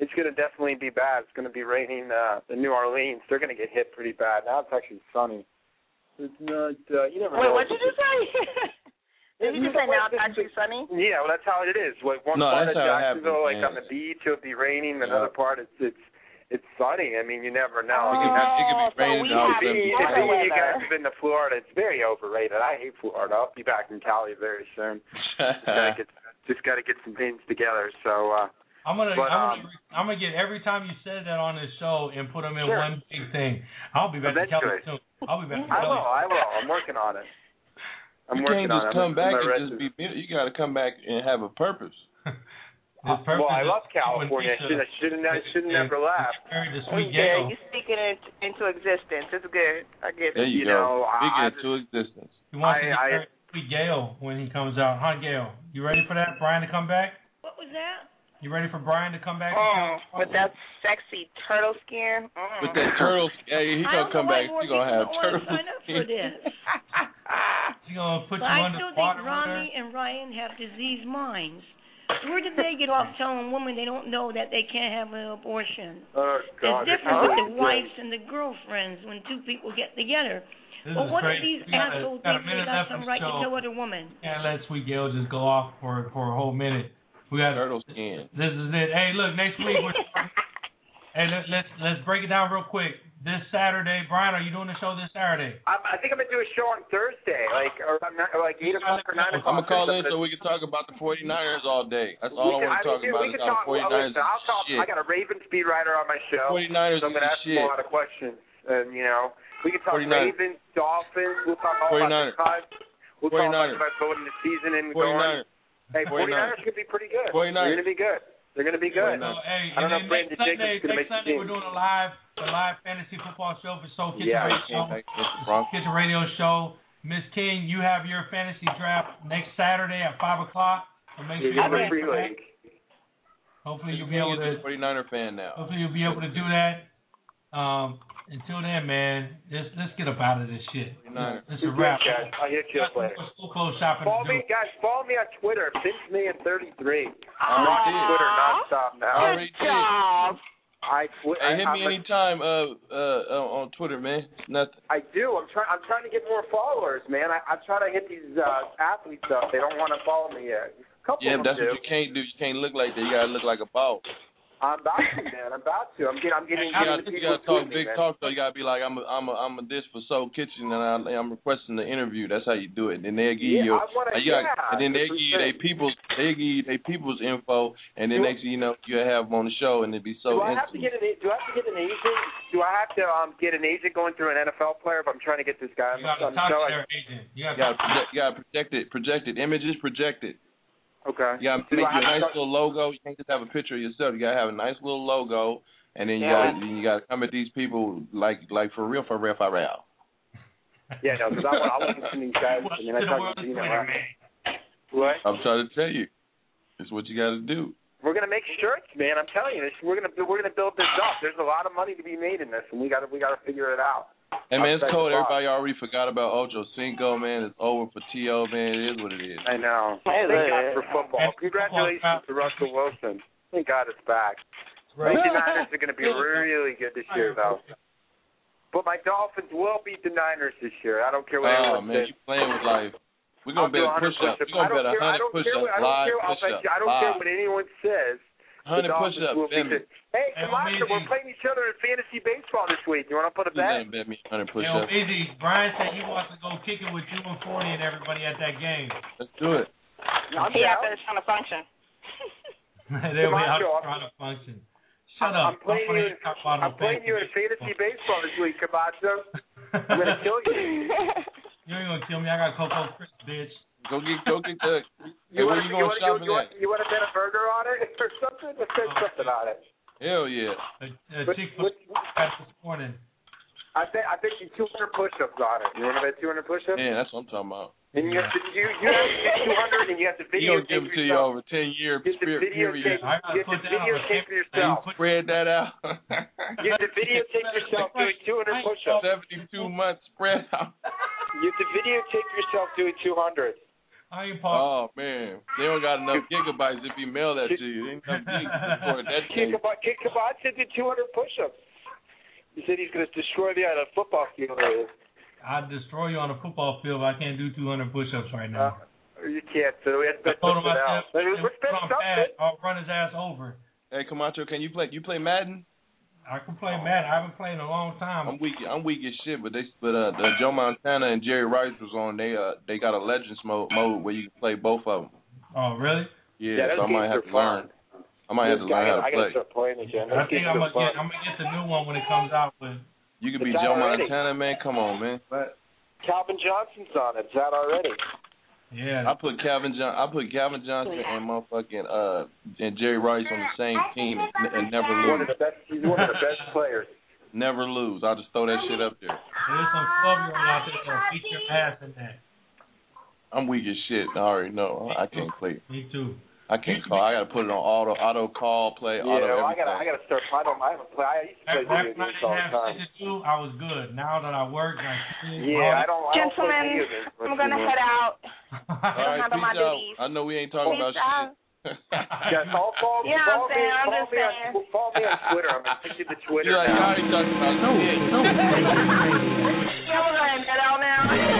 it's gonna definitely be bad. It's gonna be raining uh in New Orleans. They're gonna get hit pretty bad. Now it's actually sunny. It's not. Uh, you never Wait, know. what did you say? did you just say now it's actually sunny? Yeah, well, that's how it is. Like one No, part of Jacksonville, happens, like man. on the beach, it'll be raining. Another Yeah. part, it's it's it's sunny. I mean, you never know. It could be, it could be Oh, so raining we have seven If days. Florida you guys have been to Florida, it's very overrated. I hate Florida. I'll be back in Cali very soon. Just gotta get just gotta get some things together. So uh I'm gonna, But, I'm, um, gonna I'm gonna get every time you said that on this show and put them in Sure. one big thing. I'll be back in Cali soon. I'll be back to I Cali. will, I will. I'm working on it. I'm you working can't on just it. come I'm- back and just be. You got to come back and have a purpose. This well, I love California. I should I shouldn't I shouldn't is- never laugh. is Married to Oh, Sweet yeah, you're speaking it into existence. It's good. I get There it. you, You go. know, I- Speak I it to existence. He wants to I- get I- married to Sweet Gail when he comes out. Huh, Gail? You ready for that? Brian to come back? What was that? You ready for Brian to come back? to Mm, with that sexy turtle skin. Mm. With that turtle, hey, he I gonna come back. more He gonna have people don't turtle want to sign up for this. She gonna put But you I under still the water think with her? Romney and Ryan have diseased minds. Where did they get off telling women they don't know that they can't have an abortion? Oh God. It's this different with the wives and the girlfriends when two people get together. This But what crazy. if these We got a- assholes think they got some in the right to show. kill other women? Can't let Sweet Gail just go off for for a whole minute. We got Turtle skin. This is it. Hey, look, next week. We're, hey, let, let's let's break it down real quick. This Saturday. Brian, are you doing the show this Saturday? I'm, I think I'm gonna do a show on Thursday, like or, not, or like eight o'clock or nine o'clock. I'm gonna call in so we can talk about the 49ers all day. That's all We I can- want to talk mean, about we is can talk. the 49ers listen, I'll talk. shit. I got a Ravens speed writer on my show. 49ers so I'm gonna ask him shit. a lot of questions, and you know, we can talk 49ers. Ravens, Dolphins. We'll talk all 49ers. about the cuts. We'll talk 49ers. about going into the season and 49ers. going. Hey, 49ers 49ers. could be pretty good. 49ers. They're gonna be good. They're gonna be good. So, hey, I don't know if then Brandon next Sunday, Jacobs gonna next make the Sunday team. we're doing a live, a live fantasy football show for Soul Kitchen Yeah, Radio. Thanks, Mr. Kitchen Radio Show. Miss King, you have your fantasy draft next Saturday at five o'clock. So make sure Yeah, you're you have a free for that. league. Hopefully you'll be able to. a 49er fan now. Hopefully you'll be able to do that. Um, until then, man, let's let's get up out of this shit. 49ers. It's a wrap. Guys, I'll hit you up later. School close shopping Follow me, guys. Follow me on Twitter. I FinchMan33. I'm on Twitter did. nonstop now. already did. I twi- Hey, I, hit I'm me a- anytime uh, uh, uh, on Twitter, man. Nothing. I do. I'm trying. I'm trying to get more followers, man. I, I'm trying to hit these uh, athletes up. They don't want to follow me yet. A couple Yeah, that's do. what you can't do. You can't look like that. You gotta look like a boss. I'm about to, man. I'm about to. I'm getting. I'm getting. You gotta, you gotta talk tweeting me, big talk though. You gotta be like, I'm a, I'm a, I'm a this for Soul Kitchen, and I, I'm requesting the interview. That's how you do it. And then they'll give Yeah, you, I wanna- you got- yeah, and then they that's give you I'm they people's, they give you they people's info, and then Do- next thing you know, you have them on the show, and it'd be so. do I have to get an? Do I have to get an agent? Do I have to um get an agent going through an NFL player if I'm trying to get this guy on You gotta the talk to their agent. You got You to gotta, project, you gotta project it, projected images, projected. Okay. You gotta Do make I you a nice little logo. You can't just have a picture of yourself. You gotta have a nice little logo, and then you gotta you gotta come at these people like like for real, for real, for real. Yeah, no, because I. I want to see these guys. I mean, I talk to you know. right? What? I'm trying to tell you, it's what you gotta do. We're gonna make shirts, man. I'm telling you, this, we're gonna we're gonna build this up. There's a lot of money to be made in this, and we gotta we gotta figure it out. Hey man, it's cold. Everybody already forgot about Ocho Cinco, man. It's over for To, man. It is what it is. I know. Hey, Thank look. God for football. Congratulations to Russell Wilson. Thank God it's back. Right. The Niners are going to be really good this year, though. But my Dolphins will beat the Niners this year. I don't care what Oh anyone man, says. you playing with life. We're gonna do bet 100 push ups. We're gonna don't bet care. I hundred don't push care. ups I don't care. I'll push bet. I don't care what anyone says. The Hundred Dolphins push ups. will Bet the- Hey, Hey, Kamasa, we're playing each other in fantasy baseball this week. You want to put a Please bet? ain't bet me hundred push Yo, ups. Easy. Brian said he wants to go kick it with you and Forty and everybody at that game. Let's do it. I'm He down. out there trying to function. They'll be out Camacho, trying to function. Shut I'm, up. I'm playing Don't you. wanna talk I'm playing you in fantasy baseball this week, Camacho. I'm gonna kill you. You ain't gonna kill me. I got Coco Crisp, bitch. Go get go get the. You where want you you want shopping you, want you want to bet a burger on it or something? Let's bet oh. something on it. Hell yeah. A, a But- chick but- this morning. I bet I bet you 200 push-ups on it. You want to bet 200 push-ups? Man, that's what I'm talking about. And you have to you you have to do 200 and you have to He gonna videotape give it to you over ten year Get the period. videotape. I gotta You have put to that on the videotape camera. yourself. Spread that out. You have to videotape yourself doing 200 push-ups. Seventy-two months spread out. You have to videotape yourself doing 200. I ain't Paul. Oh man, they don't got enough gigabytes if he mail that to you. They ain't enough gigs for that Kick thing. Kabod, Kick Kabod said did 200 push-ups. He said he's going to destroy me on a football field. I'd destroy you on a football field. but I can't do 200 push-ups right now. Uh, you can't, so we have to I bet told him something I else. said, Let's "Put bet on something. pad, I'll run his ass over. Hey Camacho, can you play? You play Madden? I can play Madden. I haven't played in a long time. I'm weak. I'm weak as shit. But they, but uh, the Joe Montana and Jerry Rice was on. They uh, they got a Legends mode mode where you can play both of them. Oh, really? Yeah, Yeah, so I might have are to learn. I might have to This guy- learn how I to gotta play. start playing again. I think I'm gonna get. I'm gonna get the new one when it comes out. But You could be Joe already. Montana, man. Come on, man. But Calvin Johnson's on it. It's out already. Yeah, I put Calvin John. I put Calvin Johnson and motherfucking uh and Jerry Rice on the same team and, and never One of lose. the best. He's one of the best players. Never lose. I'll just throw that shit up there. there's some 12 year out there that'll beat your ass in that. I'm weak as shit. I already know. I can't play. Me too. I can't call. I gotta put it on auto auto call play Yeah, auto well, I gotta, I gotta start. I don't. I haven't played. I used to play Back, video back when I games didn't all the have time. shit to do, I was good. Now that I work, I Yeah, I don't. I don't play Gentlemen, video games much I'm gonna head out. All right, peace out. I know we ain't talking Peace about out. shit. Yeah, follow, follow, Yeah, I'm follow me, saying, I'm follow just me on, saying. follow me on Twitter. I'm gonna take you the Twitter You're like, now. y'all ain't talking about Soul, shit. Soul Station Yeah, we're gonna head out now.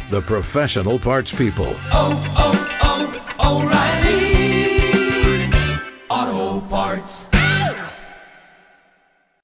The professional parts people. Oh, oh, oh, O'Reilly!